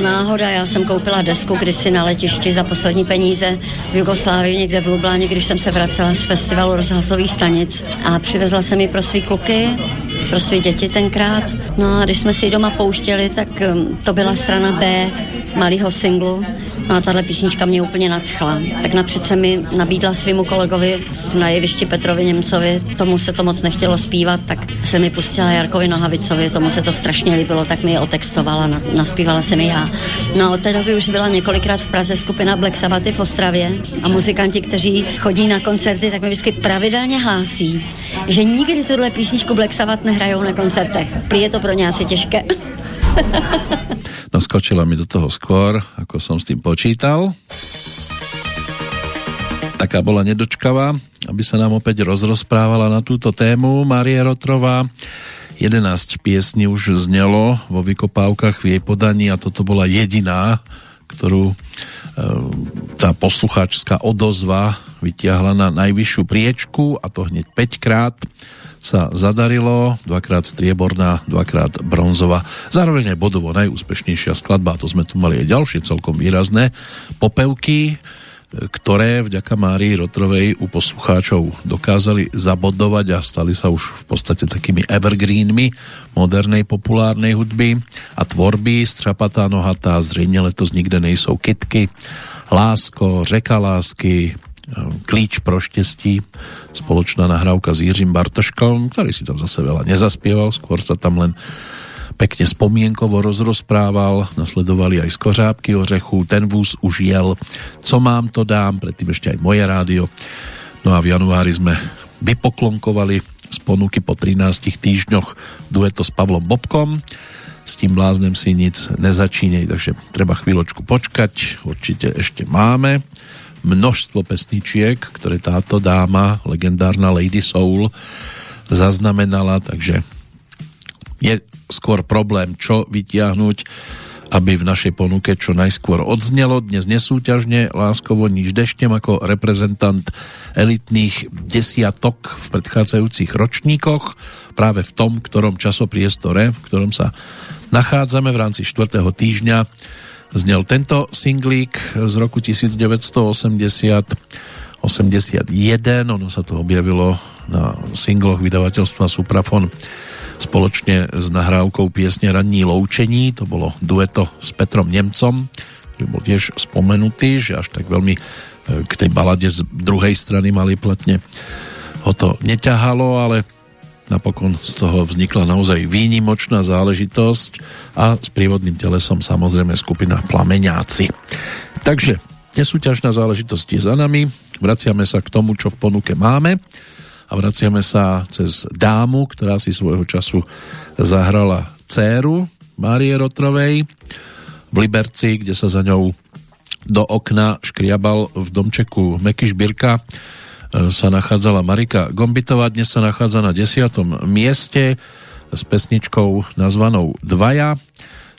Náhoda, já jsem koupila desku kdysi na letišti za poslední peníze v Jugoslávii, někde v Lubláně, když jsem se vracela z festivalu rozhlasových stanic a přivezla jsem ji pro svý kluky, pro své děti tenkrát. No a když jsme si ji doma pouštěli, tak um, to byla strana B malého singlu. No a tahle písnička mě úplně nadchla. Tak napřed se mi nabídla svýmu kolegovi na jevišti Petrovi Němcovi, tomu se to moc nechtělo zpívat, tak se mi pustila Jarkovi Nohavicovi, tomu se to strašně líbilo, tak mi je otextovala, na, naspívala se mi já. No od té doby už byla několikrát v Praze skupina Black Sabbath v Ostravě a muzikanti, kteří chodí na koncerty, tak mi vždycky pravidelně hlásí, že nikdy tuhle písničku Black Sabbath nehrajou na koncertech. Prý je to pro ně asi těžké. No skočila mi do toho skôr, ako som s tým počítal. Taká bola nedočkavá, aby sa nám opäť rozrozprávala na túto tému Marie Rotrová. 11 piesní už znelo vo vykopávkach v jej podaní a toto bola jediná, ktorú e, tá poslucháčská odozva vytiahla na najvyššiu priečku a to hneď 5 krát sa zadarilo, dvakrát strieborná, dvakrát bronzová. Zároveň aj bodovo najúspešnejšia skladba, to sme tu mali aj ďalšie celkom výrazné popevky, ktoré vďaka Márii Rotrovej u poslucháčov dokázali zabodovať a stali sa už v podstate takými evergreenmi modernej populárnej hudby a tvorby. Strapatá nohatá, zřejmě letos nikde nejsou kitky, Lásko, Řeka lásky, Klíč pro štestí, spoločná nahrávka s Jiřím Bartoškom, ktorý si tam zase veľa nezaspieval, skôr sa tam len pekne spomienkovo rozrozprával, nasledovali aj skořápky ořechu, ten vůz už jel, co mám to dám, predtým ešte aj moje rádio. No a v januári sme vypoklonkovali z ponuky po 13 týždňoch dueto s Pavlom Bobkom, s tým bláznem si nic nezačínej, takže treba chvíľočku počkať, určite ešte máme. Množstvo pesničiek, ktoré táto dáma, legendárna Lady Soul, zaznamenala, takže je skôr problém, čo vytiahnuť, aby v našej ponuke čo najskôr odznelo. Dnes nesúťažne láskovo nič deštem ako reprezentant elitných desiatok v predchádzajúcich ročníkoch práve v tom, ktorom časopriestore, v ktorom sa nachádzame v rámci 4. týždňa znel tento singlík z roku 1980 81, ono sa to objavilo na singloch vydavateľstva Suprafon spoločne s nahrávkou piesne Ranní loučení, to bolo dueto s Petrom Nemcom, ktorý bol tiež spomenutý, že až tak veľmi e, k tej balade z druhej strany mali platne ho to neťahalo, ale Napokon z toho vznikla naozaj výnimočná záležitosť a s prívodným telesom samozrejme skupina Plameňáci. Takže nesúťažná záležitosť je za nami, vraciame sa k tomu, čo v ponuke máme a vraciame sa cez dámu, ktorá si svojho času zahrala dceru Márie Rotrovej v Liberci, kde sa za ňou do okna škriabal v domčeku Meky Šbírka sa nachádzala Marika Gombitová, dnes sa nachádza na 10. mieste s pesničkou nazvanou Dvaja.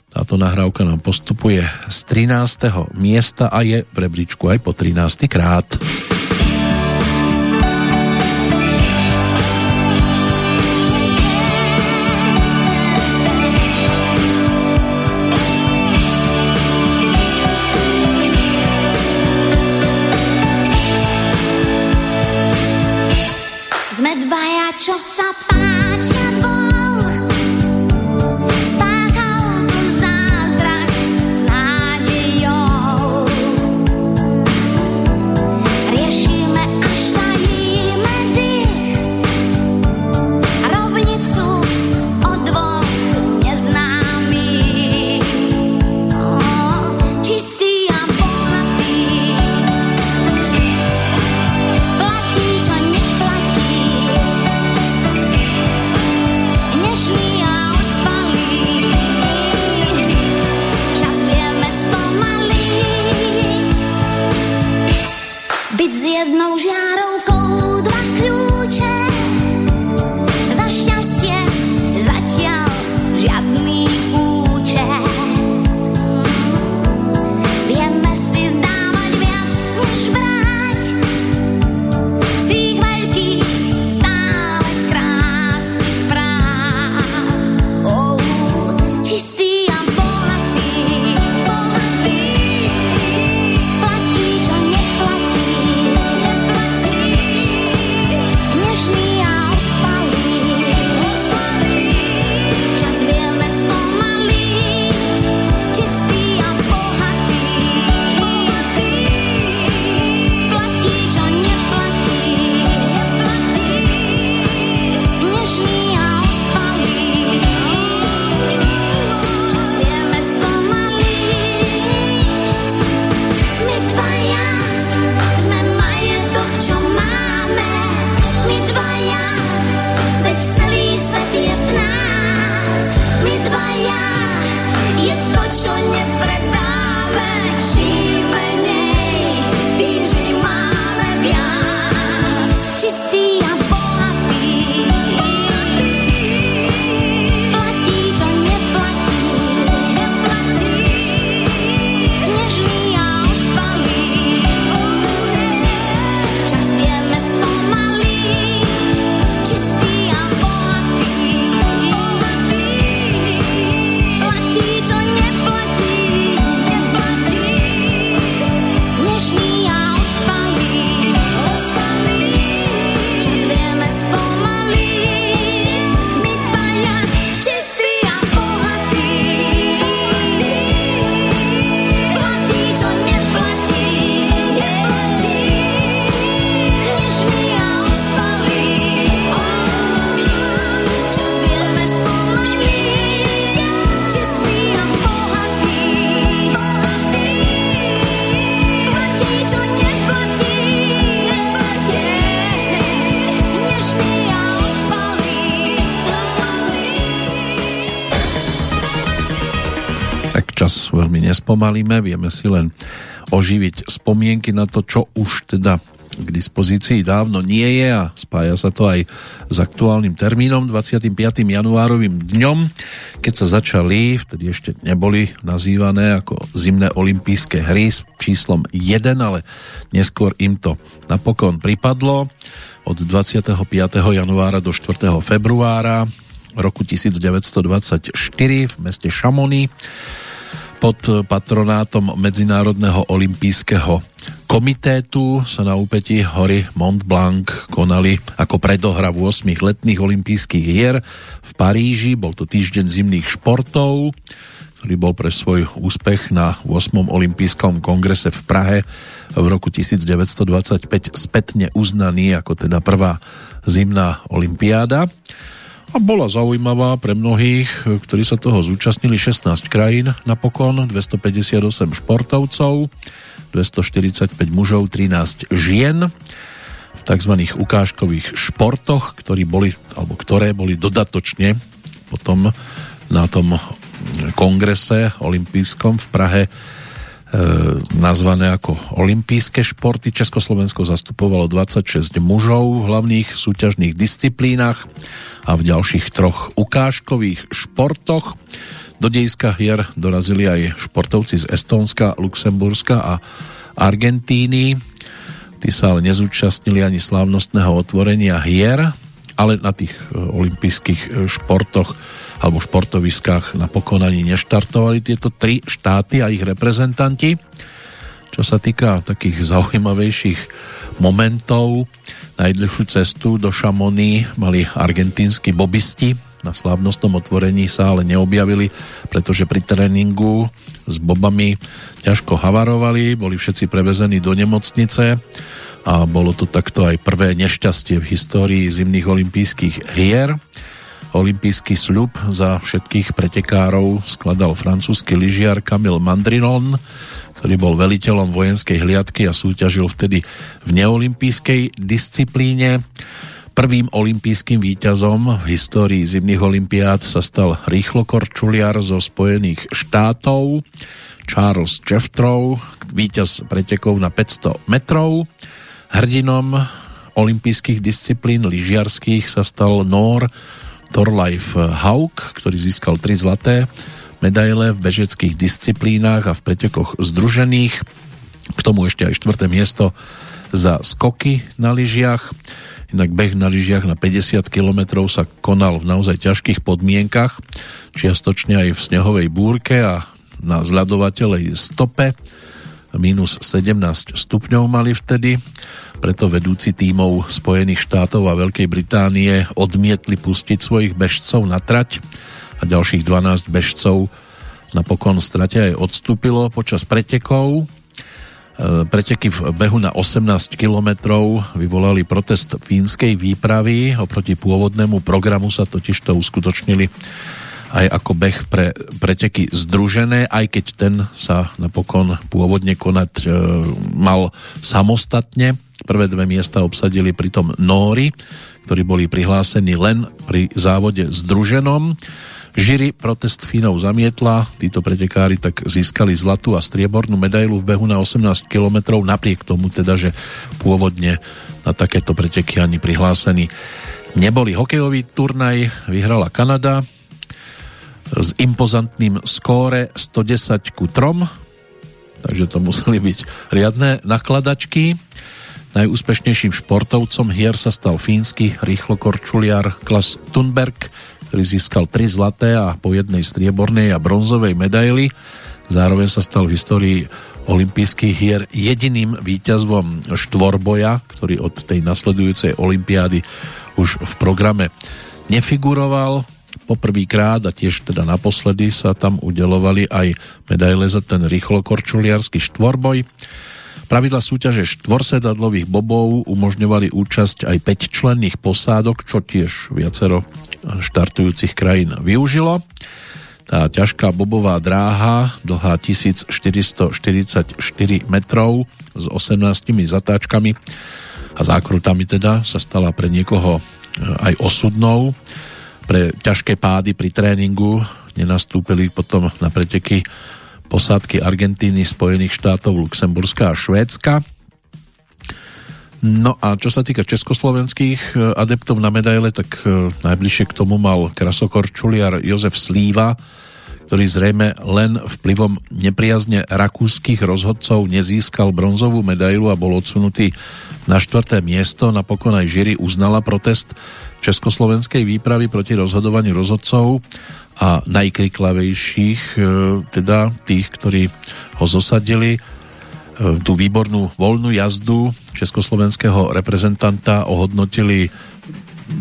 Táto nahrávka nám postupuje z 13. miesta a je v rebríčku aj po 13. krát. Čas veľmi nespomalíme, vieme si len oživiť spomienky na to, čo už teda k dispozícii dávno nie je a spája sa to aj s aktuálnym termínom 25. januárovým dňom, keď sa začali, vtedy ešte neboli nazývané ako zimné olympijské hry s číslom 1, ale neskôr im to napokon pripadlo od 25. januára do 4. februára roku 1924 v meste Chamonix pod patronátom Medzinárodného olympijského komitétu sa na úpetí hory Mont Blanc konali ako predohra v 8 letných olympijských hier v Paríži. Bol to týždeň zimných športov, ktorý bol pre svoj úspech na 8. olympijskom kongrese v Prahe v roku 1925 spätne uznaný ako teda prvá zimná olympiáda a bola zaujímavá pre mnohých, ktorí sa toho zúčastnili 16 krajín napokon, 258 športovcov, 245 mužov, 13 žien v tzv. ukážkových športoch, ktorí boli, alebo ktoré boli dodatočne potom na tom kongrese olympijskom v Prahe nazvané ako olympijské športy. Československo zastupovalo 26 mužov v hlavných súťažných disciplínach a v ďalších troch ukážkových športoch. Do dejska hier dorazili aj športovci z Estónska, Luxemburska a Argentíny. Tí sa ale nezúčastnili ani slávnostného otvorenia hier, ale na tých olympijských športoch alebo športoviskách napokon ani neštartovali tieto tri štáty a ich reprezentanti. Čo sa týka takých zaujímavejších momentov, najdlhšiu cestu do Šamony mali argentínsky bobisti. Na slávnostnom otvorení sa ale neobjavili, pretože pri tréningu s bobami ťažko havarovali, boli všetci prevezení do nemocnice a bolo to takto aj prvé nešťastie v histórii zimných olympijských hier. Olympijský sľub za všetkých pretekárov skladal francúzsky lyžiar Camille Mandrinon, ktorý bol veliteľom vojenskej hliadky a súťažil vtedy v neolimpijskej disciplíne. Prvým olympijským víťazom v histórii zimných olympiád sa stal rýchlokorčuliar zo Spojených štátov Charles Jefftrow, víťaz pretekov na 500 metrov. Hrdinom olympijských disciplín lyžiarských sa stal Nor Torleif Haug, ktorý získal tri zlaté medaile v bežeckých disciplínach a v pretekoch združených. K tomu ešte aj štvrté miesto za skoky na lyžiach. Inak beh na lyžiach na 50 km sa konal v naozaj ťažkých podmienkach, čiastočne aj v snehovej búrke a na zľadovateľej stope. Minus 17 stupňov mali vtedy, preto vedúci tímov Spojených štátov a Veľkej Británie odmietli pustiť svojich bežcov na trať a ďalších 12 bežcov napokon strate aj odstúpilo počas pretekov E, preteky v behu na 18 kilometrov vyvolali protest fínskej výpravy. Oproti pôvodnému programu sa totiž to uskutočnili aj ako beh pre preteky združené, aj keď ten sa napokon pôvodne konať e, mal samostatne. Prvé dve miesta obsadili pritom Nóri, ktorí boli prihlásení len pri závode združenom. Žiri protest Fínov zamietla, títo pretekári tak získali zlatú a striebornú medailu v behu na 18 km, napriek tomu teda, že pôvodne na takéto preteky ani prihlásení neboli. Hokejový turnaj vyhrala Kanada s impozantným skóre 110 ku 3, takže to museli byť riadne nakladačky. Najúspešnejším športovcom hier sa stal fínsky rýchlokorčuliar Klas Thunberg, ktorý získal tri zlaté a po jednej striebornej a bronzovej medaily. Zároveň sa stal v histórii olympijských hier jediným víťazvom štvorboja, ktorý od tej nasledujúcej olympiády už v programe nefiguroval. Poprvýkrát a tiež teda naposledy sa tam udelovali aj medaile za ten rýchlokorčuliarsky štvorboj. Pravidla súťaže štvorsedadlových bobov umožňovali účasť aj 5 členných posádok, čo tiež viacero štartujúcich krajín využilo. Tá ťažká bobová dráha, dlhá 1444 metrov s 18 zatáčkami a zákrutami teda sa stala pre niekoho e, aj osudnou. Pre ťažké pády pri tréningu nenastúpili potom na preteky posádky Argentíny, Spojených štátov, Luxemburska a Švédska. No a čo sa týka československých e, adeptov na medaile, tak e, najbližšie k tomu mal krasokorčuliar Jozef Slíva, ktorý zrejme len vplyvom nepriazne rakúskych rozhodcov nezískal bronzovú medailu a bol odsunutý na štvrté miesto. Napokon aj žiri uznala protest československej výpravy proti rozhodovaniu rozhodcov a najkriklavejších, e, teda tých, ktorí ho zosadili tú výbornú voľnú jazdu československého reprezentanta ohodnotili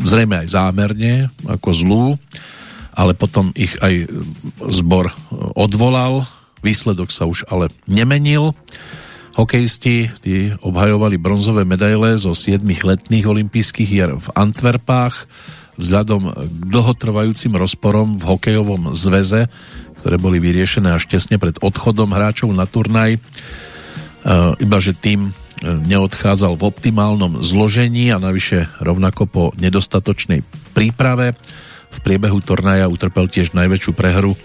zrejme aj zámerne ako zlú, ale potom ich aj zbor odvolal, výsledok sa už ale nemenil. Hokejisti tí obhajovali bronzové medaile zo 7 letných olympijských hier v Antwerpách vzhľadom k dlhotrvajúcim rozporom v hokejovom zveze, ktoré boli vyriešené až tesne pred odchodom hráčov na turnaj Eh, iba že tým eh, neodchádzal v optimálnom zložení a navyše rovnako po nedostatočnej príprave. V priebehu tornaja utrpel tiež najväčšiu prehru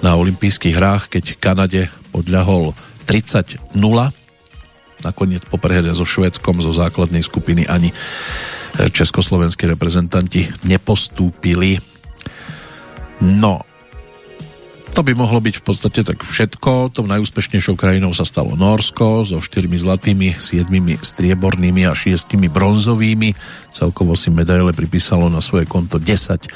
na olympijských hrách, keď Kanade podľahol 30-0. Nakoniec po prehre so Švedskom zo základnej skupiny ani eh, československí reprezentanti nepostúpili. No, to by mohlo byť v podstate tak všetko. Tou najúspešnejšou krajinou sa stalo Norsko so 4 zlatými, 7 striebornými a 6 bronzovými. Celkovo si medaile pripísalo na svoje konto 10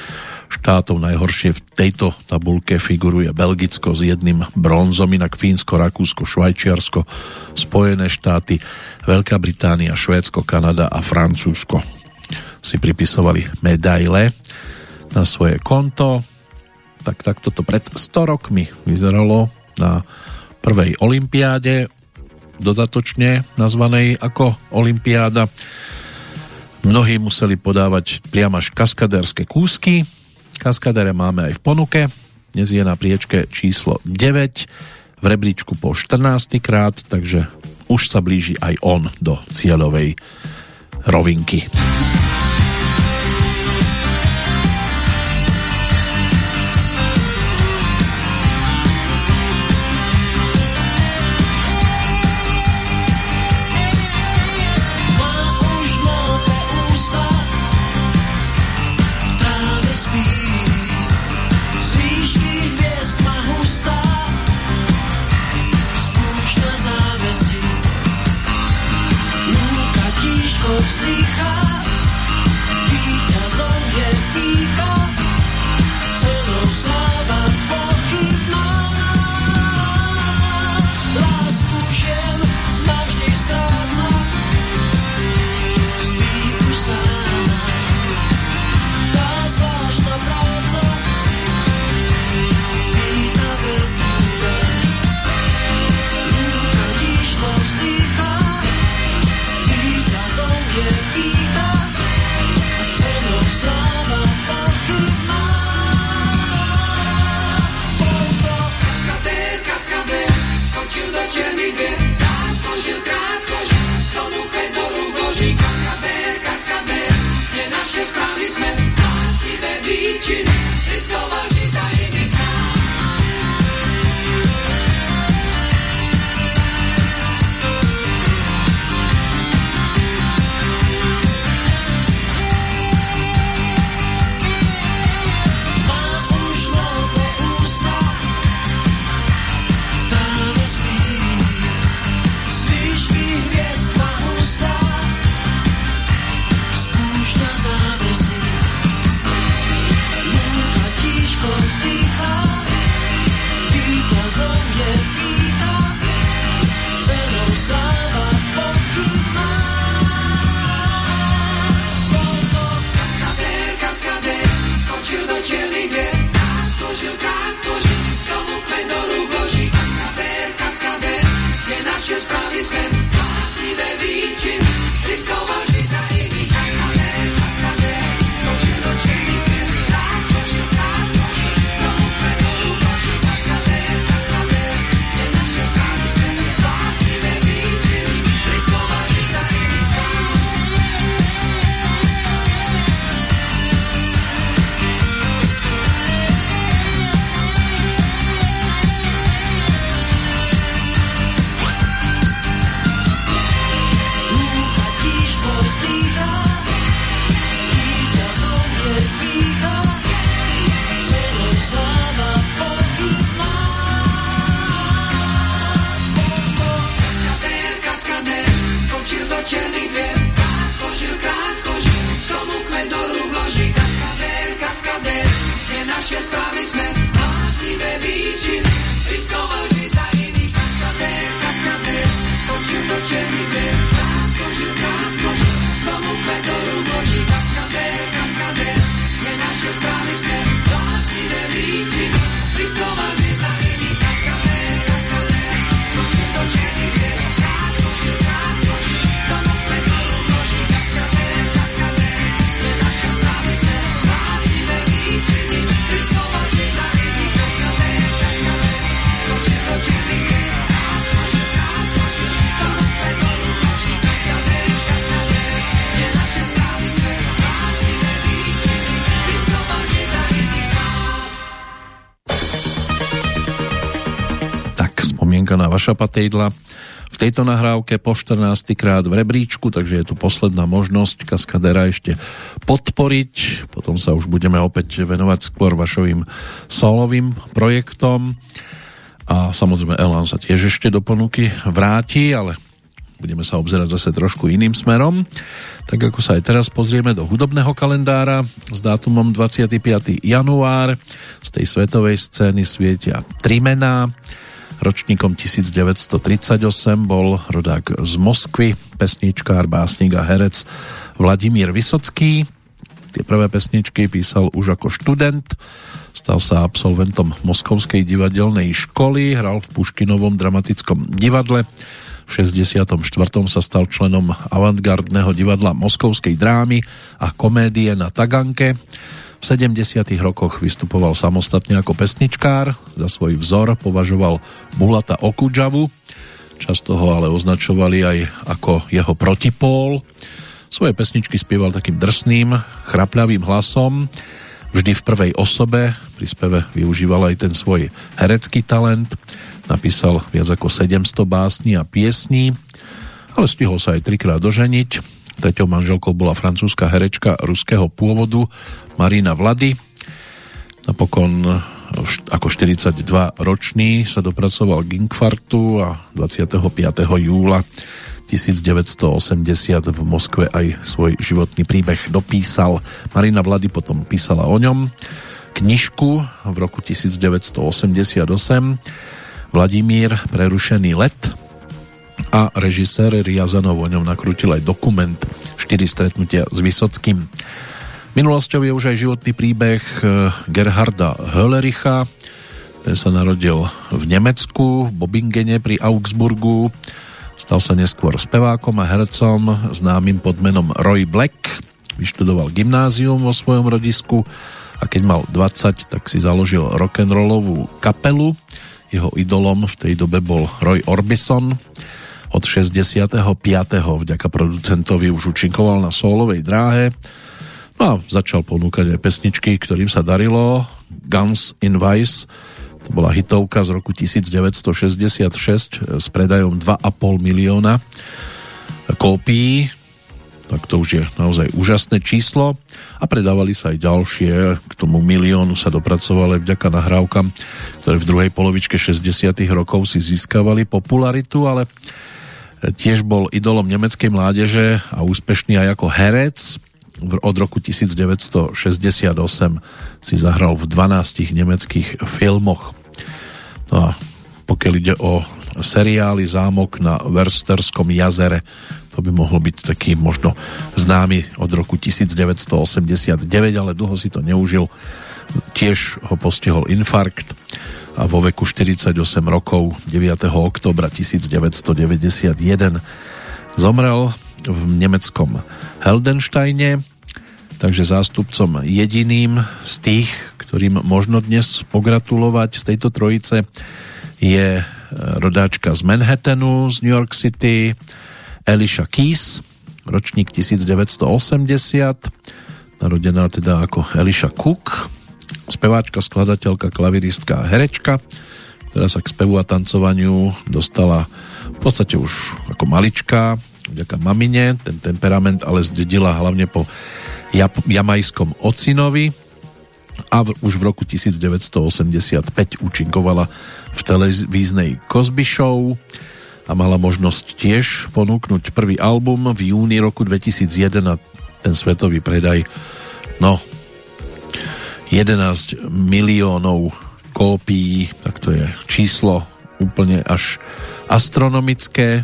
štátov. Najhoršie v tejto tabulke figuruje Belgicko s jedným bronzom, inak Fínsko, Rakúsko, Švajčiarsko, Spojené štáty, Veľká Británia, Švédsko, Kanada a Francúzsko si pripisovali medaile na svoje konto tak takto to pred 100 rokmi vyzeralo na prvej olympiáde, dodatočne nazvanej ako olympiáda. Mnohí museli podávať priam až kaskadérske kúsky. Kaskadere máme aj v ponuke. Dnes je na priečke číslo 9 v rebríčku po 14 krát, takže už sa blíži aj on do cieľovej rovinky. Patejdla. V tejto nahrávke po 14. krát v rebríčku, takže je tu posledná možnosť kaskadera ešte podporiť. Potom sa už budeme opäť venovať skôr vašovým solovým projektom. A samozrejme Elan sa tiež ešte do ponuky vráti, ale budeme sa obzerať zase trošku iným smerom. Tak ako sa aj teraz pozrieme do hudobného kalendára s dátumom 25. január. Z tej svetovej scény svietia tri mená. Ročníkom 1938 bol rodák z Moskvy, pesničkár, básnik a herec Vladimír Vysocký. Tie prvé pesničky písal už ako študent, stal sa absolventom Moskovskej divadelnej školy, hral v Puškinovom dramatickom divadle. V 64. sa stal členom avantgardného divadla Moskovskej drámy a komédie na Taganke. V 70. rokoch vystupoval samostatne ako pesničkár, za svoj vzor považoval Bulata Okudžavu, často ho ale označovali aj ako jeho protipól. Svoje pesničky spieval takým drsným, chrapľavým hlasom, vždy v prvej osobe, pri speve využíval aj ten svoj herecký talent, napísal viac ako 700 básní a piesní, ale stihol sa aj trikrát doženiť. Treťou manželkou bola francúzska herečka ruského pôvodu Marina Vlady. Napokon ako 42-ročný sa dopracoval k infarktu a 25. júla 1980 v Moskve aj svoj životný príbeh dopísal. Marina Vlady potom písala o ňom knižku v roku 1988 Vladimír Prerušený let a režisér Riazanov o ňom nakrútil aj dokument 4 stretnutia s Vysockým. Minulosťou je už aj životný príbeh eh, Gerharda Höllericha. Ten sa narodil v Nemecku, v Bobingene pri Augsburgu. Stal sa neskôr spevákom a hercom známym pod menom Roy Black. Vyštudoval gymnázium vo svojom rodisku a keď mal 20, tak si založil rock'n'rollovú kapelu. Jeho idolom v tej dobe bol Roy Orbison. Od 65. vďaka producentovi už účinkoval na solovej dráhe. No a začal ponúkať aj pesničky, ktorým sa darilo. Guns in Vice, to bola hitovka z roku 1966 s predajom 2,5 milióna kópií tak to už je naozaj úžasné číslo a predávali sa aj ďalšie, k tomu miliónu sa dopracovali vďaka nahrávkam, ktoré v druhej polovičke 60 rokov si získavali popularitu, ale tiež bol idolom nemeckej mládeže a úspešný aj ako herec. Od roku 1968 si zahral v 12 nemeckých filmoch. No a pokiaľ ide o seriály Zámok na Versterskom jazere, to by mohol byť taký možno známy od roku 1989, ale dlho si to neužil. Tiež ho postihol infarkt a vo veku 48 rokov 9. oktobra 1991 zomrel v nemeckom Heldensteine, takže zástupcom jediným z tých, ktorým možno dnes pogratulovať z tejto trojice je rodáčka z Manhattanu, z New York City, Elisha Keys, ročník 1980, narodená teda ako Elisha Cook, speváčka, skladateľka, klaviristka a herečka, ktorá sa k spevu a tancovaniu dostala v podstate už ako malička, vďaka mamine, ten temperament ale zdedila hlavne po jamajskom ocinovi a v, už v roku 1985 účinkovala v televíznej Cosby Show, a mala možnosť tiež ponúknuť prvý album v júni roku 2001 a ten svetový predaj no 11 miliónov kópií, tak to je číslo úplne až astronomické,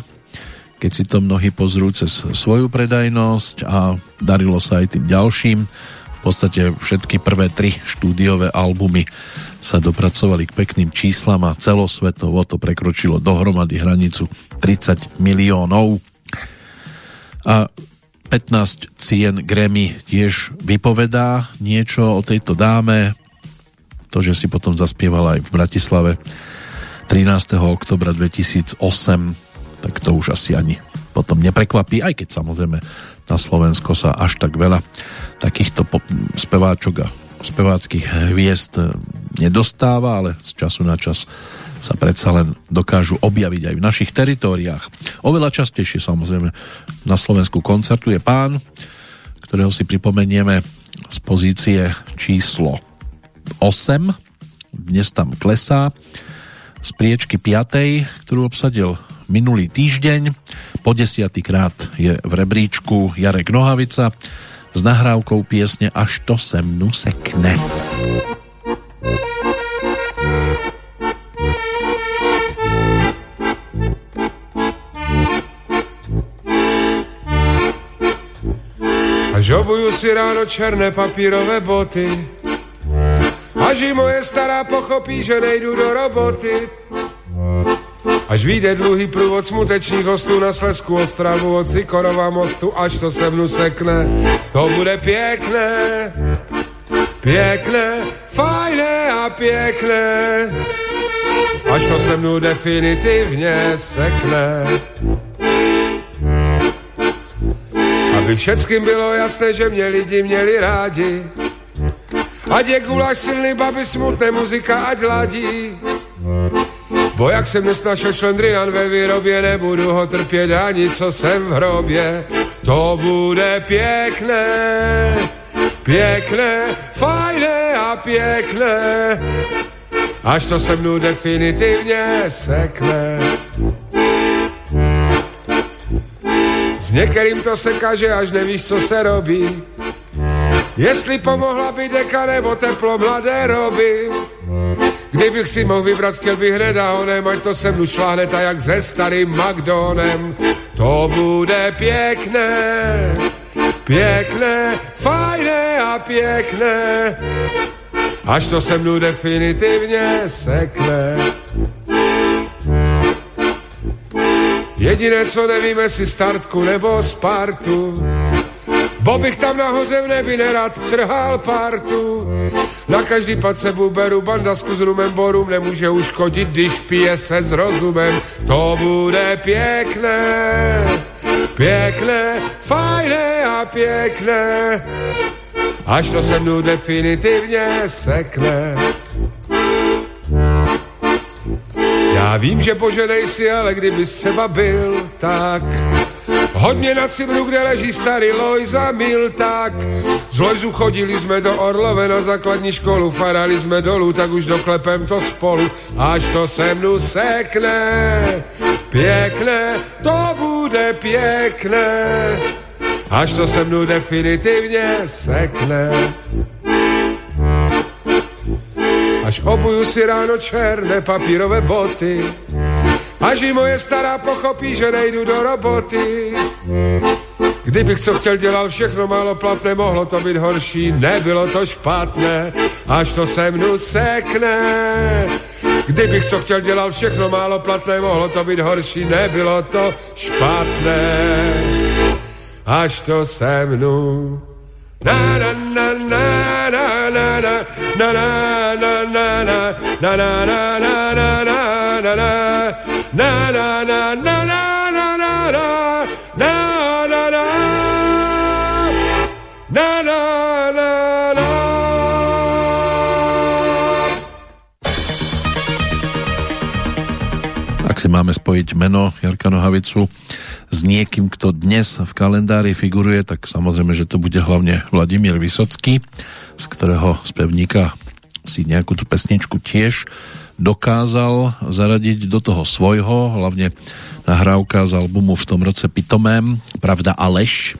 keď si to mnohí pozrú cez svoju predajnosť a darilo sa aj tým ďalším. V podstate všetky prvé tri štúdiové albumy sa dopracovali k pekným číslam a celosvetovo to prekročilo dohromady hranicu 30 miliónov. A 15 cien Grammy tiež vypovedá niečo o tejto dáme. To, že si potom zaspievala aj v Bratislave 13. oktobra 2008, tak to už asi ani potom neprekvapí, aj keď samozrejme na Slovensko sa až tak veľa takýchto speváčok a speváckých hviezd nedostáva, ale z času na čas sa predsa len dokážu objaviť aj v našich teritóriách. Oveľa častejšie samozrejme na Slovensku koncertuje pán, ktorého si pripomenieme z pozície číslo 8. Dnes tam klesá z priečky 5. ktorú obsadil minulý týždeň. Po desiatýkrát je v rebríčku Jarek Nohavica s nahrávkou piesne Až to se mnu sekne. A žobuju si ráno černé papírové boty. Až i moje stará pochopí, že nejdu do roboty. Až vyjde dlouhý průvod smutečných hostů na Slesku Ostravu od Sikorova mostu, až to se mnu sekne, to bude pěkné, pěkné, fajné a pěkné, až to se mnu definitivně sekne. Aby všetkým bylo jasné, že mě lidi měli rádi, ať je guláš silný, baby smutné, muzika ať ladí. Bo jak jsem nesnašel šlendrian ve výrobě, nebudu ho trpět ani co jsem v hrobě. To bude pěkné, pěkné, fajné a pěkné, až to se mnou definitivně sekne. Některým to se kaže, až nevíš, co se robí. Jestli pomohla by deka nebo teplo mladé roby. Kdybych si mohl vybrat, chtěl bych hned a onem, ať to se mnou šláhne tak jak se starým McDonem. To bude pěkné, pěkné, fajné a pěkné, až to se mnou definitivně sekne. Jediné, co nevíme, si startku nebo Spartu, Bo bych tam nahoře v nebi nerad trhal partu. Na každý pad se beru bandasku s rumem borum nemůže uškodit, když pije se s rozumem. To bude pěkné, pěkné, fajné a pěkné, až to se mnou definitivně sekne. Já vím, že bože nejsi, ale kdybys třeba byl, tak Hodně na Cimru, kde leží starý Lojza Milták. Z Lojzu chodili jsme do Orlove na základní školu, farali jsme dolů, tak už doklepem to spolu, až to se mnu sekne. Pěkné, to bude pěkné, až to se mnu definitivně sekne. Až obuju si ráno černé papírové boty, Až i moje stará pochopí, že nejdu do roboty. Kdybych co chtěl, dělal všechno málo platné, mohlo to být horší, nebylo to špatné, až to se mnu sekne. Kdybych co chtěl, dělal všechno málo platné, mohlo to být horší, nebylo to špatné, až to se mnu na na na na na na na na na na na na na na na na na na na na na na na Ak si máme spojiť meno Jarka Nohavicu s niekým, kto dnes v kalendári figuruje, tak samozrejme, že to bude hlavne Vladimír Vysocký, z ktorého spevníka si nejakú tú pesničku tiež dokázal zaradiť do toho svojho, hlavne nahrávka z albumu v tom roce Pitomém, Pravda a lež.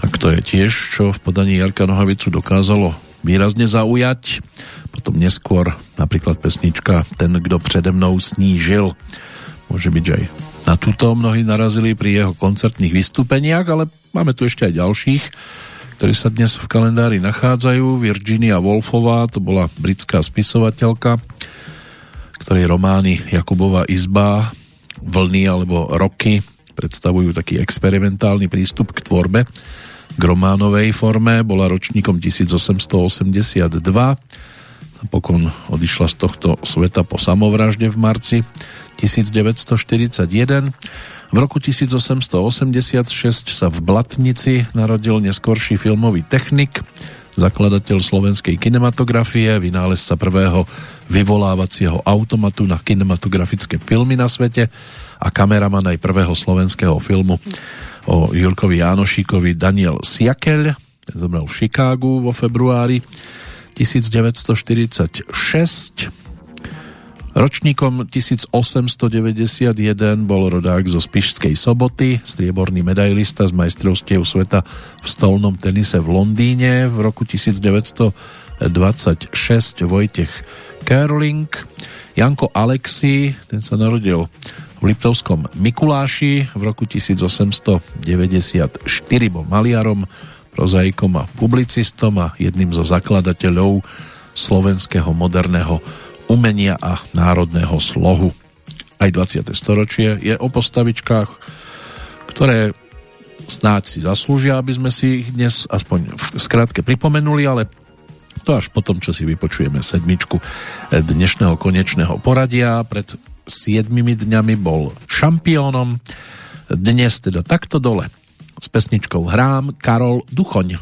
Tak to je tiež, čo v podaní Jarka Nohavicu dokázalo výrazne zaujať. Potom neskôr napríklad pesnička Ten, kdo přede mnou snížil. Môže byť, že aj na túto mnohí narazili pri jeho koncertných vystúpeniach, ale máme tu ešte aj ďalších, ktorí sa dnes v kalendári nachádzajú. Virginia Woolfová, to bola britská spisovateľka, ktorej romány Jakubová izba, Vlny alebo Roky predstavujú taký experimentálny prístup k tvorbe k románovej forme, bola ročníkom 1882 napokon odišla z tohto sveta po samovražde v marci 1941. V roku 1886 sa v Blatnici narodil neskorší filmový technik, zakladateľ slovenskej kinematografie, vynálezca prvého vyvolávacieho automatu na kinematografické filmy na svete a kameraman aj prvého slovenského filmu o Jurkovi Jánošíkovi Daniel Siakeľ, ten zomrel v Chicagu vo februári 1946. Ročníkom 1891 bol rodák zo Spišskej soboty, strieborný medailista z majstrovstiev sveta v stolnom tenise v Londýne v roku 1926 Vojtech Kerling, Janko Alexi, ten sa narodil v Liptovskom Mikuláši v roku 1894 bol maliarom, prozaikom a publicistom a jedným zo zakladateľov slovenského moderného umenia a národného slohu. Aj 20. storočie je o postavičkách, ktoré snáď si zaslúžia, aby sme si ich dnes aspoň v skratke pripomenuli, ale to až potom, čo si vypočujeme sedmičku dnešného konečného poradia. Pred 7 dňami bol šampiónom, dnes teda takto dole s pesničkou Hrám Karol Duchoň.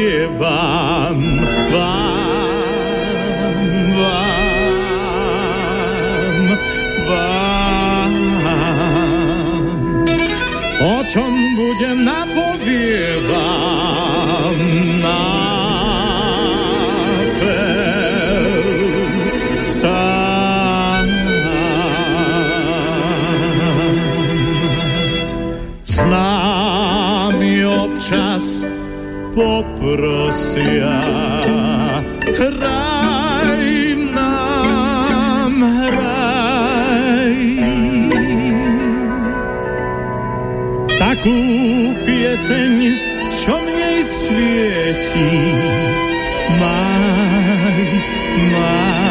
spievam vám, vám, vám. O čom budem napovievam nám. Poprosia. Hraj nám, hraj. Takú pieseň, čo v nej svieti. Maj, maj,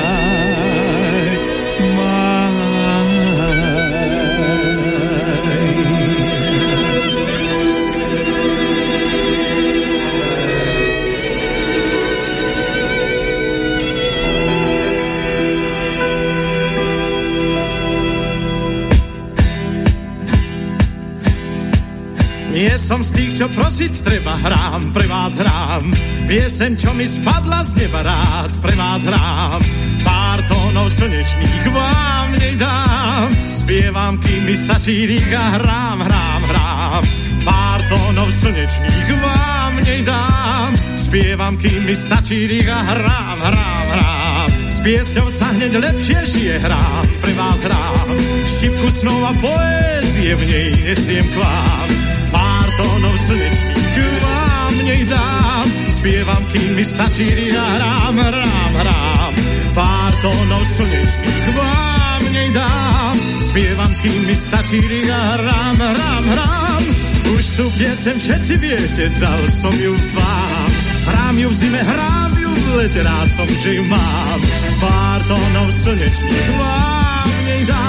som z tých, čo prosiť treba, hrám, pre vás hrám. Piesem, čo mi spadla z neba rád, pre vás hrám. Pár tónov slnečných vám nedám. Spievam, kým mi stačí rýka, hrám, hrám, hrám. Pár tónov slnečných vám nedám. Spievam, kým mi stačí rýka, hrám, hrám, hrám. S piesťou sa hneď lepšie žije, hrám, pre vás hrám. Šipku snov a poézie v nej nesiem k. Tónov slnečných vám nej dám. Spievam, kým mi stačí rýka, hrám, hrám, hrám. Pár tónov slnečných vám nej dám. Spievam, kým mi stačí rýka, hrám, hrám, hrám. Už tu piesem všetci viete, dal som ju vám. Hrám ju v zime, hrám ju v lete, rád som, že ju mám. Pár tónov slnečných vám nej dám.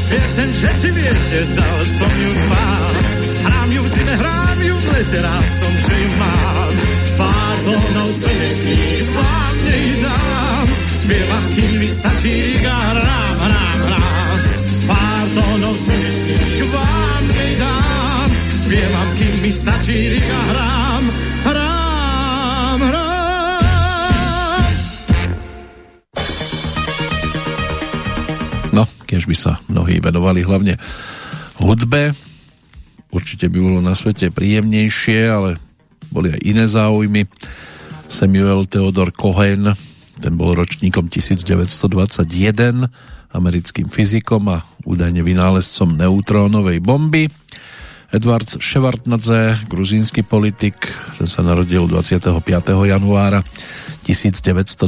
tu piesem všetci viete, dal som ju vám. Hrám ju v zime, hrám ju v lete, rád som, že ju mám. Pár tónov slnečných vám nej dám. Spievam, kým mi stačí riga, hrám, hrám, hrám. Pár tónov slnečných vám nej dám. Spievam, kým mi stačí riga, hrám, hrám, hrám. Keď by sa mnohí venovali hlavne hudbe, určite by bolo na svete príjemnejšie, ale boli aj iné záujmy. Samuel Theodor Cohen, ten bol ročníkom 1921, americkým fyzikom a údajne vynálezcom neutrónovej bomby. Edward Ševartnadze, gruzínsky politik, ten sa narodil 25. januára 1928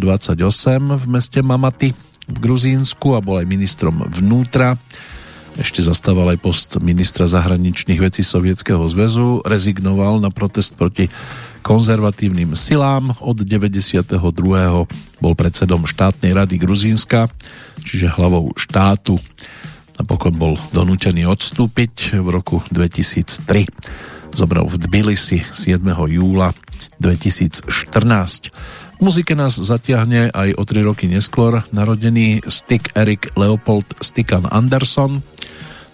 v meste Mamaty Gruzínsku a bol aj ministrom vnútra. Ešte zastával aj post ministra zahraničných vecí Sovietskeho zväzu. Rezignoval na protest proti konzervatívnym silám. Od 92. bol predsedom štátnej rady Gruzínska, čiže hlavou štátu. Napokon bol donútený odstúpiť v roku 2003. Zobral v Tbilisi 7. júla 2014 muzike nás zatiahne aj o 3 roky neskôr narodený Stick Erik Leopold Stickan Anderson.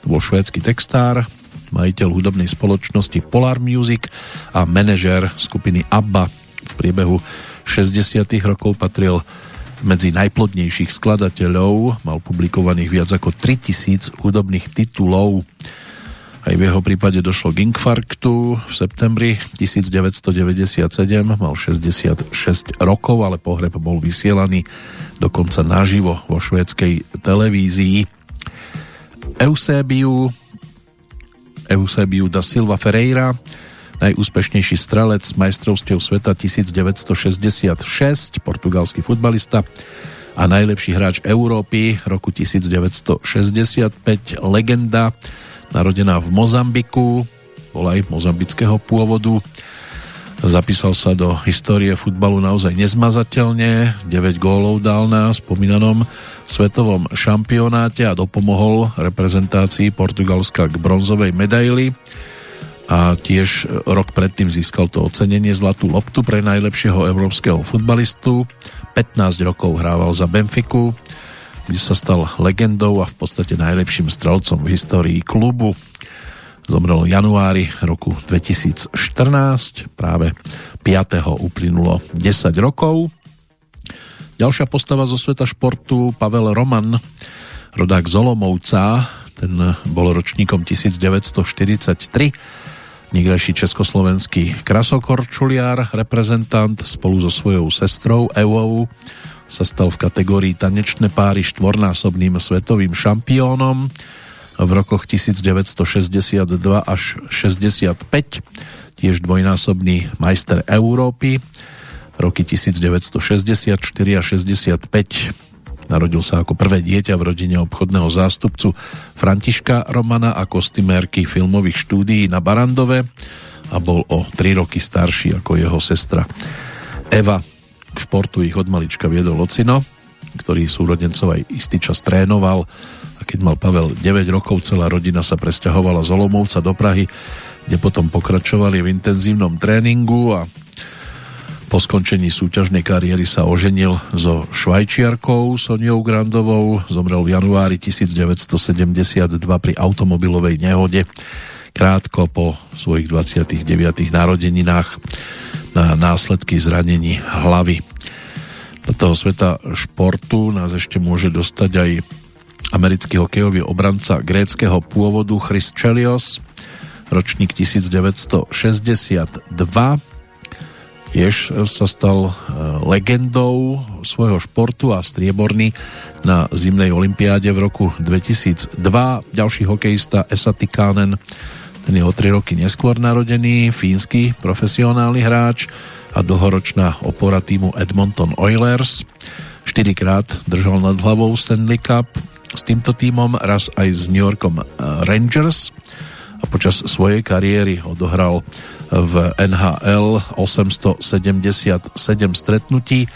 To bol švédsky textár, majiteľ hudobnej spoločnosti Polar Music a manažér skupiny ABBA. V priebehu 60. rokov patril medzi najplodnejších skladateľov, mal publikovaných viac ako 3000 hudobných titulov. Aj v jeho prípade došlo k infarktu v septembri 1997, mal 66 rokov, ale pohreb bol vysielaný dokonca naživo vo švédskej televízii. Eusebiu, Eusebiu da Silva Ferreira, najúspešnejší strelec majstrovstiev sveta 1966, portugalský futbalista a najlepší hráč Európy roku 1965, legenda narodená v Mozambiku, bola aj mozambického pôvodu. Zapísal sa do histórie futbalu naozaj nezmazateľne. 9 gólov dal na spomínanom svetovom šampionáte a dopomohol reprezentácii Portugalska k bronzovej medaili a tiež rok predtým získal to ocenenie Zlatú loptu pre najlepšieho európskeho futbalistu. 15 rokov hrával za Benfiku, kde sa stal legendou a v podstate najlepším strelcom v histórii klubu. Zomrel januári roku 2014, práve 5. uplynulo 10 rokov. Ďalšia postava zo sveta športu, Pavel Roman, rodák Zolomovca, ten bol ročníkom 1943, niekdejší československý krasokorčuliar, reprezentant spolu so svojou sestrou Evou sa stal v kategórii tanečné páry štvornásobným svetovým šampiónom v rokoch 1962 až 65 tiež dvojnásobný majster Európy roky 1964 a 65 Narodil sa ako prvé dieťa v rodine obchodného zástupcu Františka Romana a kostymérky filmových štúdií na Barandove a bol o 3 roky starší ako jeho sestra Eva. K športu ich od malička viedol Locino, ktorý súrodencov aj istý čas trénoval a keď mal Pavel 9 rokov, celá rodina sa presťahovala z Olomovca do Prahy, kde potom pokračovali v intenzívnom tréningu a po skončení súťažnej kariéry sa oženil so švajčiarkou Soniou Grandovou. Zomrel v januári 1972 pri automobilovej nehode krátko po svojich 29. narodeninách na následky zranení hlavy. Do toho sveta športu nás ešte môže dostať aj americký hokejový obranca gréckého pôvodu Chris Chelios, ročník 1962 Tiež sa stal e, legendou svojho športu a strieborný na zimnej olympiáde v roku 2002. Ďalší hokejista Esa Tikanen, ten je o 3 roky neskôr narodený, fínsky profesionálny hráč a dlhoročná opora týmu Edmonton Oilers. 4 krát držal nad hlavou Stanley Cup s týmto týmom, raz aj s New Yorkom e, Rangers a počas svojej kariéry odohral v NHL 877 stretnutí,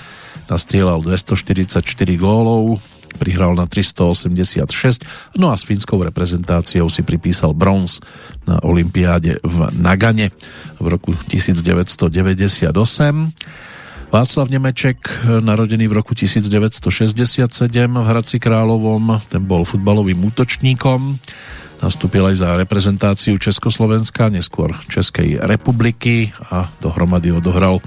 nastrieľal 244 gólov, prihral na 386, no a s fínskou reprezentáciou si pripísal bronz na Olympiáde v Nagane v roku 1998. Václav Nemeček, narodený v roku 1967 v Hradci Královom, ten bol futbalovým útočníkom, Nastúpil aj za reprezentáciu Československa, neskôr Českej republiky a dohromady odohral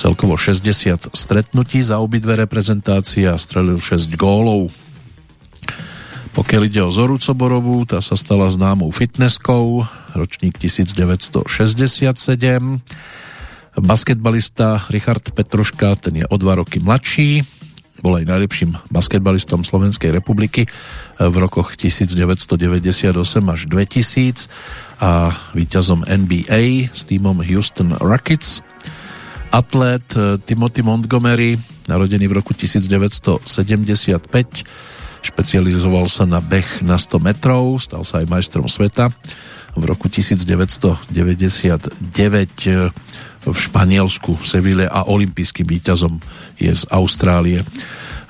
celkovo 60 stretnutí za obidve reprezentácie a strelil 6 gólov. Pokiaľ ide o Zoru Coborovú, tá sa stala známou fitnesskou, ročník 1967. Basketbalista Richard Petruška, ten je o dva roky mladší, bol aj najlepším basketbalistom Slovenskej republiky v rokoch 1998 až 2000 a víťazom NBA s týmom Houston Rockets. Atlet eh, Timothy Montgomery, narodený v roku 1975, špecializoval sa na beh na 100 metrov, stal sa aj majstrom sveta. V roku 1999 eh, v Španielsku, v Seville a olympijským víťazom je z Austrálie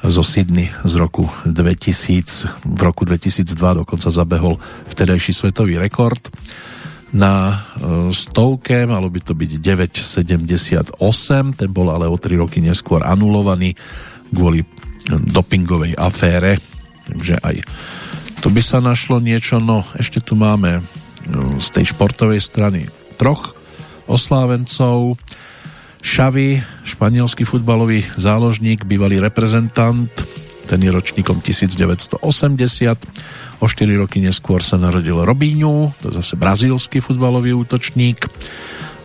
zo Sydney z roku 2000. V roku 2002 dokonca zabehol vtedajší svetový rekord. Na e, stovke malo by to byť 9,78, ten bol ale o 3 roky neskôr anulovaný kvôli dopingovej afére, takže aj tu by sa našlo niečo, no ešte tu máme e, z tej športovej strany troch oslávencov. Xavi, španielský futbalový záložník, bývalý reprezentant, ten je ročníkom 1980. O 4 roky neskôr sa narodil Robíňu, to je zase brazílsky futbalový útočník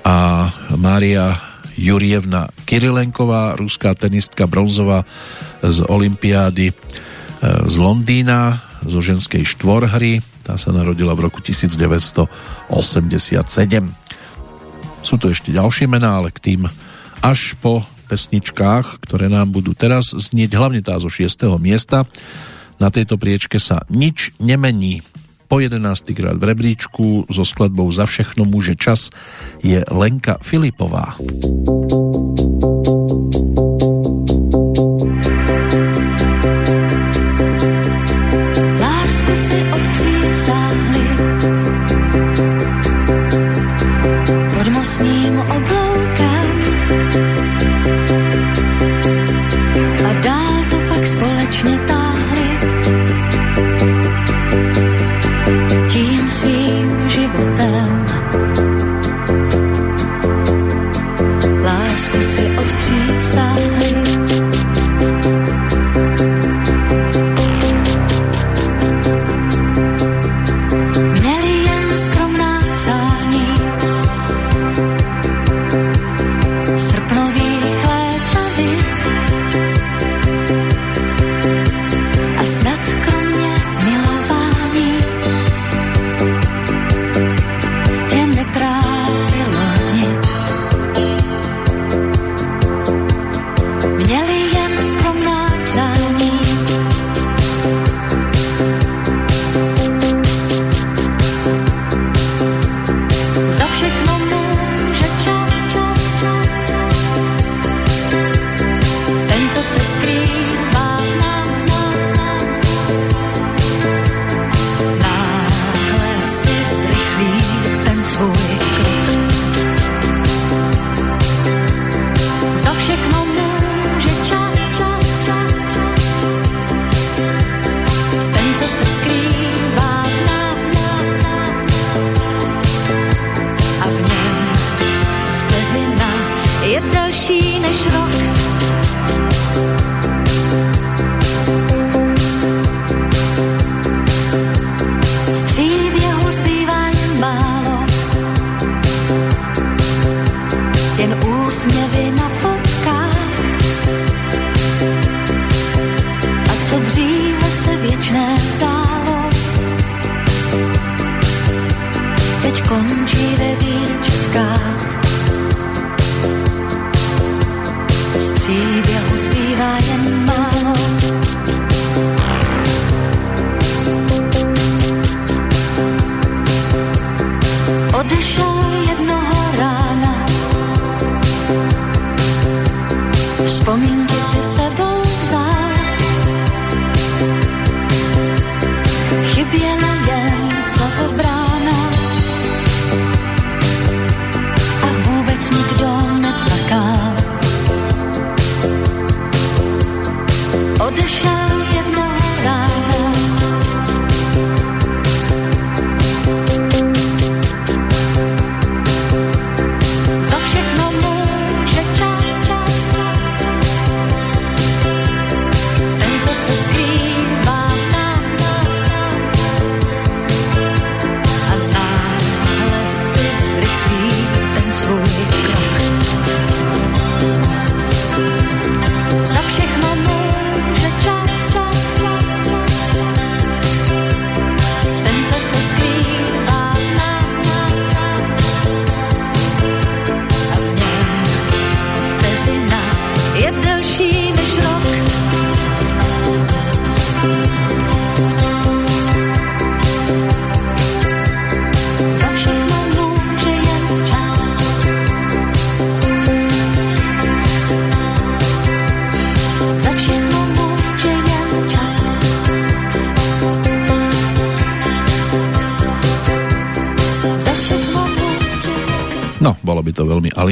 a Mária Jurievna Kirilenková, ruská tenistka bronzová z Olympiády e, z Londýna, zo ženskej štvorhry, tá sa narodila v roku 1987. Sú tu ešte ďalšie mená, ale k tým až po pesničkách, ktoré nám budú teraz znieť, hlavne tá zo 6. miesta. Na tejto priečke sa nič nemení. po 11. krát v rebríčku so skladbou Za všechno môže čas je Lenka Filipová. Lásku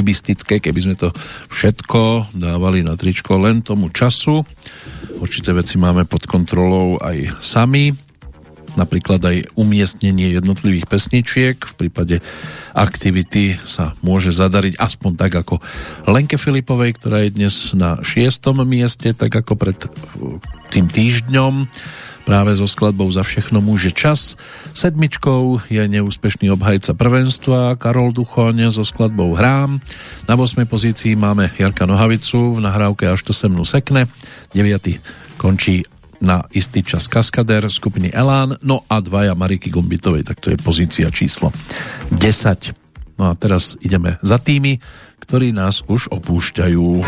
alibistické, keby sme to všetko dávali na tričko len tomu času. Určité veci máme pod kontrolou aj sami, napríklad aj umiestnenie jednotlivých pesničiek. V prípade aktivity sa môže zadariť aspoň tak ako Lenke Filipovej, ktorá je dnes na šiestom mieste, tak ako pred uh, tým týždňom práve so skladbou Za všechno môže čas. Sedmičkou je neúspešný obhajca prvenstva Karol Duchoň so skladbou Hrám. Na 8. pozícii máme Jarka Nohavicu v nahrávke Až to se mnu sekne. 9. končí na istý čas Kaskader skupiny Elán, no a dvaja Mariky Gombitovej, tak to je pozícia číslo 10. No a teraz ideme za tými, ktorí nás už opúšťajú.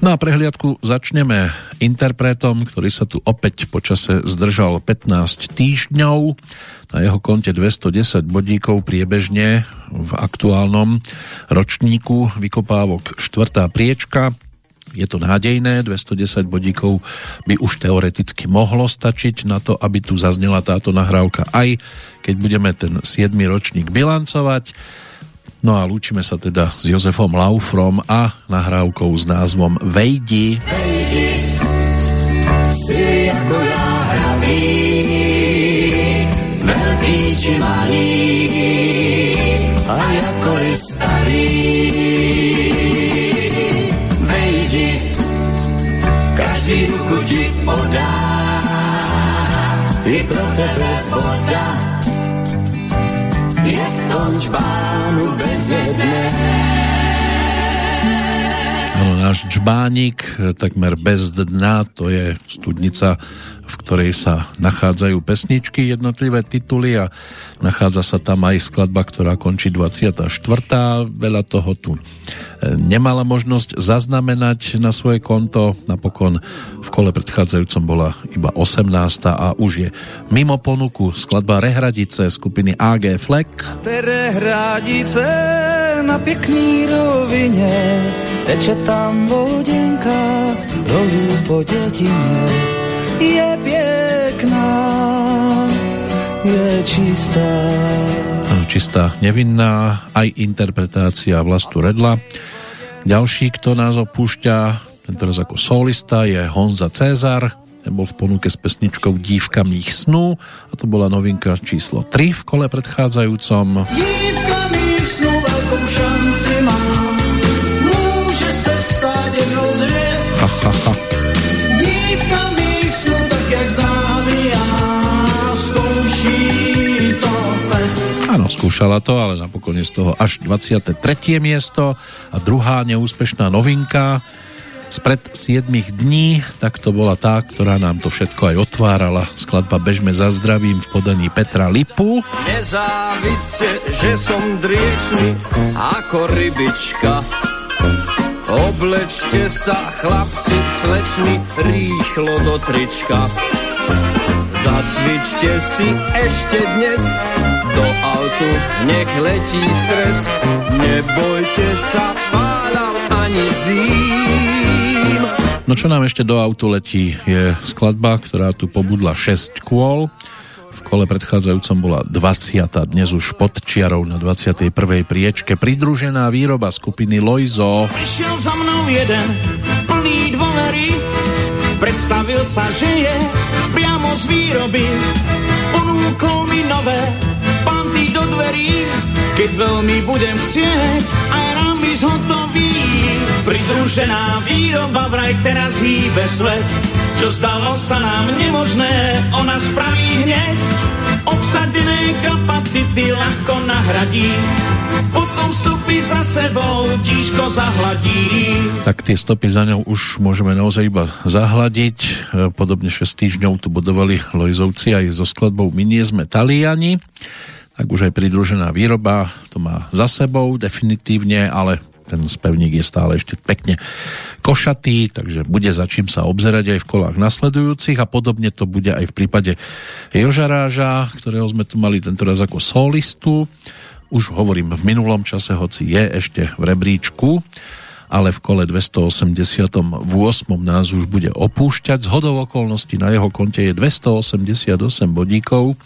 No a prehliadku začneme interpretom, ktorý sa tu opäť počase zdržal 15 týždňov. Na jeho konte 210 bodíkov priebežne v aktuálnom ročníku vykopávok 4. priečka. Je to nádejné, 210 bodíkov by už teoreticky mohlo stačiť na to, aby tu zaznela táto nahrávka aj keď budeme ten 7. ročník bilancovať. No a lúčime sa teda s Jozefom Laufrom a nahrávkou s názvom Vejdi. Vejdi, si ako ja hravý, veľký či malý, a ako starý. Vejdi, každý ruku ti podá, i pro tebe voda, tom čbánu bez jedné. Áno, náš čbánik, takmer bez dna, to je studnica v ktorej sa nachádzajú pesničky, jednotlivé tituly a nachádza sa tam aj skladba, ktorá končí 24. Veľa toho tu e, nemala možnosť zaznamenať na svoje konto. Napokon v kole predchádzajúcom bola iba 18. a už je mimo ponuku skladba Rehradice skupiny AG Fleck. Rehradice na pěkný rovině teče tam vodenka dolů po dětině je pekná, je čistá. Čistá, nevinná, aj interpretácia Vlastu Redla. Ďalší, kto nás opúšťa, raz ako solista, je Honza Cezar, ten bol v ponuke s pesničkou Dívka mých snú a to bola novinka číslo 3 v kole predchádzajúcom. Dívka skúšala to, ale napokon je z toho až 23. miesto a druhá neúspešná novinka spred 7 dní, tak to bola tá, ktorá nám to všetko aj otvárala. Skladba Bežme za zdravím v podaní Petra Lipu. Nezávidte, že som driečný ako rybička. Oblečte sa, chlapci, slečni, rýchlo do trička. Zacvičte si ešte dnes autu, nech letí stres. Nebojte sa, pálam ani zím. No čo nám ešte do autu letí je skladba, ktorá tu pobudla 6 kôl. V kole predchádzajúcom bola 20. dnes už pod čiarou na 21. priečke pridružená výroba skupiny Loizo. Prišiel za mnou jeden plný dvolery Predstavil sa, že je priamo z výroby. Ponúkol mi nové panty do dverí. Keď veľmi budem chcieť, aj rámys hotový. Pridružená výroba vraj teraz hýbe svet. Čo zdalo sa nám nemožné, ona spraví hneď. Obsadené kapacity ľahko nahradí potom stopy za sebou tížko zahladí. Tak tie stopy za ňou už môžeme naozaj iba zahladiť. E, podobne 6 týždňov tu bodovali Lojzovci aj so skladbou My nie sme Taliani. Tak už aj pridružená výroba to má za sebou definitívne, ale ten spevník je stále ešte pekne košatý, takže bude za čím sa obzerať aj v kolách nasledujúcich a podobne to bude aj v prípade Jožaráža, ktorého sme tu mali tento raz ako solistu. Už hovorím v minulom čase, hoci je ešte v rebríčku, ale v kole 288 nás už bude opúšťať. Z hodou okolností na jeho konte je 288 bodíkov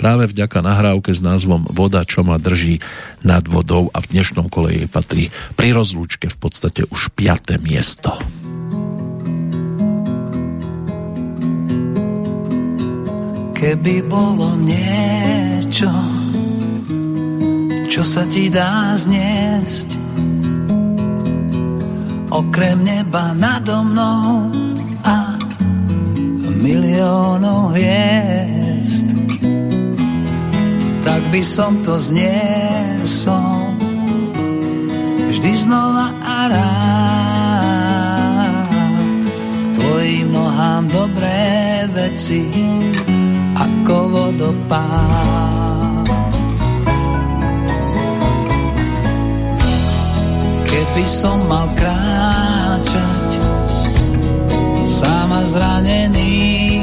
práve vďaka nahrávke s názvom Voda, čo ma drží nad vodou a v dnešnom kole jej patrí pri rozlúčke v podstate už 5. miesto. Keby bolo niečo čo sa ti dá zniesť. Okrem neba nado mnou a miliónov hviezd, tak by som to zniesol vždy znova a rád. Tvojim nohám dobré veci ako vodopád. Keby som mal kráčať ma zranený.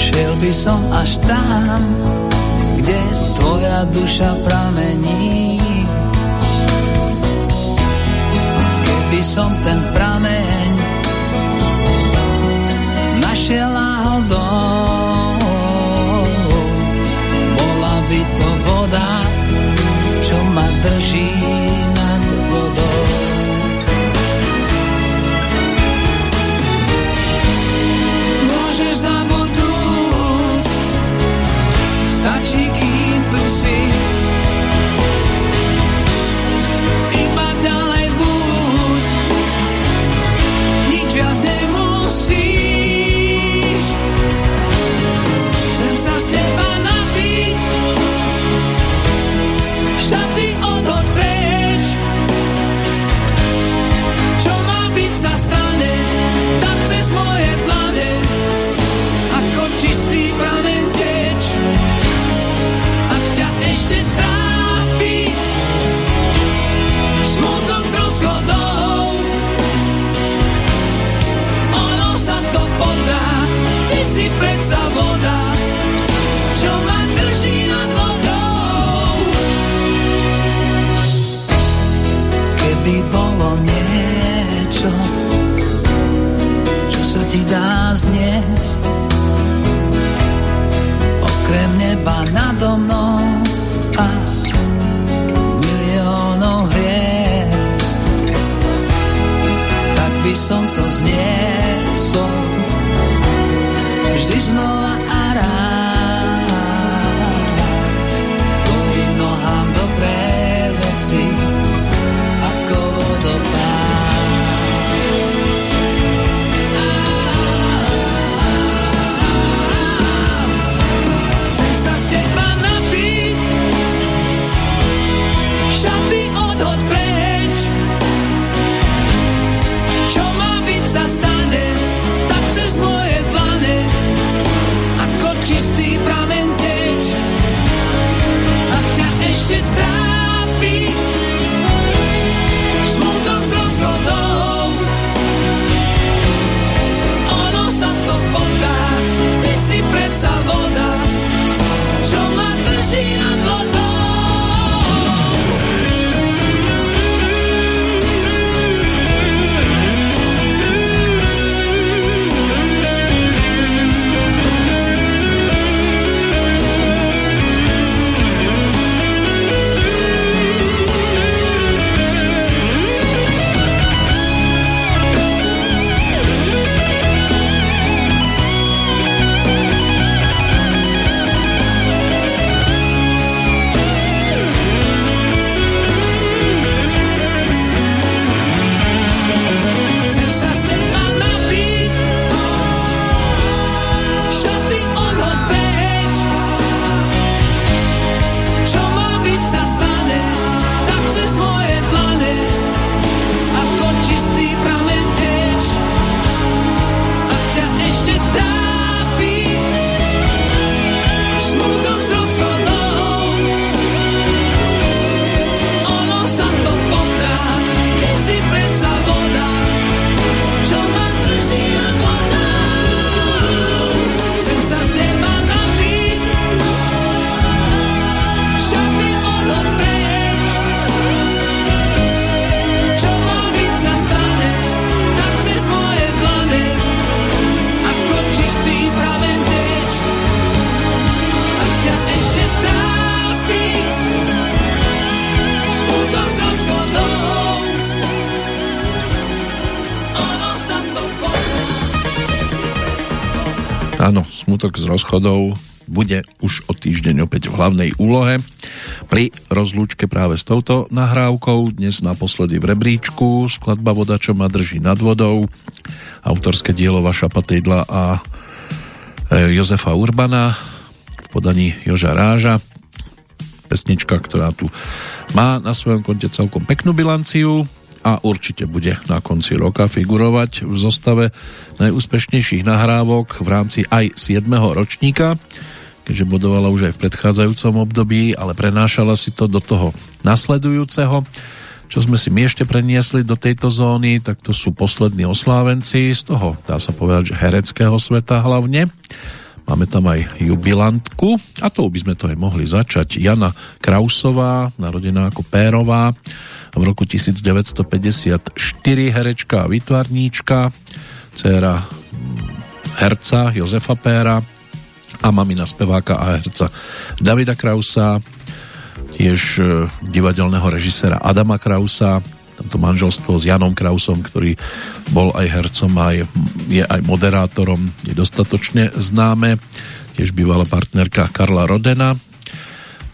Šiel by som až tam, kde tvoja duša pramení. Keby som ten prameň našiel náhodou, bola by to voda, čo ma drží stačí, kým ti dá zniesť, okrem neba nado mnou a miliónov hviezd, tak by som to zniesol. Vždy znova rozchodov bude už o týždeň opäť v hlavnej úlohe. Pri rozlúčke práve s touto nahrávkou, dnes naposledy v rebríčku, skladba Voda, čo ma drží nad vodou, autorské dielo Vaša Patejdla a e, Jozefa Urbana v podaní Joža Ráža. Pesnička, ktorá tu má na svojom konte celkom peknú bilanciu a určite bude na konci roka figurovať v zostave najúspešnejších nahrávok v rámci aj 7. ročníka, keďže bodovala už aj v predchádzajúcom období, ale prenášala si to do toho nasledujúceho. Čo sme si my ešte preniesli do tejto zóny, tak to sú poslední oslávenci z toho, dá sa povedať, že hereckého sveta hlavne. Máme tam aj jubilantku a to by sme to aj mohli začať. Jana Krausová, narodená ako Pérová, v roku 1954 herečka a vytvarníčka, dcera herca Jozefa Péra a mamina speváka a herca Davida Krausa, tiež e, divadelného režisera Adama Krausa, tamto manželstvo s Janom Krausom, ktorý bol aj hercom, aj, je aj moderátorom, je dostatočne známe. Tiež bývala partnerka Karla Rodena.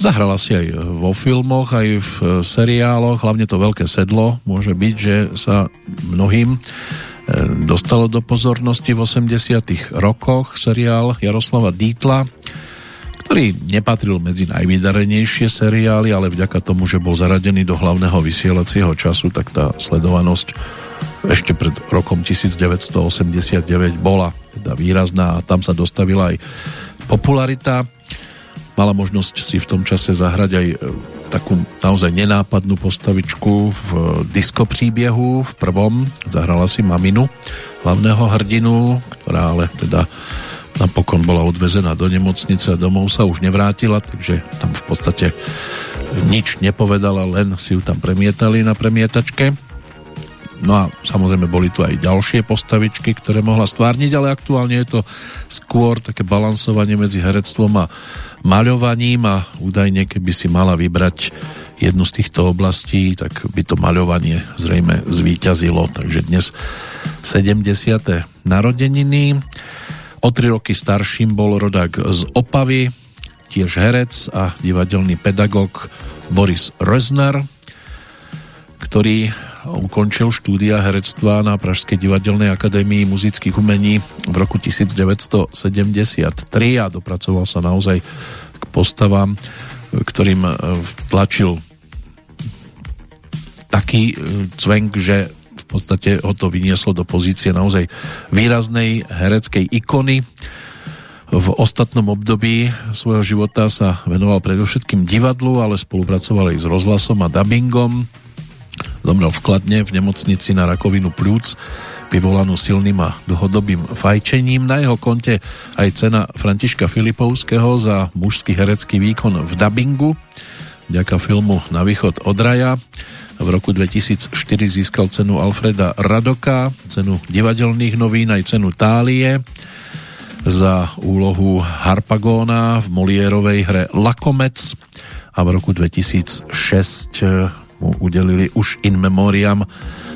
Zahrala si aj vo filmoch, aj v seriáloch, hlavne to Veľké sedlo môže byť, že sa mnohým e, dostalo do pozornosti v 80 rokoch seriál Jaroslava Dítla ktorý nepatril medzi najvydarenejšie seriály, ale vďaka tomu, že bol zaradený do hlavného vysielacieho času, tak tá sledovanosť ešte pred rokom 1989 bola teda výrazná a tam sa dostavila aj popularita. Mala možnosť si v tom čase zahrať aj e, takú naozaj nenápadnú postavičku v disko príbiehu v prvom. Zahrala si maminu hlavného hrdinu, ktorá ale teda napokon bola odvezená do nemocnice a domov sa už nevrátila, takže tam v podstate nič nepovedala, len si ju tam premietali na premietačke. No a samozrejme boli tu aj ďalšie postavičky, ktoré mohla stvárniť, ale aktuálne je to skôr také balansovanie medzi herectvom a maľovaním a údajne, keby si mala vybrať jednu z týchto oblastí, tak by to maľovanie zrejme zvíťazilo. Takže dnes 70. narodeniny. O tri roky starším bol rodák z Opavy, tiež herec a divadelný pedagóg Boris Rezner, ktorý ukončil štúdia herectva na Pražskej divadelnej akadémii muzických umení v roku 1973 a dopracoval sa naozaj k postavám, ktorým e, tlačil taký e, cvenk, že podstate ho to vynieslo do pozície naozaj výraznej hereckej ikony. V ostatnom období svojho života sa venoval predovšetkým divadlu, ale spolupracoval aj s rozhlasom a dubbingom. Zomrel vkladne v nemocnici na rakovinu plúc, vyvolanú silným a dlhodobým fajčením. Na jeho konte aj cena Františka Filipovského za mužský herecký výkon v dubbingu, vďaka filmu Na východ od raja. V roku 2004 získal cenu Alfreda Radoka, cenu divadelných novín aj cenu Tálie za úlohu Harpagóna v Molierovej hre Lakomec a v roku 2006 mu udelili už in memoriam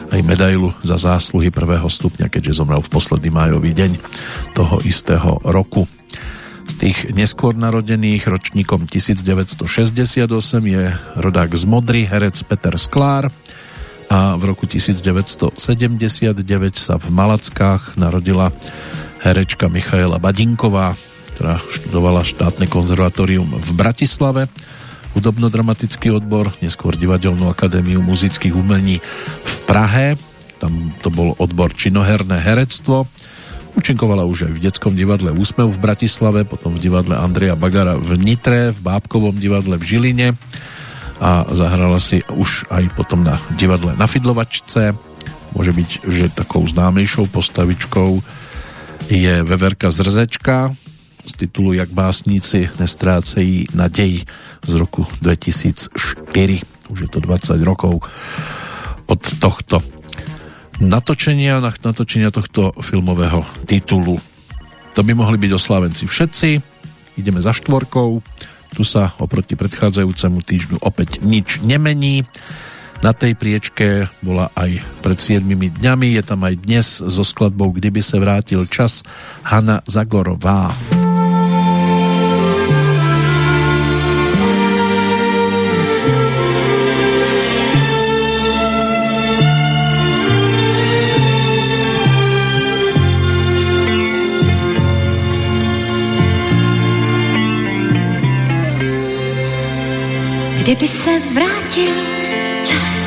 aj medailu za zásluhy prvého stupňa, keďže zomrel v posledný májový deň toho istého roku. Z tých neskôr narodených ročníkom 1968 je rodák z Modry, herec Peter Sklár a v roku 1979 sa v Malackách narodila herečka Michaela Badinková, ktorá študovala štátne konzervatórium v Bratislave, hudobno-dramatický odbor, neskôr Divadelnú akadémiu muzických umení v Prahe, tam to bol odbor činoherné herectvo, Účinkovala už aj v detskom divadle Úsmev v Bratislave, potom v divadle Andreja Bagara v Nitre, v Bábkovom divadle v Žiline a zahrala si už aj potom na divadle na Fidlovačce. Môže byť, že takou známejšou postavičkou je Veverka Zrzečka z titulu Jak básnici nestrácejí nadej z roku 2004. Už je to 20 rokov od tohto natočenia, natočenia tohto filmového titulu. To by mohli byť oslávenci všetci. Ideme za štvorkou. Tu sa oproti predchádzajúcemu týždňu opäť nič nemení. Na tej priečke bola aj pred 7 dňami. Je tam aj dnes so skladbou Kdyby se vrátil čas Hanna Zagorová. Kdyby se vrátil čas,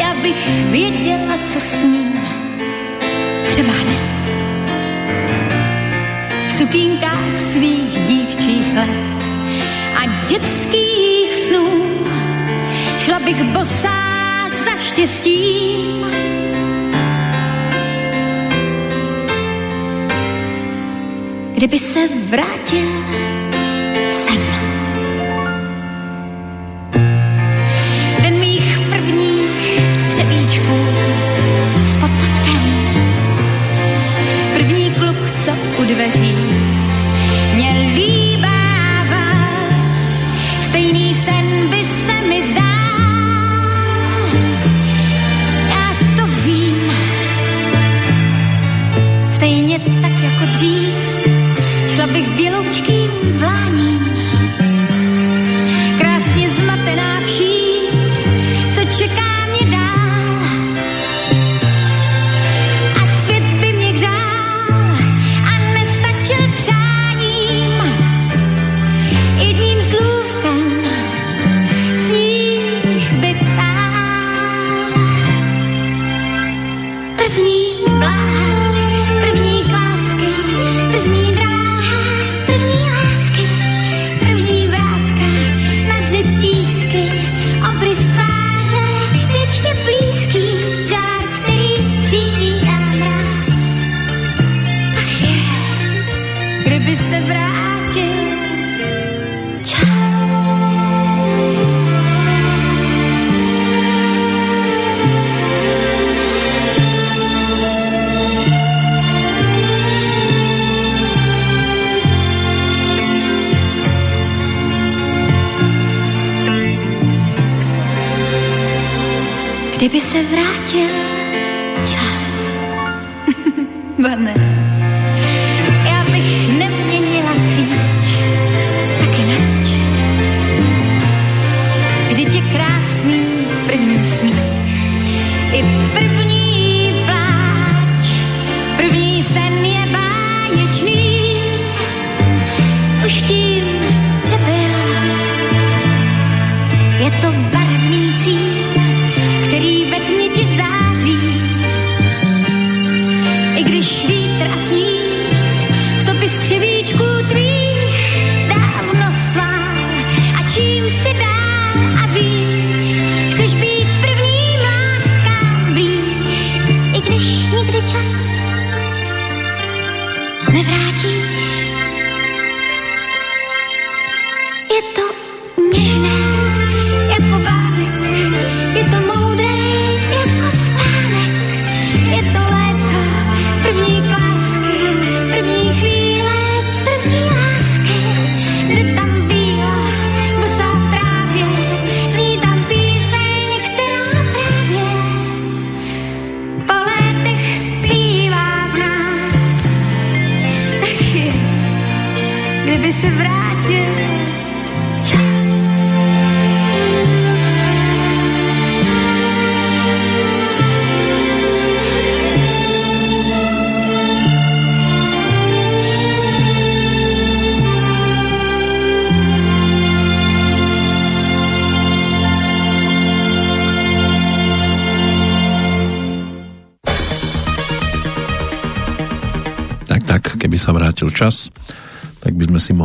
já bych věděla, co s ním, třeba hned. V sukínkách svých dívčích let a dětských snů šla bych bosá za štěstím. kdyby se vrátil střevíčků s podpatkem. První kluk, co u dveří mě líbával. Stejný sen by se mi zdál. Já to vím. Stejně tak jako dřív šla bych běloučkým vláním.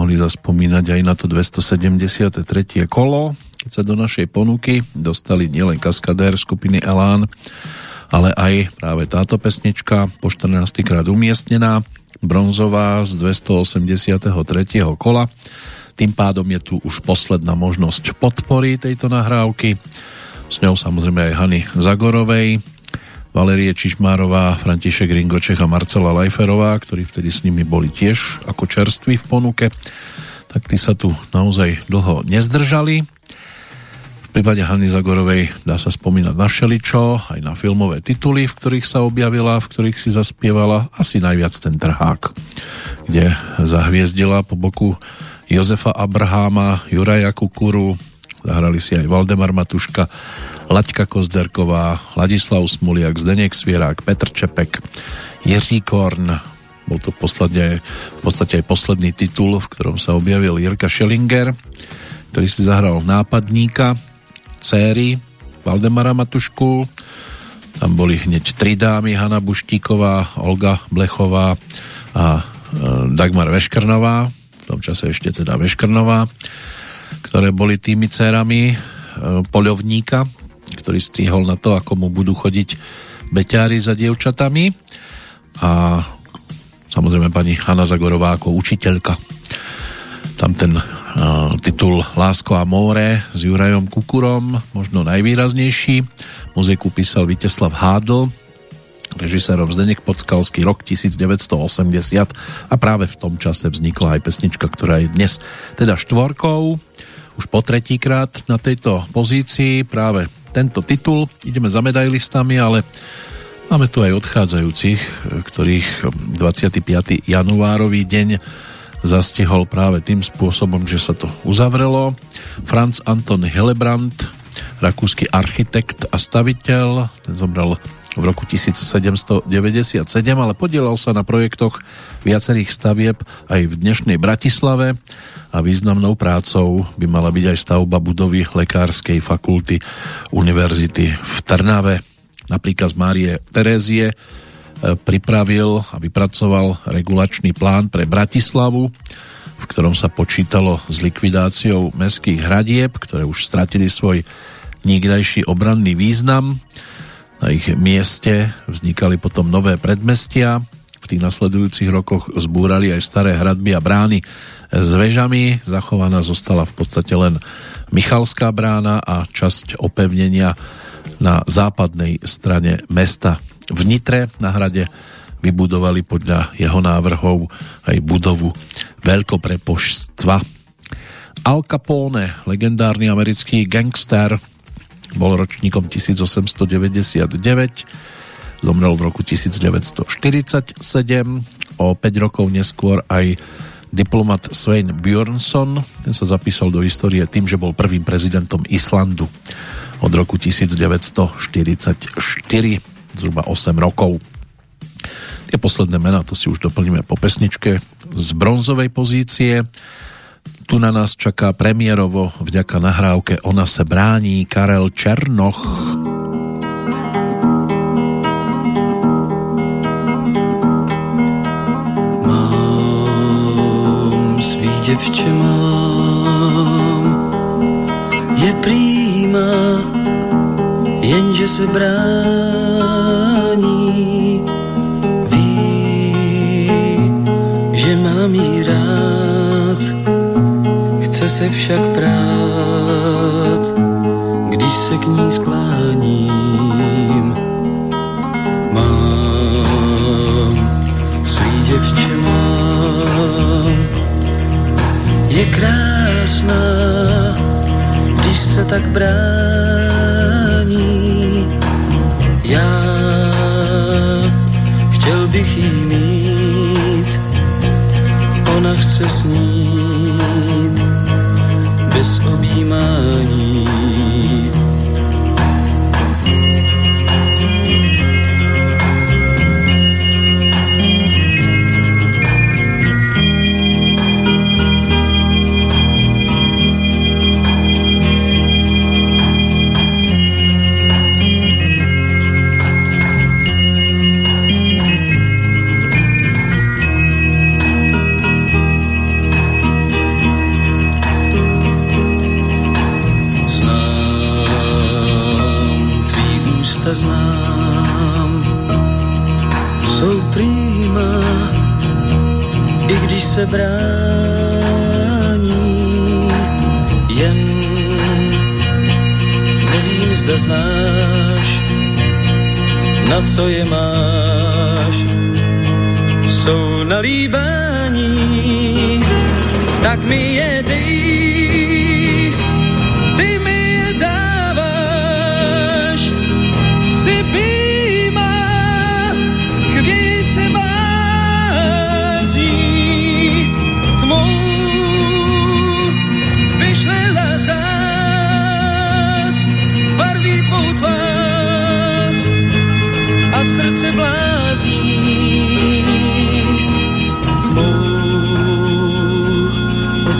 Mohli zaspomínať aj na to 273. kolo, keď sa do našej ponuky dostali nielen kaskadér skupiny Elán, ale aj práve táto pesnička po 14. krát umiestnená, bronzová z 283. kola. Tým pádom je tu už posledná možnosť podpory tejto nahrávky. S ňou samozrejme aj Hany Zagorovej, Valérie Čižmárová, František Ringočech a Marcela Lajferová, ktorí vtedy s nimi boli tiež ako čerství v ponuke, tak tí sa tu naozaj dlho nezdržali. V prípade Hany Zagorovej dá sa spomínať na všeličo, aj na filmové tituly, v ktorých sa objavila, v ktorých si zaspievala, asi najviac ten trhák, kde zahviezdila po boku Jozefa Abraháma, Juraja Kukuru, zahrali si aj Valdemar Matuška, Laďka Kozderková, Ladislav Smuliak, Zdeněk Svierák, Petr Čepek, Jiří Korn, bol to v podstate, v podstate aj posledný titul, v ktorom sa objavil Jirka Schellinger, ktorý si zahral nápadníka, céry Valdemara Matušku, tam boli hneď tri dámy, Hanna Buštíková, Olga Blechová a e, Dagmar Veškrnová, v tom čase ešte teda Veškrnová, ktoré boli tými cérami e, poľovníka, ktorý strihol na to, ako mu budú chodiť beťári za dievčatami a samozrejme pani Hanna Zagorová ako učiteľka. Tam ten titul Lásko a more s Jurajom Kukurom, možno najvýraznejší. Muziku písal Viteslav Hádl, režisérom Zdenek Podskalský rok 1980 a práve v tom čase vznikla aj pesnička, ktorá je dnes teda štvorkou. Už po tretíkrát na tejto pozícii práve tento titul. Ideme za medailistami, ale máme tu aj odchádzajúcich, ktorých 25. januárový deň zastihol práve tým spôsobom, že sa to uzavrelo. Franz Anton Hillebrand, rakúsky architekt a staviteľ, ten zomrel v roku 1797, ale podielal sa na projektoch viacerých stavieb aj v dnešnej Bratislave a významnou prácou by mala byť aj stavba budovy Lekárskej fakulty Univerzity v Trnave. Napríklad z Márie Terézie e, pripravil a vypracoval regulačný plán pre Bratislavu, v ktorom sa počítalo s likvidáciou mestských hradieb, ktoré už stratili svoj nikdajší obranný význam na ich mieste vznikali potom nové predmestia. V tých nasledujúcich rokoch zbúrali aj staré hradby a brány s vežami. Zachovaná zostala v podstate len Michalská brána a časť opevnenia na západnej strane mesta. V Nitre na hrade vybudovali podľa jeho návrhov aj budovu veľkoprepoštstva. Al Capone, legendárny americký gangster, bol ročníkom 1899, zomrel v roku 1947, o 5 rokov neskôr aj diplomat Svein Björnsson, ten sa zapísal do histórie tým, že bol prvým prezidentom Islandu od roku 1944, zhruba 8 rokov. Tie posledné mená, to si už doplníme po pesničke z bronzovej pozície. Tu na nás čaká premiérovo vďaka nahrávke Ona se brání Karel Černoch. Mám svý děvče mám, je prýma, jenže se brání. Ví, že mám jí chce se však prát, když se k ní skláním. Mám svý děvče mám, je krásná, když se tak brání. Já chtěl bych jí mít, ona chce snít bez objímání. Se brání, jen nevím, zda znáš, na co je máš, jsou na líbání, tak mi je dej,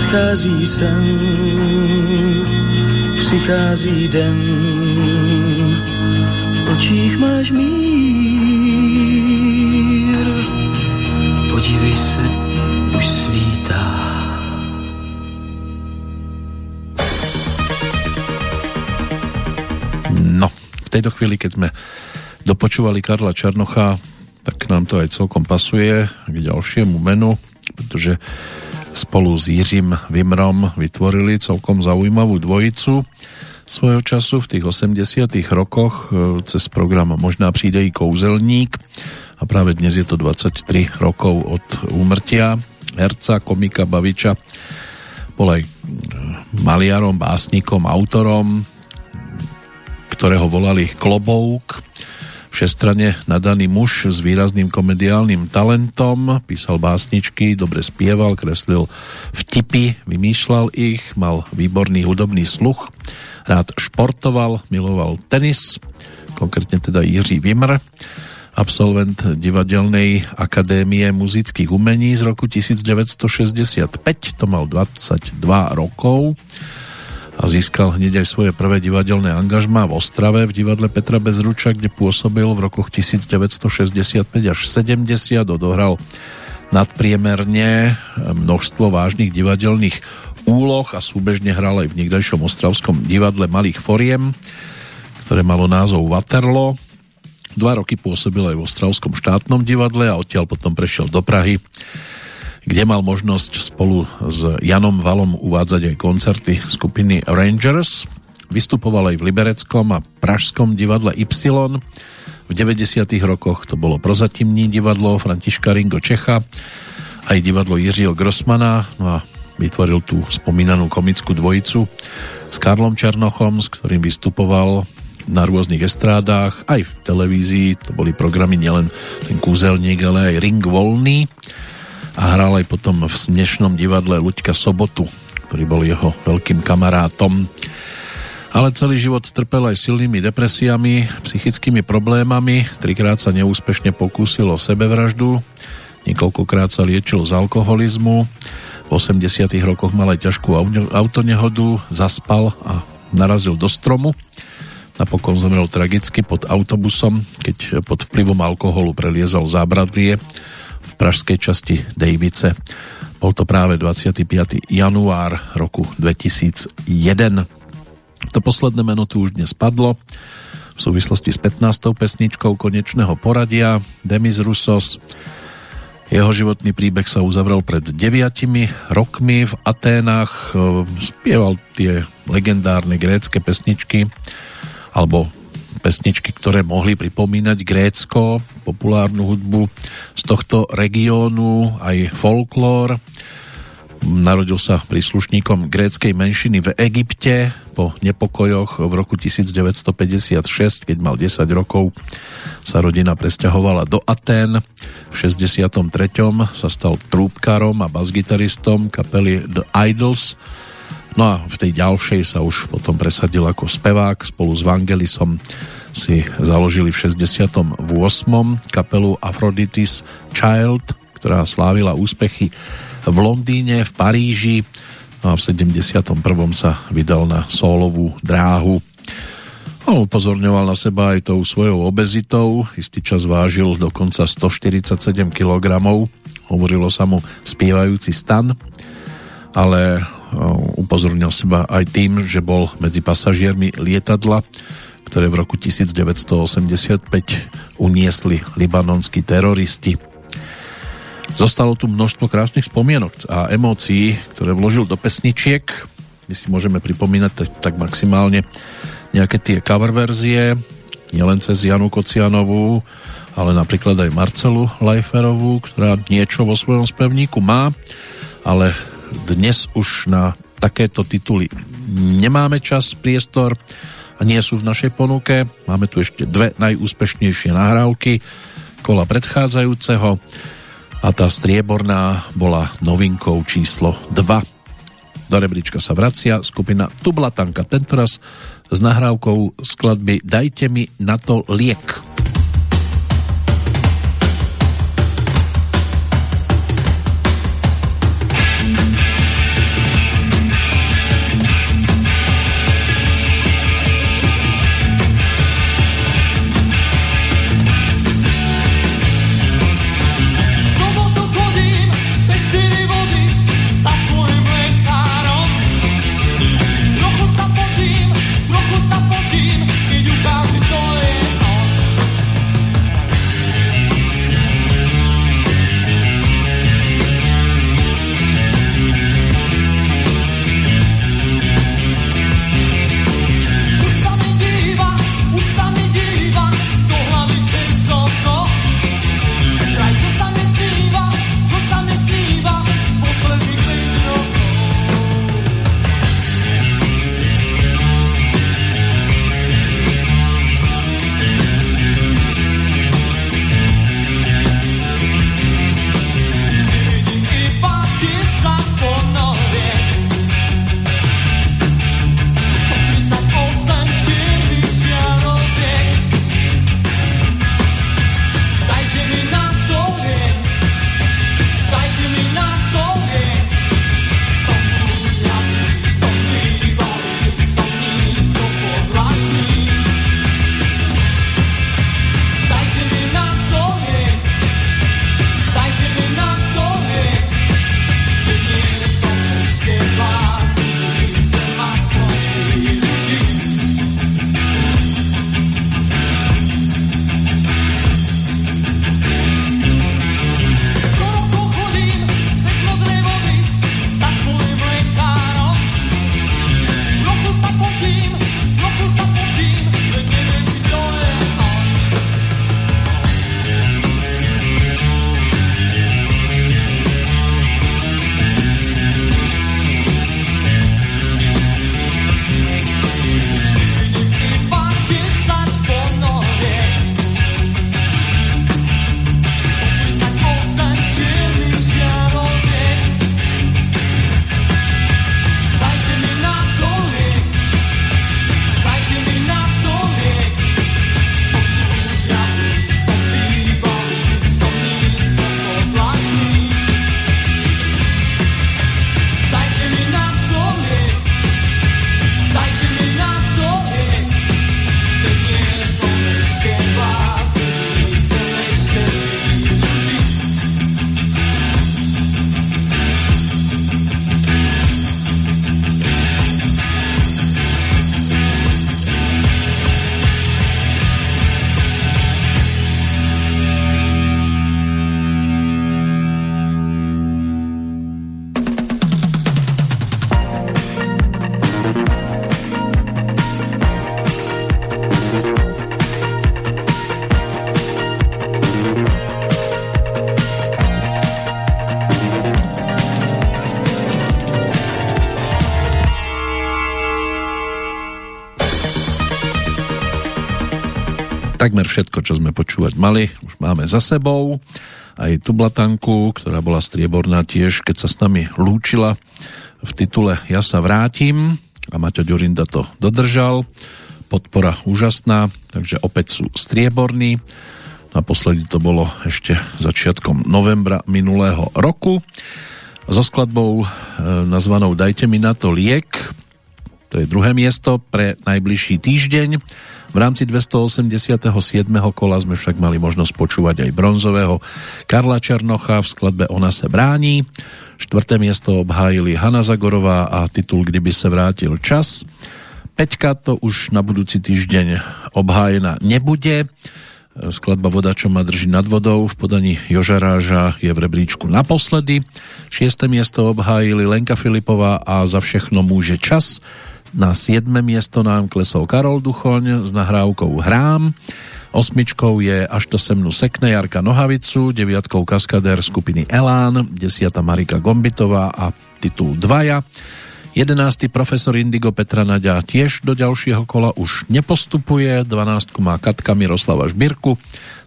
odchází sen, přichází den, v očích máš mír. Podívej se, už svítá. No, v tejto chvíli, keď sme dopočúvali Karla Černocha, tak nám to aj celkom pasuje k ďalšiemu menu, pretože spolu s Jiřím Vimrom vytvorili celkom zaujímavú dvojicu svojho času v tých 80 rokoch e, cez program Možná přijde i kouzelník. A práve dnes je to 23 rokov od úmrtia herca, komika, baviča. Bol aj e, maliarom, básnikom, autorom ktorého volali Klobouk všestrane nadaný muž s výrazným komediálnym talentom, písal básničky, dobre spieval, kreslil vtipy, vymýšľal ich, mal výborný hudobný sluch, rád športoval, miloval tenis, konkrétne teda Jiří Vimr, absolvent Divadelnej akadémie muzických umení z roku 1965, to mal 22 rokov a získal hneď aj svoje prvé divadelné angažmá v Ostrave v divadle Petra Bezruča, kde pôsobil v rokoch 1965 až 70, odohral nadpriemerne množstvo vážnych divadelných úloh a súbežne hral aj v niekdajšom ostravskom divadle Malých foriem, ktoré malo názov Waterlo. Dva roky pôsobil aj v Ostravskom štátnom divadle a odtiaľ potom prešiel do Prahy kde mal možnosť spolu s Janom Valom uvádzať aj koncerty skupiny Rangers. Vystupoval aj v Libereckom a Pražskom divadle Y. V 90. rokoch to bolo prozatímní divadlo Františka Ringo Čecha, aj divadlo Jiřího Grossmana, no a vytvoril tú spomínanú komickú dvojicu s Karlom Černochom, s ktorým vystupoval na rôznych estrádách, aj v televízii, to boli programy nielen ten kúzelník, ale aj Ring Volný a hral aj potom v dnešnom divadle Luďka Sobotu, ktorý bol jeho veľkým kamarátom. Ale celý život trpel aj silnými depresiami, psychickými problémami, trikrát sa neúspešne pokúsil o sebevraždu, niekoľkokrát sa liečil z alkoholizmu, v 80 rokoch mal aj ťažkú autonehodu, zaspal a narazil do stromu. Napokon zomrel tragicky pod autobusom, keď pod vplyvom alkoholu preliezal zábradlie pražskej časti Dejvice. Bol to práve 25. január roku 2001. To posledné meno tu už dnes padlo v súvislosti s 15. pesničkou konečného poradia Demis Rusos. Jeho životný príbeh sa uzavrel pred 9 rokmi v Aténach. Spieval tie legendárne grécké pesničky alebo pesničky, ktoré mohli pripomínať Grécko, populárnu hudbu z tohto regiónu, aj folklór. Narodil sa príslušníkom gréckej menšiny v Egypte po nepokojoch v roku 1956, keď mal 10 rokov, sa rodina presťahovala do Atén. V 63. sa stal trúbkarom a basgitaristom kapely The Idols, No a v tej ďalšej sa už potom presadil ako spevák spolu s Vangelisom si založili v 68. kapelu Aphrodite's Child, ktorá slávila úspechy v Londýne, v Paríži no a v 71. sa vydal na solovú dráhu. On upozorňoval na seba aj tou svojou obezitou, istý čas vážil dokonca 147 kg, hovorilo sa mu spievajúci stan, ale upozornil seba aj tým, že bol medzi pasažiermi lietadla, ktoré v roku 1985 uniesli libanonskí teroristi. Zostalo tu množstvo krásnych spomienok a emócií, ktoré vložil do pesničiek. My si môžeme pripomínať tak, tak maximálne nejaké tie cover verzie, nielen cez Janu Kocianovú, ale napríklad aj Marcelu Leiferovú, ktorá niečo vo svojom spevníku má, ale dnes už na takéto tituly nemáme čas, priestor a nie sú v našej ponuke. Máme tu ešte dve najúspešnejšie nahrávky kola predchádzajúceho a tá strieborná bola novinkou číslo 2. Do rebríčka sa vracia skupina Tublatanka, tentoraz s nahrávkou skladby Dajte mi na to liek. Čo sme počúvať mali, už máme za sebou. Aj tú blatanku, ktorá bola strieborná tiež, keď sa s nami lúčila v titule Ja sa vrátim a Maťo Ďurinda to dodržal. Podpora úžasná, takže opäť sú strieborní. Naposledy to bolo ešte začiatkom novembra minulého roku. So skladbou e, nazvanou Dajte mi na to liek, to je druhé miesto pre najbližší týždeň. V rámci 287. kola sme však mali možnosť počúvať aj bronzového Karla Černocha v skladbe Ona se brání. Štvrté miesto obhájili Hanna Zagorová a titul Kdyby se vrátil čas. Peťka to už na budúci týždeň obhájená nebude. Skladba Voda, čo ma drží nad vodou v podaní Jožaráža je v rebríčku naposledy. Šiesté miesto obhájili Lenka Filipová a za všechno môže čas. Na 7. miesto nám klesol Karol Duchoň s nahrávkou Hrám. Osmičkou je Až to se mnu sekne Jarka Nohavicu, deviatkou kaskadér skupiny Elán, desiata Marika Gombitová a titul Dvaja. 11. profesor Indigo Petra Naďa tiež do ďalšieho kola už nepostupuje, 12. má Katka Miroslava Žbirku,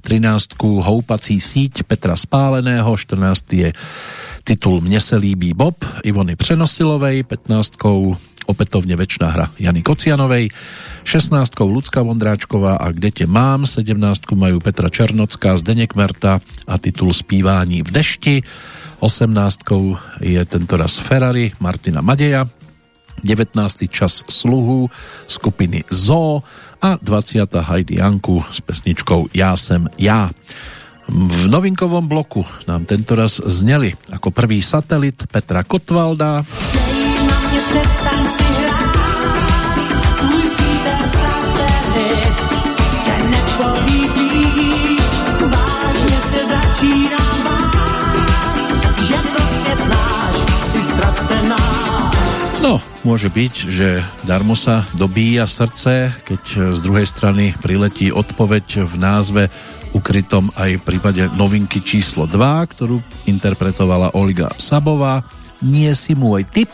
13. Houpací síť Petra Spáleného, 14. je titul Mne se líbí Bob Ivony Přenosilovej, 15 opätovne väčšina hra Jany Kocianovej, 16 Lucka Vondráčková a Kde te mám, 17 majú Petra Černocká, Zdeněk Merta a titul Spívání v dešti, 18 je tentoraz Ferrari Martina Madeja, 19. čas sluhu skupiny Zoo a 20. Heidi Janku s pesničkou Já jsem já. V novinkovom bloku nám tentoraz zneli ako prvý satelit Petra Kotvalda. Přestaň si hrát, tvůj přítel satelit tě nepolíbí, vážně se začínám bát, že to svět náš si. No, môže byť, že darmo sa dobíja srdce, keď z druhej strany priletí odpoveď v názve ukrytom aj v prípade novinky číslo 2, ktorú interpretovala Olga Sabová. Nie si môj typ.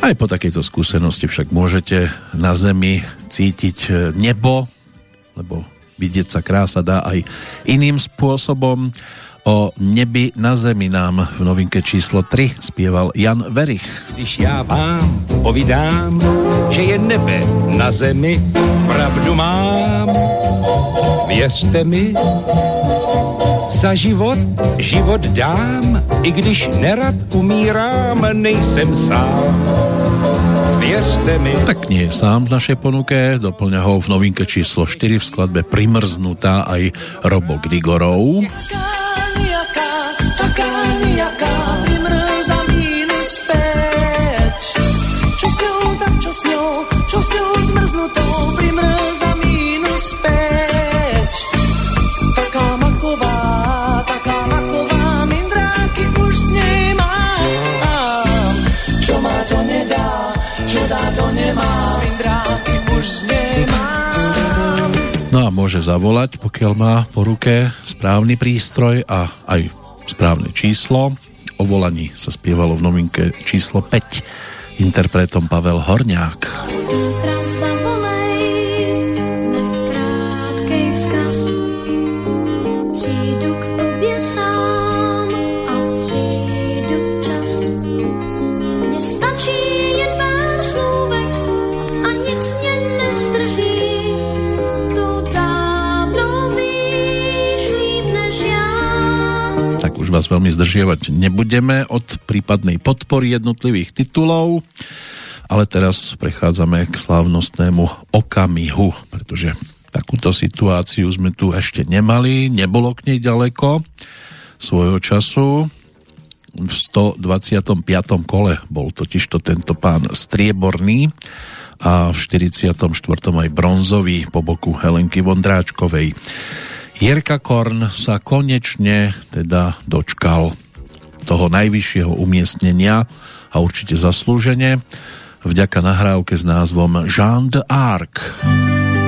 Aj po takejto skúsenosti však môžete na zemi cítiť nebo, lebo vidieť sa krása dá aj iným spôsobom. O nebi na zemi nám v novinke číslo 3 spieval Jan Verich. Když já vám povídám, že je nebe na zemi, pravdu mám, věřte mi, za život život dám, i když nerad umírám, nejsem sám. Tak nie je sám v našej ponuke, doplňa ho v novinke číslo 4 v skladbe Primrznutá aj Robo Grigorov. Čo s ňou, tak čo s ňou, čo s ňou zmrznutou, primrza mínus 5. No a môže zavolať, pokiaľ má po ruke správny prístroj a aj správne číslo. O volaní sa spievalo v novinke číslo 5 interpretom Pavel Horňák. Zítra sa vás veľmi zdržiavať nebudeme od prípadnej podpory jednotlivých titulov, ale teraz prechádzame k slávnostnému okamihu, pretože takúto situáciu sme tu ešte nemali, nebolo k nej ďaleko svojho času. V 125. kole bol totižto tento pán strieborný a v 44. aj bronzový po boku Helenky Vondráčkovej. Jirka Korn sa konečne teda dočkal toho najvyššieho umiestnenia a určite zaslúžene vďaka nahrávke s názvom Jean d'Arc. finále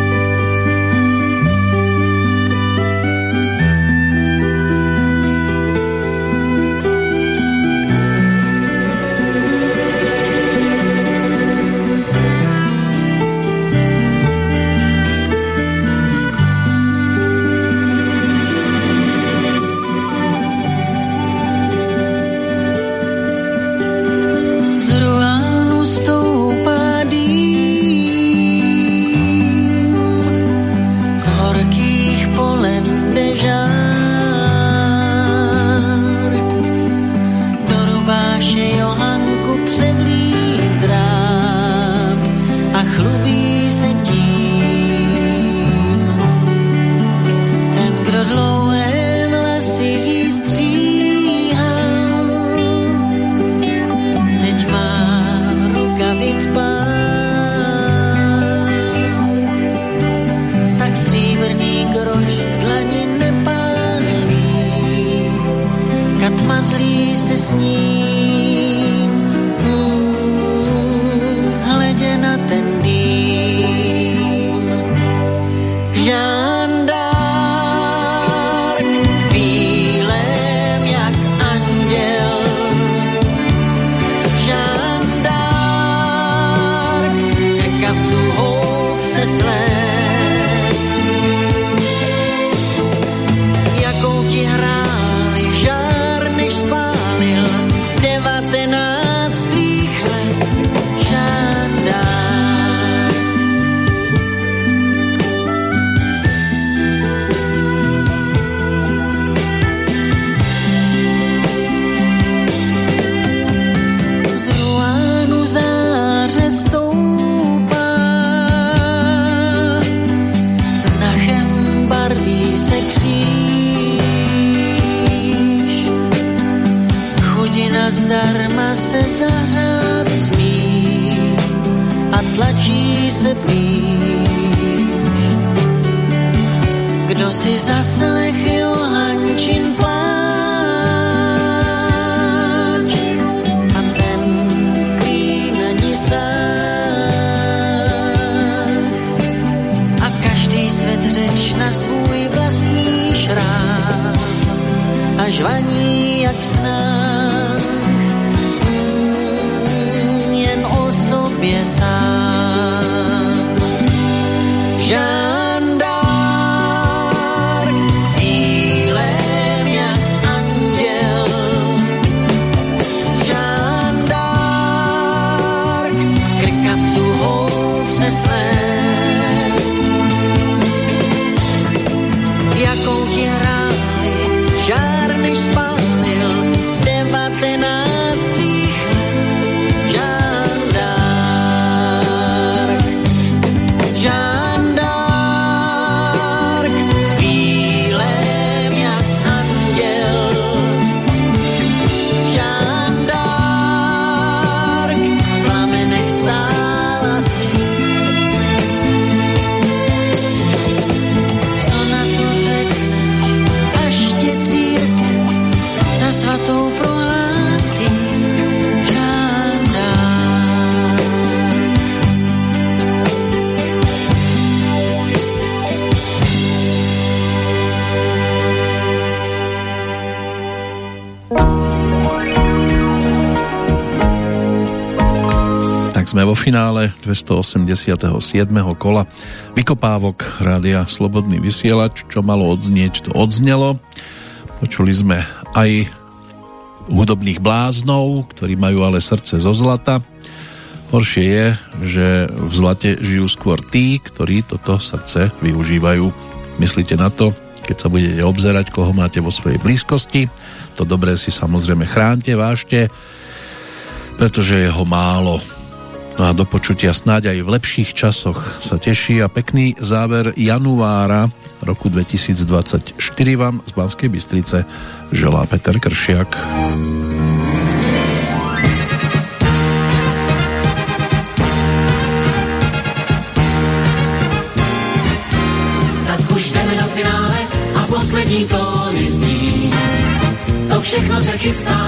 287. kola vykopávok rádia Slobodný vysielač, čo malo odznieť, to odznelo. Počuli sme aj hudobných bláznov, ktorí majú ale srdce zo zlata. Horšie je, že v zlate žijú skôr tí, ktorí toto srdce využívajú. Myslíte na to, keď sa budete obzerať, koho máte vo svojej blízkosti. To dobré si samozrejme chránte, vážte, pretože je ho málo. No a do počutia snáď aj v lepších časoch sa teší a pekný záver januára roku 2024 vám z Banskej Bystrice želá Peter Kršiak. To všechno se chystá